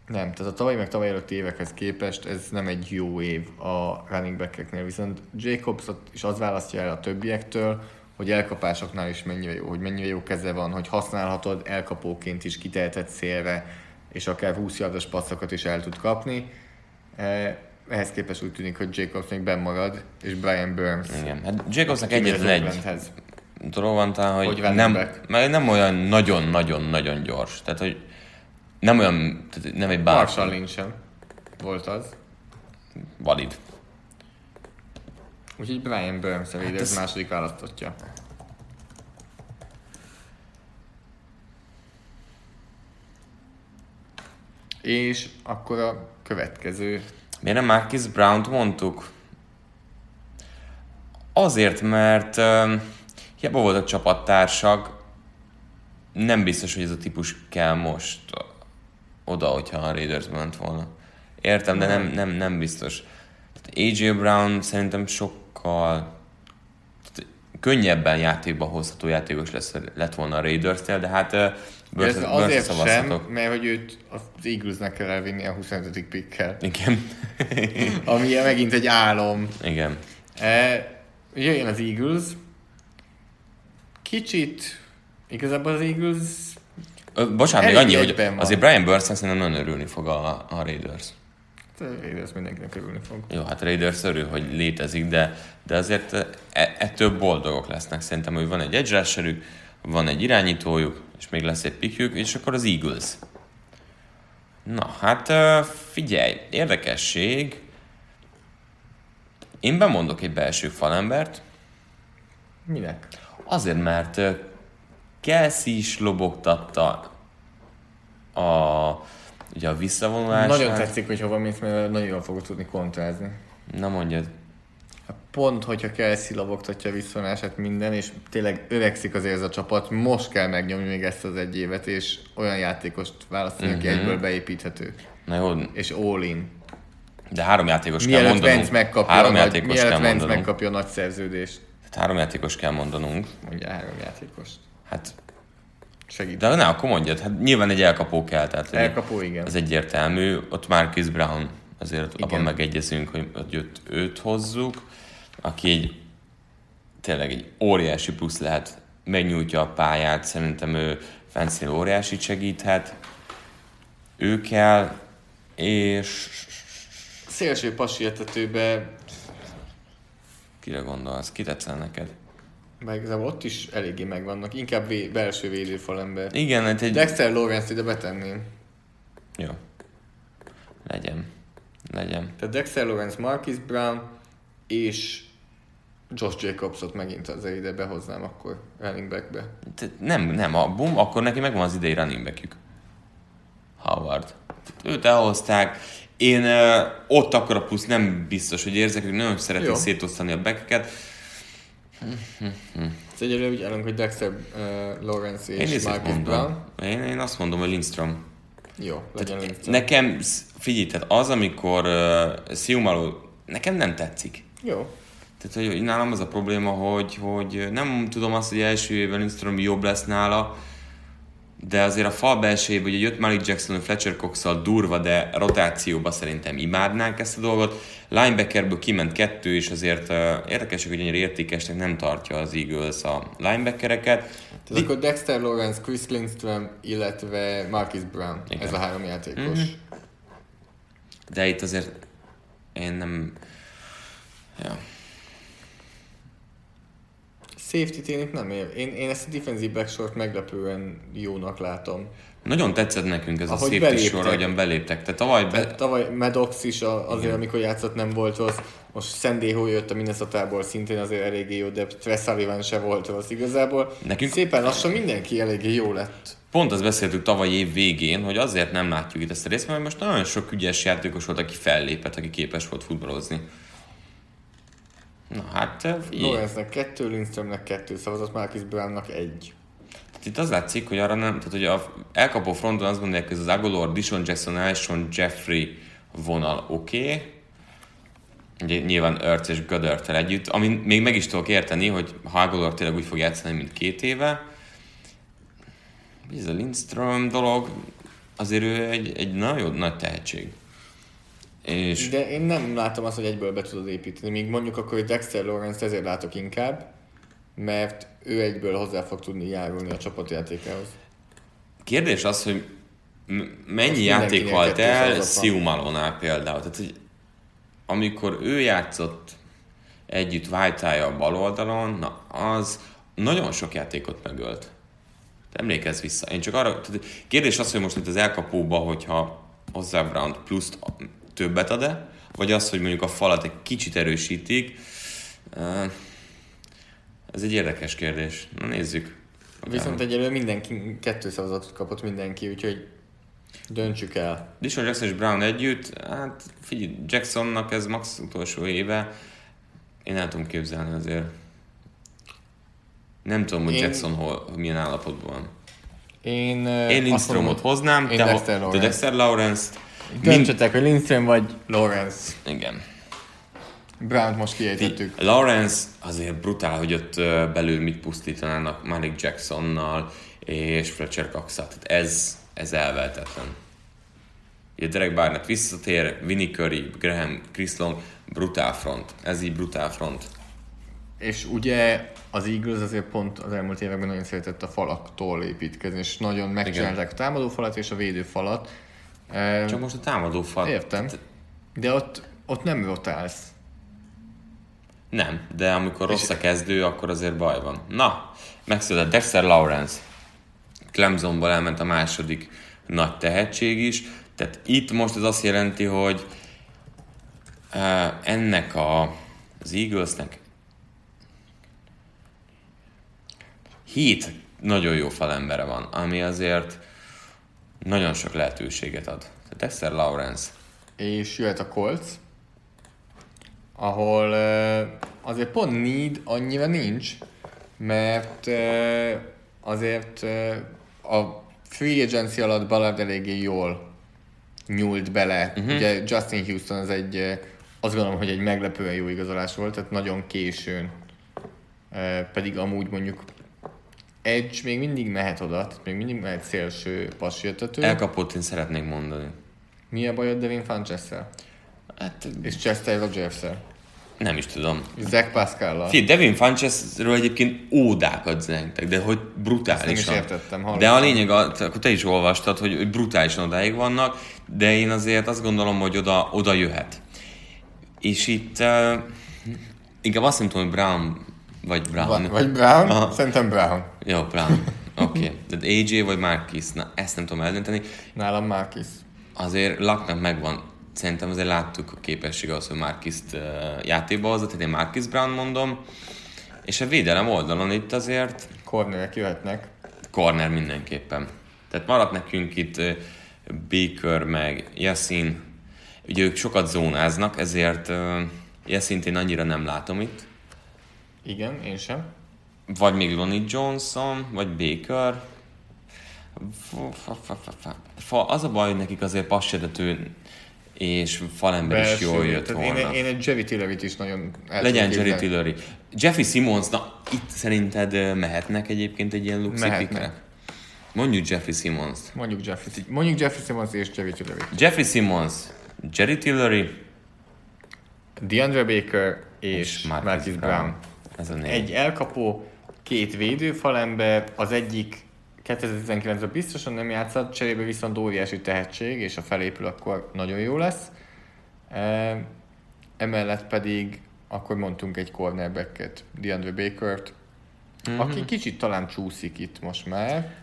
Nem, tehát a tavaly meg tavaly előtti évekhez képest ez nem egy jó év a running back viszont Jacobs is az választja el a többiektől, hogy elkapásoknál is mennyire jó, hogy mennyire jó keze van, hogy használhatod elkapóként is kitehetett szélre, és akár 20 yardos passzokat is el tud kapni. Eh, ehhez képest úgy tűnik, hogy Jacobs még benn marad, és Brian Burns. Igen, hát Jacobsnak egyetlen egy dolog van talán, hogy, Hogy nem, meg nem olyan nagyon-nagyon-nagyon gyors. Tehát, hogy nem olyan, tehát nem egy bár, Marshall Lynch volt az. valid. Úgyhogy Brian Burns a Hát ez- második választottja. És akkor a következő Miért nem Marcus Brown-t mondtuk? Azért, mert uh, hiába voltak csapattársak, nem biztos, hogy ez a típus kell most oda, hogyha a Raiders ment volna. Értem, de nem, nem, nem biztos. AJ Brown szerintem sokkal könnyebben játékba hozható játékos lesz, lett volna a Raiders-tél, de hát uh, Ez azért Burns-re sem, szavazhatok. mert hogy őt az Eaglesnek kell elvinni a 25. pickkel. Igen. Ami megint egy álom. Igen. E, jöjjön az Eagles. Kicsit, igazából az Eagles Bocsánat, még annyi, hogy azért Brian Burns szerintem nagyon örülni fog a, a Raiders. Raiders mindenkinek örülni fog. Jó, hát Raiders örül, hogy létezik, de, de azért e, ettől boldogok lesznek. Szerintem, hogy van egy edge rusherük, van egy irányítójuk, és még lesz egy pikjük, és akkor az Eagles. Na, hát figyelj, érdekesség. Én bemondok egy belső falembert, Minek? Azért, mert Kelsey is lobogtatta a, ugye a visszavonulását. Nagyon tetszik, hogy hova mész, mert nagyon jól fogod tudni kontrázni. Na mondjad. Hát Pont, hogyha Kelsey labogtatja a visszavonását minden, és tényleg öregszik azért ez a csapat, most kell megnyomni még ezt az egy évet, és olyan játékost választani, aki Mhm. egyből beépíthető. Na jó, És all in. de három játékos kell Mielőtt mondanunk. Vance megkapja, három a nagy, játékos mielőtt kell mondanunk. megkapja a nagy szerződést. Tehát három játékos kell mondanunk. Mondja három játékost. Hát, Segít. de ne, akkor mondjad. Hát nyilván egy elkapó kell, tehát Elkapó, igen. ez egyértelmű. Ott Marcus Brown, azért Igen. abban megegyezünk, hogy, őt, őt hozzuk, aki egy tényleg egy óriási plusz lehet, megnyújtja a pályát, szerintem ő fancy óriási segíthet. Ő kell, és Szélső pasértetőbe, kire gondolsz? Ki tetszel neked? Meg igazából ott is eléggé megvannak, inkább vé- belső védőfalember. Igen, hát egy... Dexter Lawrence ide betenném. Jó. Legyen. Legyen. Tehát Dexter Lawrence, Marcus Brown és Josh Jacobsot megint azért ide behoznám akkor running backbe. Te- Nem, nem, a bum, akkor neki megvan az idei running backjük. Howard. Őt elhozták. Én uh, ott akkor a plusz nem biztos, hogy érzek, hogy nagyon szeretik Jó. szétosztani a backeket. Ez egyelőre úgy állunk, hogy Dexter uh, Lawrence Én és ezért Marcus. Brown. Én, én azt mondom, hogy Lindstrom. Jó, legyen Lindstrom. Nekem, figyelj, tehát az, amikor uh, Siumaló, nekem nem tetszik. Jó. Tehát, hogy nálam az a probléma, hogy, hogy nem tudom azt, hogy első évben Lindstrom jobb lesz nála, de azért a fal belsejében, hogy jött Malik Jackson, Fletcher cox durva, de rotációba szerintem imádnánk ezt a dolgot. Linebackerből kiment kettő, és azért uh, érdekes, hogy ennyire értékesnek nem tartja az Eagles a linebackereket. Tehát akkor Dexter Lawrence, Chris Lindstrom, illetve Marcus Brown. Igen. Ez a három játékos. Mhm. De itt azért én nem... Ja. Safety-t én itt nem ér. Én, én ezt a defensive backsort meglepően jónak látom. Nagyon tetszett nekünk ez Ahogy a safety sor, ahogyan beléptek. Tehát tavaly be... Be... Tavaly Maddox is a, azért, amikor játszott, nem volt rossz. Most Szendeho jött a Minnesota-ból, szintén azért eléggé jó, de Tress Sullivan se volt rossz igazából. Nekünk- Szépen lassan mindenki eléggé jó lett. Pont azt beszéltük tavaly év végén, hogy azért nem látjuk itt ezt a részt, mert most nagyon sok ügyes játékos volt, aki fellépett, aki képes volt futballozni. Na hát, így. Lawrence-nek kettő, Lindströmnek kettő szavazat, Marcus Brownnak egy. Tehát itt az látszik, hogy arra nem, tehát hogy a elkapó fronton azt mondják, hogy ez az Agolor, Dishon Jackson, Alshon Jeffrey vonal oké. Okay. Ugye nyilván Ertz és Gödörtel együtt, ami még meg is tudok érteni, hogy ha Agolor tényleg úgy fog játszani, mint két éve. Ez a Lindström dolog, azért ő egy, egy nagyon nagy tehetség. És De én nem látom azt, hogy egyből be tudod építeni. Míg mondjuk akkor, hogy Dexter Lawrence ezért látok inkább, mert ő egyből hozzá fog tudni járulni a csapatjátékához. kérdés az, hogy mennyi játék halt el. Siumalonál például. Tehát, hogy amikor ő játszott együtt white a bal oldalon, na az nagyon sok játékot megölt. Emlékezz vissza. Én csak arra, tehát kérdés az, hogy most itt az elkapóba, hogyha hozzá Brown pluszt többet ad-e, vagy az, hogy mondjuk a falat egy kicsit erősítik. Ez egy érdekes kérdés. Na nézzük. Viszont egyelőre mindenki, kettő szavazatot kapott mindenki, úgyhogy döntsük el. Dishon Jackson és Brown együtt, hát figyelj, Jacksonnak ez max utolsó éve, én el tudom képzelni azért. Nem tudom, hogy Én- Jackson hol, milyen állapotban van. Én, Én Lindströmot hoznám, én te, Dexter te Lawrence. Dexter Lawrence-t. Döntsetek, hogy Lindström vagy Lawrence. igen. Brown most kiejtettük. Lawrence azért brutál, hogy ott belül mit pusztítanának Malik Jacksonnal és Fletcher cox Tehát ez, ez elveltetlen. Ugye Derek Barnett visszatér, Vinnie Curry, Graham, Chris Long, brutál front. Ez így brutál front. És ugye az Eagles azért pont az elmúlt években nagyon szeretett a falaktól építkezni, és nagyon megcsinálták a támadófalat és a védőfalat. Csak most a támadó fal. Értem. De ott, ott nem rotálsz. Nem, de amikor rossz a kezdő, akkor azért baj van. Na, megszületett Dexter Lawrence. Clemsonból elment a második nagy tehetség is. Tehát itt most ez azt jelenti, hogy ennek a, az Eaglesnek hét nagyon jó falembere van, ami azért nagyon sok lehetőséget ad. Tehát Dexter Lawrence. És jöhet a Colts, ahol azért pont need annyira nincs, mert azért a free agency alatt Ballard eléggé jól nyúlt bele. Uh-huh. Ugye Justin Houston az egy, azt gondolom, hogy egy meglepően jó igazolás volt, tehát nagyon későn. Pedig amúgy mondjuk Edge még mindig mehet oda, tehát még mindig mehet szélső passjöttető. Elkapott én szeretnék mondani. Mi a bajod Devin Funchess-szel? Hát És Chester Rogers-szel? nem is tudom. Zach Pascal-lal? Figyelj, Devin Funchessről egyébként ódákat zentek, de hogy brutálisan. Ezt nem is értettem, hallottam. De a lényeg, akkor te is olvastad, hogy, hogy brutálisan odáig vannak, de én azért azt gondolom, hogy oda, oda jöhet. És itt uh, inkább azt nem tudom, hogy Brown vagy Brown. Vagy, vagy Brown? Aha. Szerintem Brown. Jó, Brown. Oké. Okay. Tehát AJ vagy Marquis, na ezt nem tudom eldönteni. Nálam Marcus. Azért Laknak megvan, szerintem azért láttuk a képesség az, hogy Marquis-t uh, játékba hozza, tehát én Marquis Brown mondom. És a védelem oldalon itt azért Cornerek jöhetnek. corner mindenképpen. Tehát maradt nekünk itt uh, Baker meg Yassin. Ugye ők sokat zónáznak, ezért uh, Yassint én annyira nem látom itt. Igen, én sem. Vagy még Lonnie Johnson, vagy Baker. Fa- az a baj, hogy nekik azért passedető és falember is Belső. jól jött volna. Én, én egy Jerry Tillerit is nagyon Legyen Jerry. Tillery. Jeffrey Simmons, na itt szerinted mehetnek egyébként egy ilyen luxi Mehetnek. pickre? Mondjuk Jeffrey Simmons. Mondjuk Jeffrey, mondjuk Jeffrey Simmons és Jerry Tillery. Jeffrey Simmons, Jerry Tillery DeAndre Baker és, Marcus Marcus Brown. Ez a négy. Egy elkapó, két védőfalember, az egyik 2019-ben biztosan nem játszott, cserébe viszont óriási tehetség, és a felépül, akkor nagyon jó lesz. E, emellett pedig akkor mondtunk egy cornerbacket, DeAndre Bakert, mm-hmm. aki kicsit talán csúszik itt most már.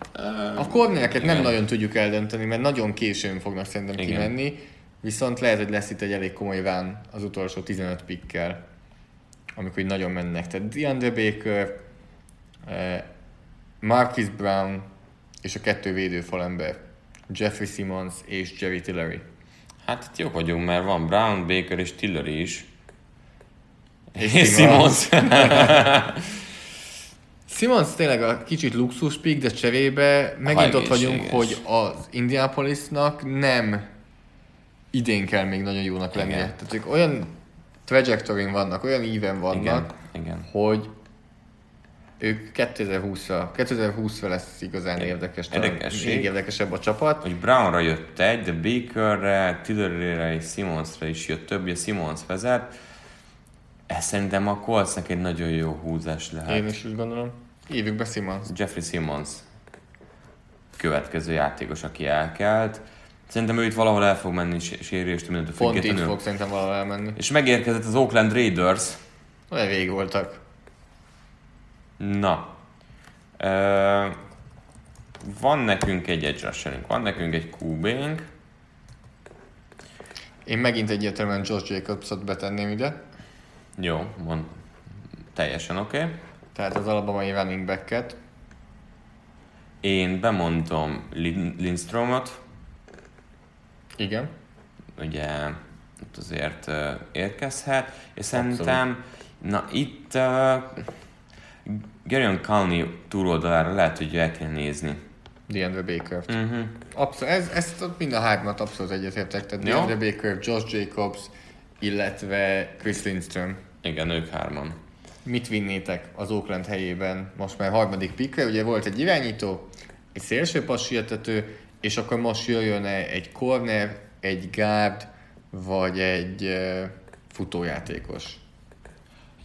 A cornereket nem nagyon tudjuk eldönteni, mert nagyon későn fognak szerintem Igen. kimenni, viszont lehet, hogy lesz itt egy elég komoly rán az utolsó 15 pikkel amikor így nagyon mennek. Tehát DeAndre Baker, eh, Marcus Brown és a kettő védőfalember. Jeffrey Simmons és Jerry Tillery. Hát itt jók vagyunk, mert van Brown, Baker és Tillery is. És És Simmons. Simmons. Tényleg a kicsit luxus pick, de cserébe megint ott vagyunk, hogy az Indianapolisnak nem idén kell még nagyon jónak lennie. Igen. Tehát ők olyan trajectory vannak, olyan íven vannak, igen, igen. hogy Ők 2020-ra, 2020-ra lesz igazán érdekes, Érdekesség. még érdekesebb a csapat. hogy Brownra jött egy, de Bakerre, Tilleryre és Simonsra is jött több, ugye Simons vezet. Ez szerintem a Coltsnak egy nagyon jó húzás lehet. Én is úgy gondolom. Hívjuk be Simons. Jeffrey Simmons következő játékos, aki elkelt. Szerintem ő itt valahol el fog menni sé- sérüléstől mindentől Pont itt fog szerintem valahol elmenni. És megérkezett az Oakland Raiders. Olyan vég voltak. Na. Ö, van nekünk egy edge van nekünk egy QB-nk. Én megint egyértelműen Josh Jacobsot betenném ide. Jó, mond. Teljesen oké. Okay. Tehát az alabamai running back-et. Én bemondom Lin- Lindstromot, Igen. ugye itt azért érkezhet, és szerintem, na itt uh, Gerion Calney túloldalára lehet, hogy el kell nézni. DeAndre Baker. Uh-huh. Abszolút, ez, ezt mind a hármat abszolút egyetértek. Tehát Jó. DeAndre Baker, Josh Jacobs, illetve Chris Lindstrom. Igen, ők hárman. Mit vinnétek az Oakland helyében most már harmadik pickre? Ugye volt egy irányító, egy szélső passietető, és akkor most jöjjön egy corner, egy guard, vagy egy futójátékos.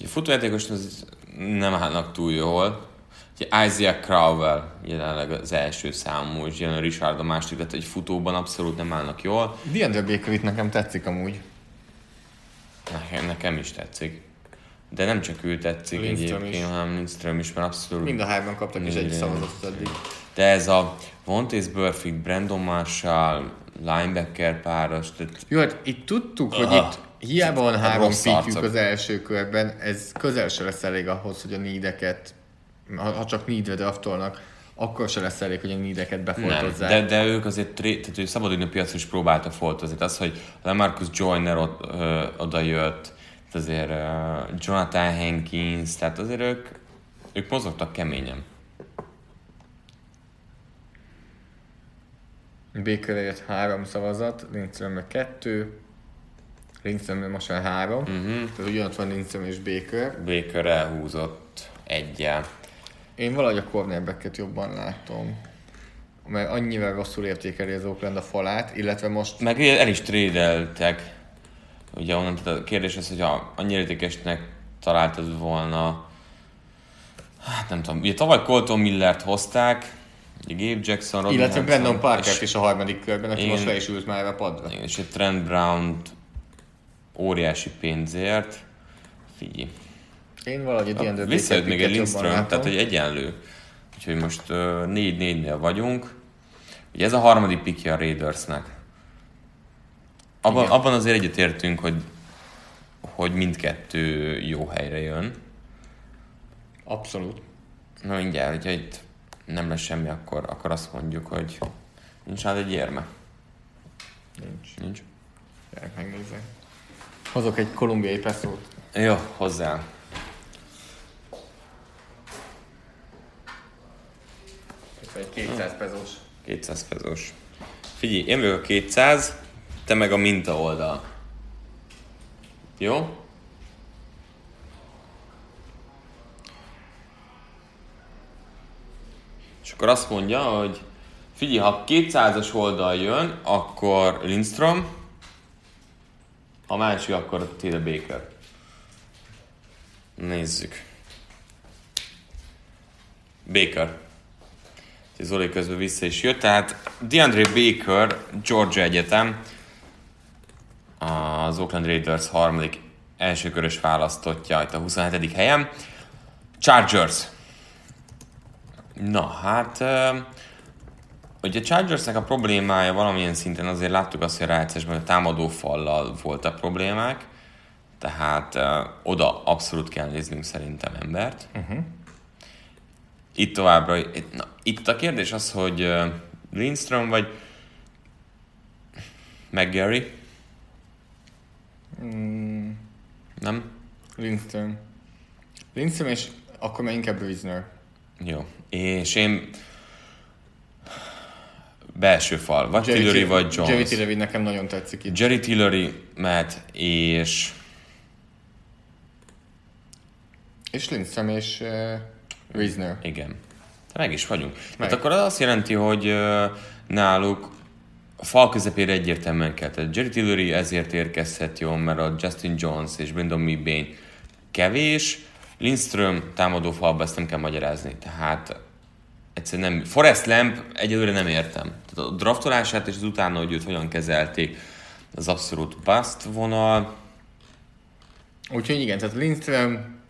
A futójátékos az nem állnak túl jól. Ugye Isaiah Crowell jelenleg az első számú, és jelen Richard a második, tehát egy futóban abszolút nem állnak jól. DeAndre Baker itt nekem tetszik amúgy. Nekem, nekem is tetszik. De nem csak ő tetszik Lindström egyébként, is. hanem Lindström is, mert abszolút... Mind a hárman kaptak is egy szavazatot eddig. De ez a Vontaze Burfict, Brandon Marshall, linebacker páros, tehát Jó, hát itt tudtuk, hogy itt hiába van három Rossz pickjük arcok. az első körben, ez közel se lesz elég ahhoz, hogy a nídeket, ha, ha csak nídre draftolnak, akkor se lesz elég, hogy a nídeket nem. befoltozzák. De, de ők azért, tehát ő szabadidő piacon is próbáltak foltozni. Az, hogy Lamarcus Joyner ott, ö, oda jött, azért ö, Jonathan Hankins, tehát azért ők, ők mozogtak keményen. Jött három szavazat, Lindström meg kettő, Lindström most már három, uh-huh. tehát ugyanott van Lindström és Baker. Baker elhúzott egyel. Én valahogy a cornerbacket jobban látom, mert annyira rosszul értékeli az Oakland a falát, illetve most Meg el is trédeltek. Ugye onnan tehát a kérdés az, hogy ha annyira értékesnek találtad volna, hát nem tudom, ugye tavaly Colton Millert hozták, Gabe Jackson, Robin illetve Hanson, Brandon Parker és, is a harmadik körben, aki Én- most le is ült már a padra. és egy Trent brown óriási pénzért. Figyelj. Én valahogy a DeAndre Visszajött még egy Lindström, tehát hogy egyenlő. Úgyhogy most uh, 4-4-nél vagyunk. Ugye ez a harmadik pikje a Raidersnek. Abban, Igen. abban azért egyetértünk, hogy, hogy mindkettő jó helyre jön. Abszolút. Na mindjárt, hogyha itt nem lesz semmi, akkor, akkor azt mondjuk, hogy nincs nála egy érme. Nincs. Nincs. Gyerek megnézem. Hozok egy kolumbiai peszót. Jó, hozzá. Ez egy 200 pezós. 200 pezós. Figyelj, én vagyok a 200, te meg a minta oldal. Jó? És akkor azt mondja, hogy figyelj, ha 200-as oldal jön, akkor Lindstrom, ha másik, akkor Taylor Baker. Nézzük. Baker. Zoli közben vissza is jött, tehát DeAndre Baker, Georgia Egyetem, az Oakland Raiders harmadik elsőkörös választottja itt a 27. helyen. Chargers. Na, hát ö, ugye a Chargersnek a problémája valamilyen szinten azért láttuk azt, hogy a rájátszásban a támadó fallal voltak problémák, tehát ö, oda abszolút kell néznünk szerintem embert. Itt továbbra, itt- na, itt a kérdés az, hogy uh, Lindström vagy McGarry? Mm, Nem? Lindström. Lindström és akkor már inkább Reasoner. Jó. És én belső fal, vagy Jerry Tillery, Till- vagy Jones. Jerry Tillery nekem nagyon tetszik itt. Jerry Tillery mehet, és És Lindström és uh, Wisner. Igen. Meg is vagyunk. Meg. Hát akkor az azt jelenti, hogy uh, náluk a fal közepére egyértelműen kell. Tehát Jerry Tillery ezért érkezhet jól, mert a Justin Jones és Brandon Meebane kevés. Lindström támadó falba ezt nem kell magyarázni. Tehát egyszerűen nem. Forrest Lamp egyelőre nem értem. Tehát a draftolását és az utána, hogy őt hogyan kezelték, az abszolút bust vonal. Úgyhogy igen, tehát Lindström,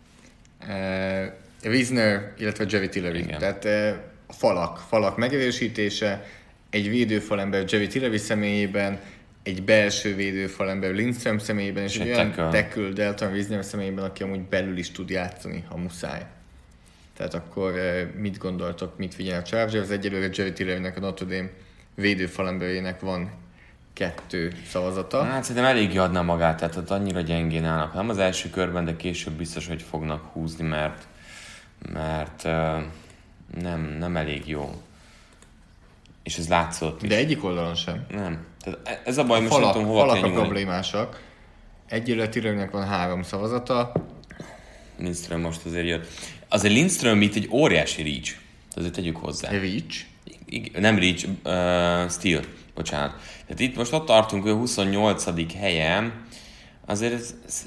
uh, Wiesner, illetve Jerry Tillery. Igen. Tehát uh, falak, falak megerősítése, egy védőfalember Jerry Tillery személyében, egy belső védőfalember Lindström személyében, és, és egy olyan tackle Delton Wiesner személyében, aki amúgy belül is tud játszani, ha muszáj. Tehát akkor mit gondoltok, mit figyel a Chargers? Egyelőre Jerry Tillerynek a Notre Dame védőfalemberének van kettő szavazata. Hát szerintem elég adna magát, tehát ott annyira gyengén állnak. Nem az első körben, de később biztos, hogy fognak húzni, mert, mert uh, nem, nem elég jó. És ez látszott is. De egyik oldalon sem. Nem. Tehát e- ez a baj, most falak, nem tudom, hova falak a problémásak. Egyelőre Tillerynek van három szavazata. Lindström most azért jött. Azért Lindström itt egy óriási reach. Azért tegyük hozzá. Reach? Igen, nem reach, uh, steel bocsánat. Tehát itt most ott tartunk, hogy 28. helyen, azért ez, ez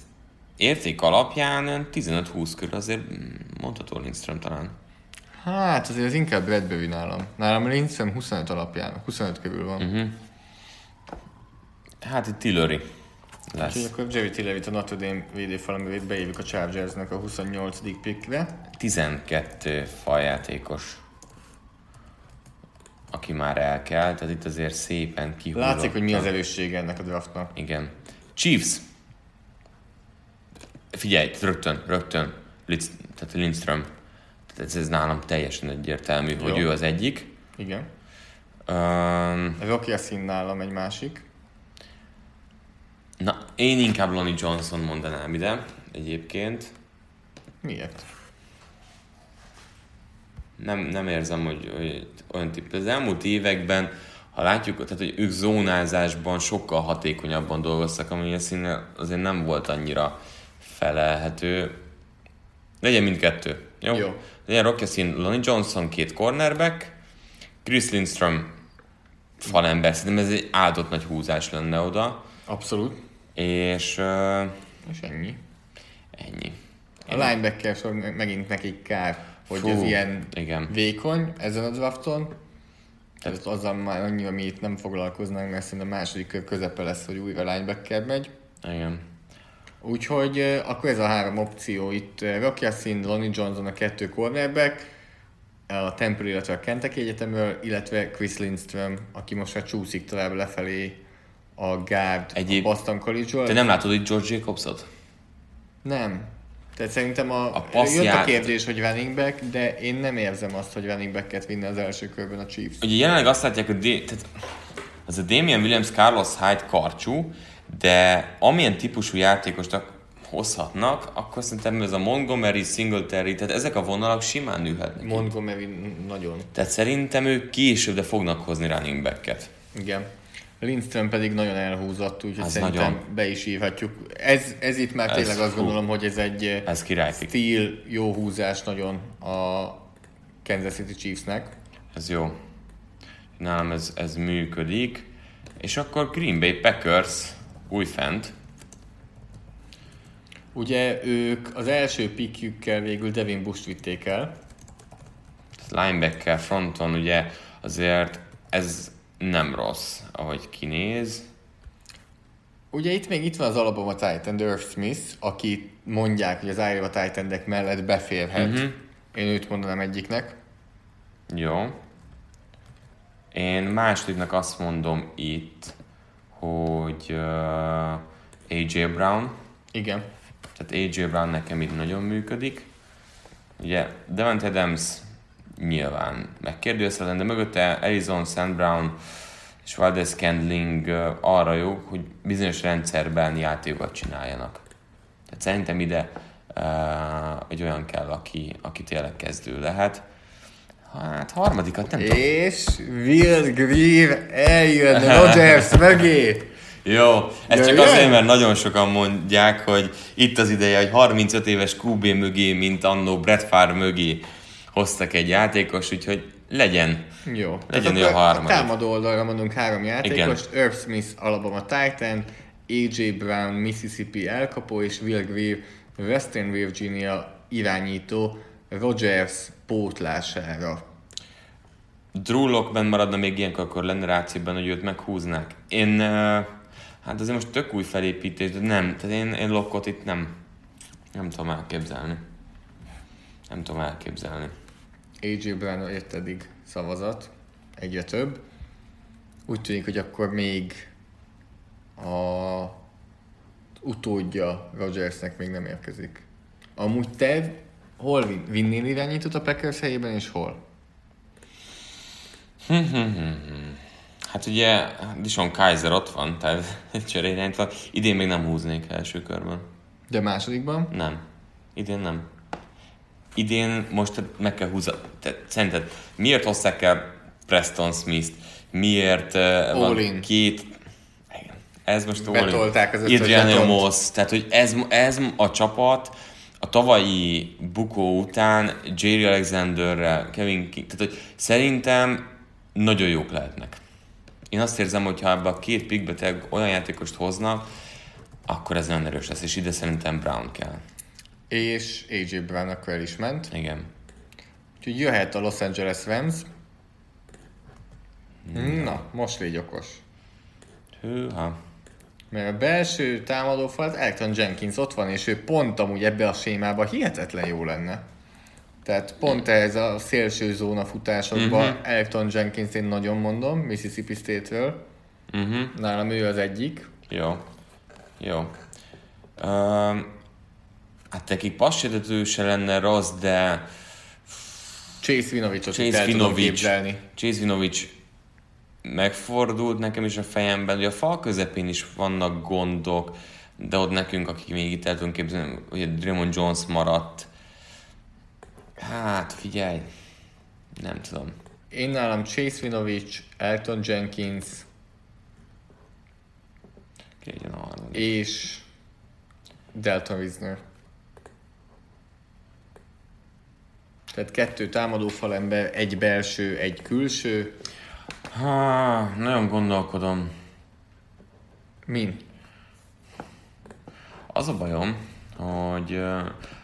érték alapján 15-20 körül azért mondható Lindström talán. Hát azért ez inkább Bradbury nálam. Nálam Lindström 25 alapján, 25 körül van. Uh-huh. Hát itt Tillery lesz. Úgyhogy akkor Jerry Tillery a Notre Dame védőfalamövét beívjuk a Chargersnek a 28. pickre. 12 faljátékos aki már elkel, tehát itt azért szépen kihullott. Látszik, hogy mi az erőssége ennek a draftnak. Igen. Chiefs. Figyelj, rögtön, rögtön. Litz, tehát Lindström. Tehát ez, ez nálam teljesen egyértelmű, Jó. hogy ő az egyik. Igen. Um, Rocky Asin nálam egy másik. Na, én inkább Lonnie Johnson mondanám ide, egyébként. Miért? nem, nem érzem, hogy, hogy olyan tipp. Az elmúlt években, ha látjuk, tehát, hogy ők zónázásban sokkal hatékonyabban dolgoztak, ami a színe azért nem volt annyira felelhető. Legyen mindkettő. Jó? jó. Legyen Rocky Szín, Lonnie Johnson, két cornerback, Chris Lindstrom falember. Szerintem ez egy áldott nagy húzás lenne oda. Abszolút. És... És ennyi. Ennyi. A linebacker megint nekik kár hogy Fú, ez ilyen igen. vékony ezen a drafton. Tehát azzal már annyira mi itt nem foglalkoznánk, mert szerintem a második kör közepe lesz, hogy újra linebacker megy. Igen. Úgyhogy akkor ez a három opció itt. Rocky Sin, Lonnie Johnson a kettő cornerback, a Temple, illetve a Kentucky Egyetemről, illetve Chris Lindström, aki most már csúszik tovább lefelé a guard Egyéb... a Boston College-ról. Te nem látod itt George Jacobsot? Nem. Tehát szerintem a, a jött jár... a kérdés, hogy running back, de én nem érzem azt, hogy running backet vinne az első körben a Chiefs. Ugye jelenleg azt látják, hogy D- tehát az a Damian Williams, Carlos Hyde karcsú, de amilyen típusú játékost hozhatnak, akkor szerintem ez a Montgomery, Singletary, tehát ezek a vonalak simán nőhetnek. Montgomery nagyon. Tehát szerintem ők később, de fognak hozni running backet. Igen. Lindström pedig nagyon elhúzott, úgyhogy szerintem nagyon... be is írhatjuk. Ez, ez itt már ez tényleg azt gondolom, hogy ez egy ez stíl, jó húzás nagyon a Kansas City Chiefsnek. Ez jó. Nálam ez, ez működik. És akkor Green Bay Packers újfent. Ugye ők az első pikjükkel végül Devin Bush vitték el. Linebacker fronton ugye azért ez nem rossz, ahogy kinéz. Ugye itt még itt van az alapom a Titan, Earth Smith, aki mondják, hogy az Iowa titan mellett beférhet. Uh-huh. Én őt mondanám egyiknek. Jó. Én másodiknak azt mondom itt, hogy uh, AJ Brown. Igen. Tehát AJ Brown nekem itt nagyon működik. Ugye Devant Adams nyilván megkérdőjelezhetetlen, de mögötte Arizona St. Brown és Valdez Scandling arra jó, hogy bizonyos rendszerben játékokat csináljanak. Tehát szerintem ide egy olyan kell, aki, aki tényleg kezdő lehet. Hát harmadikat nem tudom. És Will Greer eljön Rodgers mögé. Jó, ez csak azért, mert nagyon sokan mondják, hogy itt az ideje, hogy 35 éves QB mögé, mint annó Brett Favre mögé hoztak egy játékos, úgyhogy legyen. Jó. Legyen ő a harmadik. támadó oldalra mondunk három játékost. Irv Smith, Alabama Titan, AJ Brown, Mississippi elkapó, és Will Greer, Western Virginia irányító Rogers pótlására. Drew Lockman maradna még ilyenkor, akkor lenne rációban, hogy őt meghúznák. Én, hát azért most tök új felépítés, de nem, tehát én, én Lockot itt nem, nem tudom elképzelni. Nem tudom elképzelni. AJ Brown ért eddig szavazat, egyre több. Úgy tűnik, hogy akkor még a utódja Rogersnek még nem érkezik. Amúgy te hol vin- vinnél irányítót a Packers helyében, és hol? Hát ugye Dishon Kaiser ott van, tehát van. Idén még nem húznék első körben. De másodikban? Nem. Idén nem. Idén most meg kell húzni. Te, szerinted miért hozták el Preston Smith-t? Miért uh, van in. két... Ez most. Betolták az Adrian. Moss. Tehát, hogy ez, ez a csapat a tavalyi bukó után Jerry Alexanderrel, Kevin King, tehát hogy szerintem nagyon jók lehetnek. Én azt érzem, hogy ha ebbe a két tényleg olyan játékost hoznak, akkor ez nagyon erős lesz, és ide szerintem Brown kell. És AJ Brown akkor el is ment. Igen. Úgyhogy jöhet a Los Angeles Rams. Na, most légy okos. Hűha. Mert a belső támadófal az Elton Jenkins ott van, és ő pont amúgy ebbe a sémába hihetetlen jó lenne. Tehát pont ez a szélső zóna futásokban uh-huh. Elton Jenkins én nagyon mondom, Mississippi State-ről. Uh-huh. Nálam ő az egyik. Jó. Jó. Um, hát nekik passértető se lenne rossz, de Chase Vinovicot Chase képzelni. Chase Vinovich megfordult nekem is a fejemben, hogy a fal közepén is vannak gondok, de ott nekünk, akik még itt el tudunk képzelni, hogy a Draymond Jones maradt. Hát figyelj, nem tudom. Én nálam Chase Vinovich, Elton Jenkins Ki legyen a harmadik. és Delton Wisner. Tehát kettő támadó falember, egy belső, egy külső. Ha, nagyon gondolkodom. Min? Az a bajom, hogy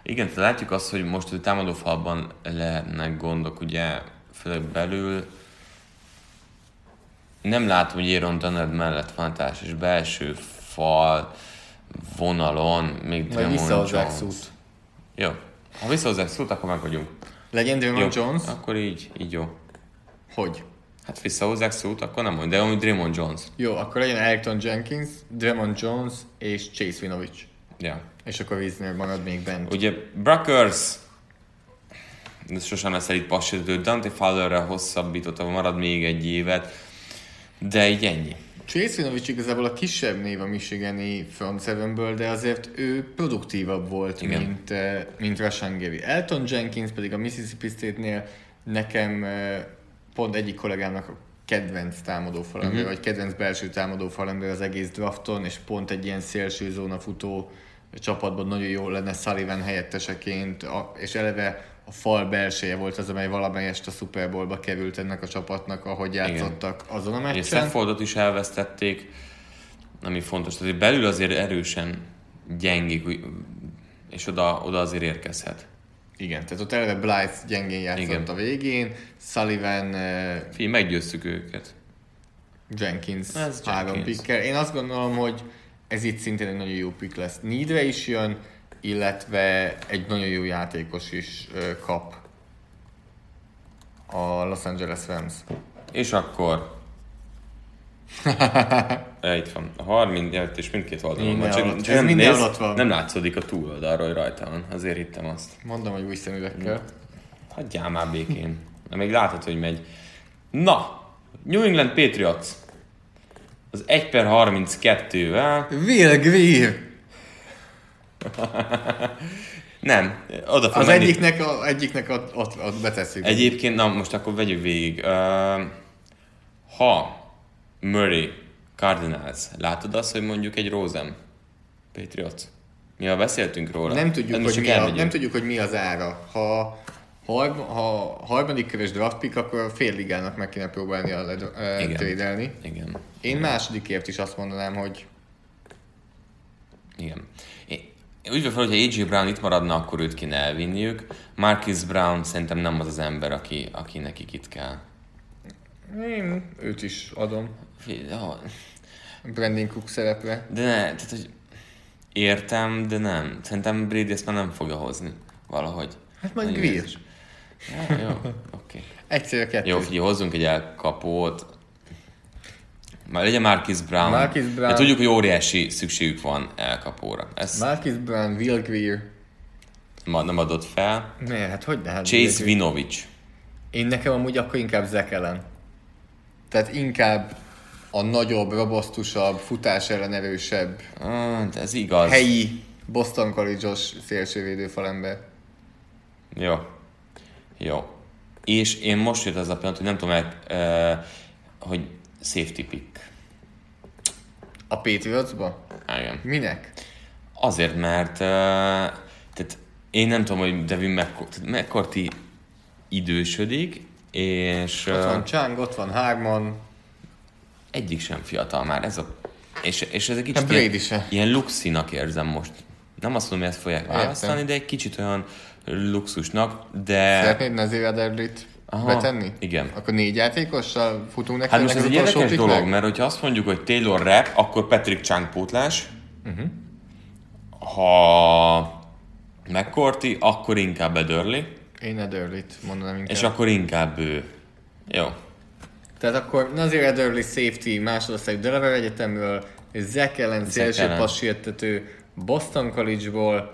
igen, tehát látjuk azt, hogy most a támadófalban lehetnek gondok, ugye, főleg belül. Nem látom, hogy Aaron Donald mellett van társ, és belső fal vonalon még Majd visszahozzák szót. Jó. Ha visszahozzák szót, akkor meg vagyunk. Legyen Draymond Jó. Jones? Akkor így, így jó. Hogy? Hát visszahozzák szót, akkor nem mondj, de amúgy Draymond Jones. Jó, akkor legyen Elton Jenkins, Draymond Jones és Chase Vinovich. Ja. És akkor Wisner marad még bent. Ugye Bruckers ez sosem lesz elit passértő, Dante Fowlerrel hosszabbította, marad még egy évet, de így ennyi. Chase Vinovich igazából a kisebb név a Michigani front sevenből, de azért ő produktívabb volt, Igen. mint, eh, mint Rashan Gary. Elton Jenkins pedig a Mississippi State-nél nekem eh, pont egyik kollégámnak a kedvenc támadó falember, Mhm. uh-huh. vagy kedvenc belső támadó falember az egész drafton, és pont egy ilyen szélső zóna futó csapatban nagyon jó lenne Sullivan helyetteseként, és eleve a fal belseje volt az, amely valamelyest a Super Bowlba került ennek a csapatnak, ahogy játszottak azon a meccsen. Staffordot is elvesztették, ami fontos, azért belül azért erősen gyengék, úgy- és oda, oda azért érkezhet. Igen, tehát ott eleve Blythe gyengén játszott Igen. a végén, Sullivan, eh, Figyelj, meggyőztük őket. Jenkins, Ez három Jenkins. picker. Én azt gondolom, hogy ez itt szintén egy nagyon jó pick lesz. Needre is jön, illetve egy nagyon jó játékos is kap a Los Angeles Rams. És akkor... ja, itt van. A 30 ja, és mindkét oldalon van. alatt- Csak, ez minden nézd, alatt van. Nem látszódik a túloldalról, hogy rajta van. Azért hittem azt. Mondom, hogy új szemüvekkel. Hagyjál már békén. De még látod, hogy megy. Na, New England Patriots. Az 1 per 32-vel. Will Greer! Nem, oda fog Az menni. egyiknek, a, egyiknek ott, ott, ott betesszük. Egyébként, na most akkor vegyük végig. Uh, ha Murray Cardinals, látod azt, hogy mondjuk egy Rosen Patriots? Mi ha beszéltünk róla? Nem tudjuk, Hát hogy mi a, nem tudjuk, hogy mi az ára. Ha Harm, ha harmadik körös draft pick, akkor fél ligának meg kéne próbálni a Igen. trédelni. Igen. Én másodikért is azt mondanám, hogy Igen. Úgy vagyok fel, hogyha AJ Brown itt maradna, akkor őt kéne elvinniük. Marcus Brown szerintem nem az az ember, aki, aki nekik itt kell. én őt is adom ja, Brandon Cook szerepre. De ne, tehát, hogy értem, de nem. Szerintem Brady ezt már nem fogja hozni. Valahogy. Hát majd érzés. Ja, jó, oké. Okay. Egyszerre kettő. Jó, figyelj, hozzunk egy elkapót. Már legyen Marcus Brown. Marcus Brown. De tudjuk, hogy óriási szükségük van elkapóra. Ezt Marcus Brown, Will Greer. ma nem adott fel. Miért? Hát hogy ne? Hát Chase. Vinovich. Én nekem amúgy akkor inkább Zach ellen. Tehát inkább a nagyobb, robosztusabb, futás ellen erősebb, Ah, ez igaz. helyi Boston College-os szélsővédő falember. Jó. Jó. És én most jött az a pillanat, hogy nem tudom, meg, uh, hogy safety pick. A Patriotsba? Igen. Minek? Azért, mert uh, tehát én nem tudom, hogy Devin McCourty, idősödik, és Ott van Chang, ott van Harmon. egyik sem fiatal már. Ez a, és, és ez egy kicsit Hát Brady ilyen, se. ilyen luxinak érzem most. Nem azt mondom, hogy ezt fogják választani, de egy kicsit olyan luxusnak, de... Szeretnéd Nazir Adderley-t Aha, betenni? igen. Akkor négy játékossal futunk neki Hát most ez egy érdekes dolog, mert hogyha azt mondjuk, hogy Taylor rap, akkor Patrick Chang pótlás. Uh-huh. Ha McCourty, akkor inkább Edörli, Én Adderley-t mondanám inkább. és akkor inkább ő. Jó. Tehát akkor Nazir Adderley safety másodosztály Delaware Egyetemről, és Zach Allen szélső passértető Boston College-ból,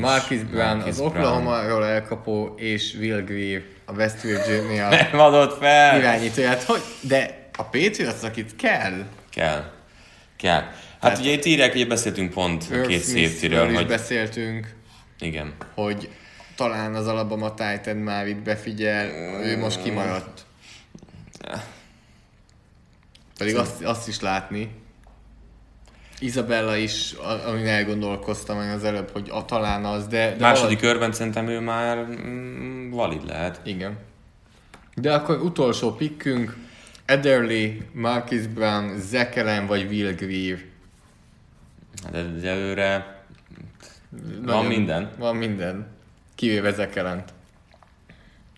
Marcus Brown Marcus az Oklahoma-ról elkapó, és Will Greer a West Virginia Nem adott fel! irányítóját. Hogy? De a Patriots, akit kell, Kell. Kell. Hát ugye itt írják, ugye beszéltünk pont Irv két safety-ről, hogy beszéltünk, igen. hogy talán az Alabama Titan már itt befigyel, ő most kimaradt. Pedig azt, azt is látni. Isabella is, amin elgondolkoztam én az előbb, hogy a, talán az, de... de Második valahogy- körben szerintem ő már mm, valid lehet. Igen. De akkor utolsó pikkünk, Ederly, Marcus Brown, Allen vagy Will Greer. Hát De egyelőre Nagyon- minden. Van minden. Kivéve Zach Allent.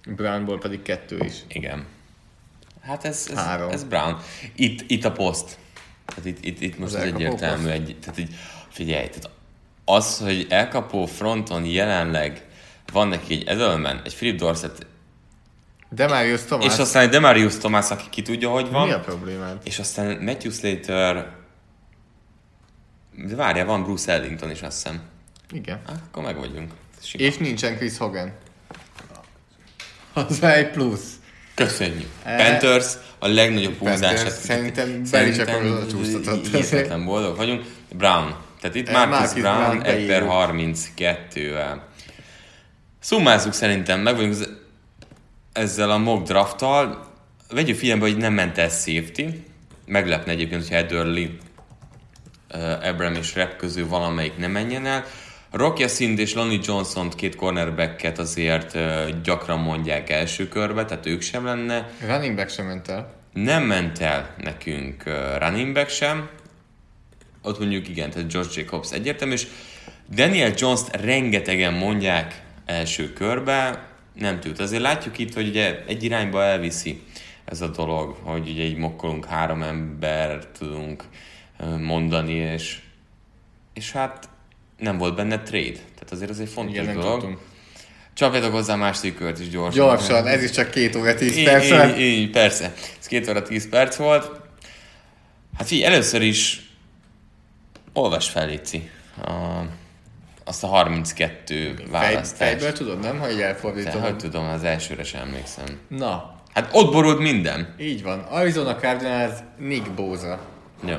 Brownból pedig kettő is. igen. Hát ez, ez, Három. ez Brown. Itt, itt a poszt. Tehát itt, itt, itt most Az az egyértelmű. Egy, tehát így, figyelj, tehát az, hogy elkapó fronton jelenleg van neki egy Edelman, egy Philip Dorset, De Marius Thomas, és aztán egy Demarius Thomas, aki ki tudja, hogy van. mi a problémád? És aztán Matthew Slater, de várjál, van Bruce Ellington is, azt hiszem. Igen. Ah, akkor meg vagyunk. Sima. És nincsen Chris Hogan. Az egy plusz. Köszönjük. Eh, Panthers a legnagyobb húzását. szerintem Belichick oda csúsztatott. Hihetetlen boldog vagyunk. Brown. Tehát itt Eh, Marcus, Marcus Brown Brown 1 per beírjuk. 32-vel. Szummázzuk szerintem, meg vagyunk ezzel a mock drafttal. Vegyük figyelembe, hogy nem ment el safety. Meglepne egyébként, hogyha Edderly, uh, Abram és Rep közül valamelyik nem menjen el. Rocky Sind és Lonnie Johnson két cornerbacket azért gyakran mondják első körbe, tehát ők sem lenne. Running back sem ment el. Nem ment el nekünk running back sem. Ott mondjuk igen, tehát George Jacobs egyértelmű, és Daniel Jones-t rengetegen mondják első körbe, nem tűnt. Azért látjuk itt, hogy ugye egy irányba elviszi ez a dolog, hogy ugye így mokkolunk három ember tudunk mondani, és, és hát nem volt benne trade. Tehát azért ez egy fontos Igen, dolog. tudtunk. Csapjátok hozzá a második kört is gyorsan. Gyorsan, ez is csak két óra, tíz Így, perc. így, így, persze. Ez két óra tíz perc volt. Hát figyelj, először is olvas fel, Lici, a, azt a 32 Fej, választást. fejből tudod, nem? Ha így Te elfordítom. hogy tudom, az elsőre sem emlékszem. Na, Hát ott borult minden. így van. Arizona Cardinals, Nick Bosa. Jó.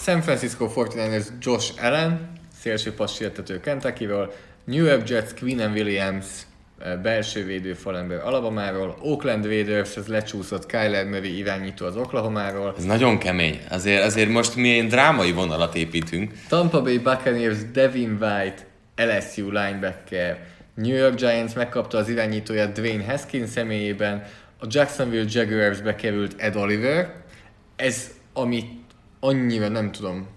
San Francisco 49ers Josh Allen, szélső passértető Kentucky-ról, New York Jets Quinn Williams, eh, belső védő falember Alabamáról, Oakland Raiders, ez lecsúszott Kyler Murray irányító az Oklahomáról, Ez nagyon kemény. Azért, azért most mi egy drámai vonalat építünk. Tampa Bay Buccaneers Devin White, LSU linebacker, New York Giants megkapta az irányítóját Dwayne Haskins személyében, a Jacksonville Jaguars bekerült Ed Oliver. Ez, ami annyira nem tudom,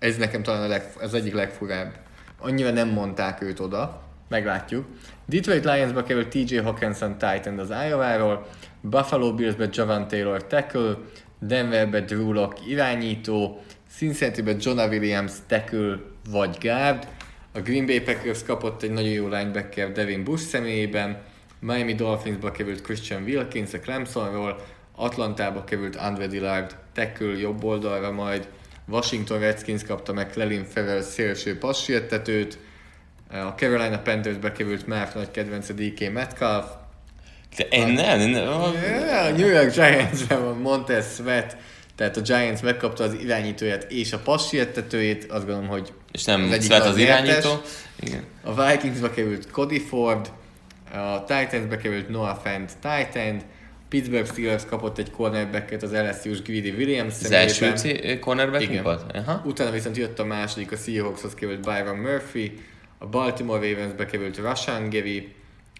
ez nekem talán a leg, az egyik legfurább. Annyira nem mondták őt oda, meglátjuk. Detroit Lionsba került TJ Hawkinson Titan az Iowa-ról, Buffalo Billsbe Javan Taylor tackle, Denverbe Drew Lock irányító, Cincinnati-be Jonah Williams tackle vagy guard, a Green Bay Packers kapott egy nagyon jó linebacker Devin Bush személyében, Miami Dolphinsba került Christian Wilkins a Clemsonról, Atlantába került Andre Dillard tackle jobb oldalra majd, Washington Redskins kapta meg Clelin Ferrell szélső passértetőt, a Carolina Panthersbe került Márk nagy kedvence DK Metcalf, De én nem, nem, nem. A New York Giants-ben van Montez Sweat, tehát a Giants megkapta az irányítóját és a passértetőjét, azt gondolom, hogy És nem az Sweat az nyertes. irányító. Igen. A Vikingsbe került Cody Ford, a Titansbe került Noah Fant Titan, Pittsburgh Steelers kapott egy cornerbacket az LSU-s Greedy Williams Az első c- cornerback Igen. volt? Aha. Utána viszont jött a második, a Seahawkshoz került Byron Murphy, a Baltimore Ravensbe került Rashan Gary,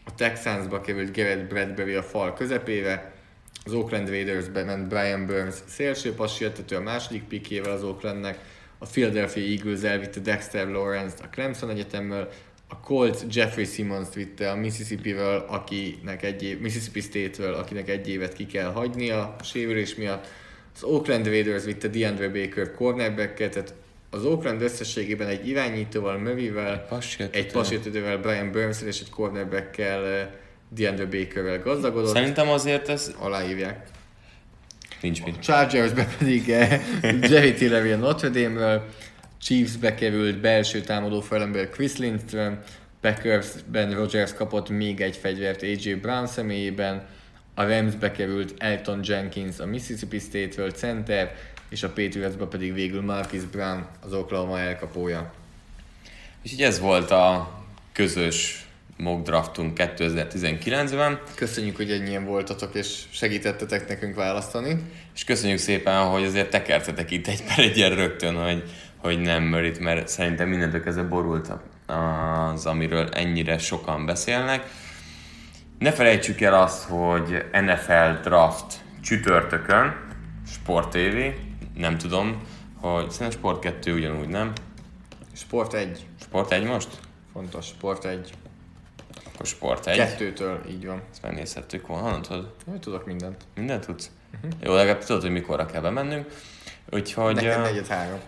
a Texansba került Garrett Bradbury a fal közepére, az Oakland Raidersbe ment Brian Burns szélső passértető a második pikjével az Oaklandnek, a Philadelphia Eagles elvitte Dexter Lawrence-t a Clemson Egyetemmel, a Colts Jeffrey Simmons-t vitte a Mississippi-vel, akinek egy év, Mississippi State-vel, akinek egy évet ki kell hagynia a sérülés miatt. Az Oakland Raiders vitte DeAndre Baker cornerbacket, tehát az Oakland összességében egy irányítóval, passértető. egy passértetővel, Brian burns és egy cornerbackkel, eh, DeAndre Bakerrel gazdagodott. Szerintem azért ez Aláírják. nincs mit. Chargersbe pedig eh, Jerry Tillery a Notre Dame-ről, Chiefsbe került belső támadó felember Chris Lindstrom, Packersben Rogers kapott még egy fegyvert AJ Brown személyében, a Ramsbe került Elton Jenkins a Mississippi State-ről center, és a Patriotsba pedig végül Marcus Brown az Oklahoma elkapója. És így ez volt a közös mock draftunk 2019-ben, Köszönjük, hogy ennyien voltatok, és segítettetek nekünk választani. és köszönjük szépen, hogy azért tekertetek itt egy per egyen rögtön, hogy, hogy nem Murrayt, mert szerintem mindentől kezdve borult az, amiről ennyire sokan beszélnek. Ne felejtsük el azt, hogy NFL Draft csütörtökön, Sport TV, nem tudom, hogy szerintem Sport 2 ugyanúgy, nem? Sport 1. Sport 1 most? Fontos, Sport 1. Akkor Sport 1. Kettőtől, így van. Ezt megnézhettük volna, honnan tudod? Én tudok mindent. Mindent tudsz? Jó, legalább tudod, hogy mikorra kell bemennünk. Úgyhogy Nekem ö, negyed három.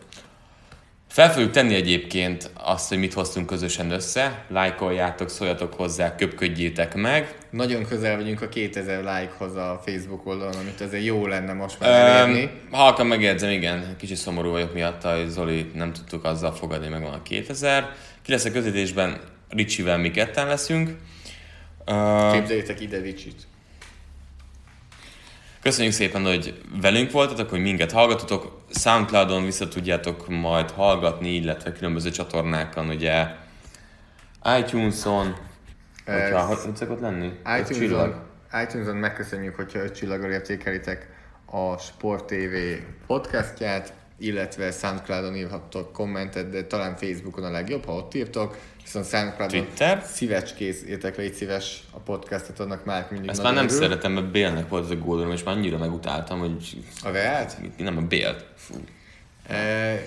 Fel fogjuk tenni egyébként azt, hogy mit hoztunk közösen össze. Lájkoljátok, szóljatok hozzá, köpködjétek meg. Nagyon közel vagyunk a 2000 like-hoz a Facebook oldalon, amit azért jó lenne most már elérni. Um, halkan megjegyzem, igen, kicsit szomorú vagyok miatta, hogy Zoli nem tudtuk azzal fogadni, meg van a 2000. Ki lesz a közvetésben, Ricsivel mi ketten leszünk. Képzeljétek ide Ricsit. Köszönjük szépen, hogy velünk voltatok, hogy minket hallgatotok. Soundcloudon vissza tudjátok majd hallgatni, illetve különböző csatornákon, ugye iTunes-on, hogyha, Ez- hogy szokott lenni? Öt iTunes-on, iTunes-on megköszönjük, hogyha 5 csillaggal értékelitek a Sport TV podcastját, illetve Soundcloudon írhattok kommentet, de talán Facebookon a legjobb, ha ott írtok, viszont Soundcloudon Twitter? szívecskész, értek légy szíves a podcastot, annak már mindig Ezt már nem örül. szeretem, mert Bélnek volt ez a gólorom, és már annyira megutáltam, hogy A Reált? nem a Bélt. Fú. E,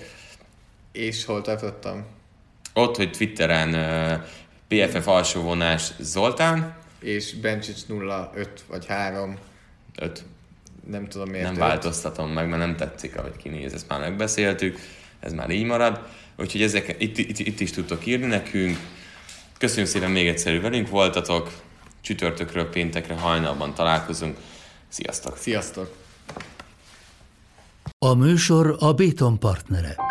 és hol tartottam? Ott, hogy Twitteren uh, PFF alsóvonás Zoltán, És Bencsics 0, 5 vagy 3, öt. nem tudom miért. Nem változtatom meg, mert nem tetszik, ahogy kinéz, ezt már megbeszéltük, ez már így marad. Úgyhogy ezek, itt, itt, itt is tudtok írni nekünk. Köszönjük szépen még egyszer, hogy velünk voltatok. Csütörtökről péntekre hajnalban találkozunk. Sziasztok! Sziasztok! A műsor a Béton partnere.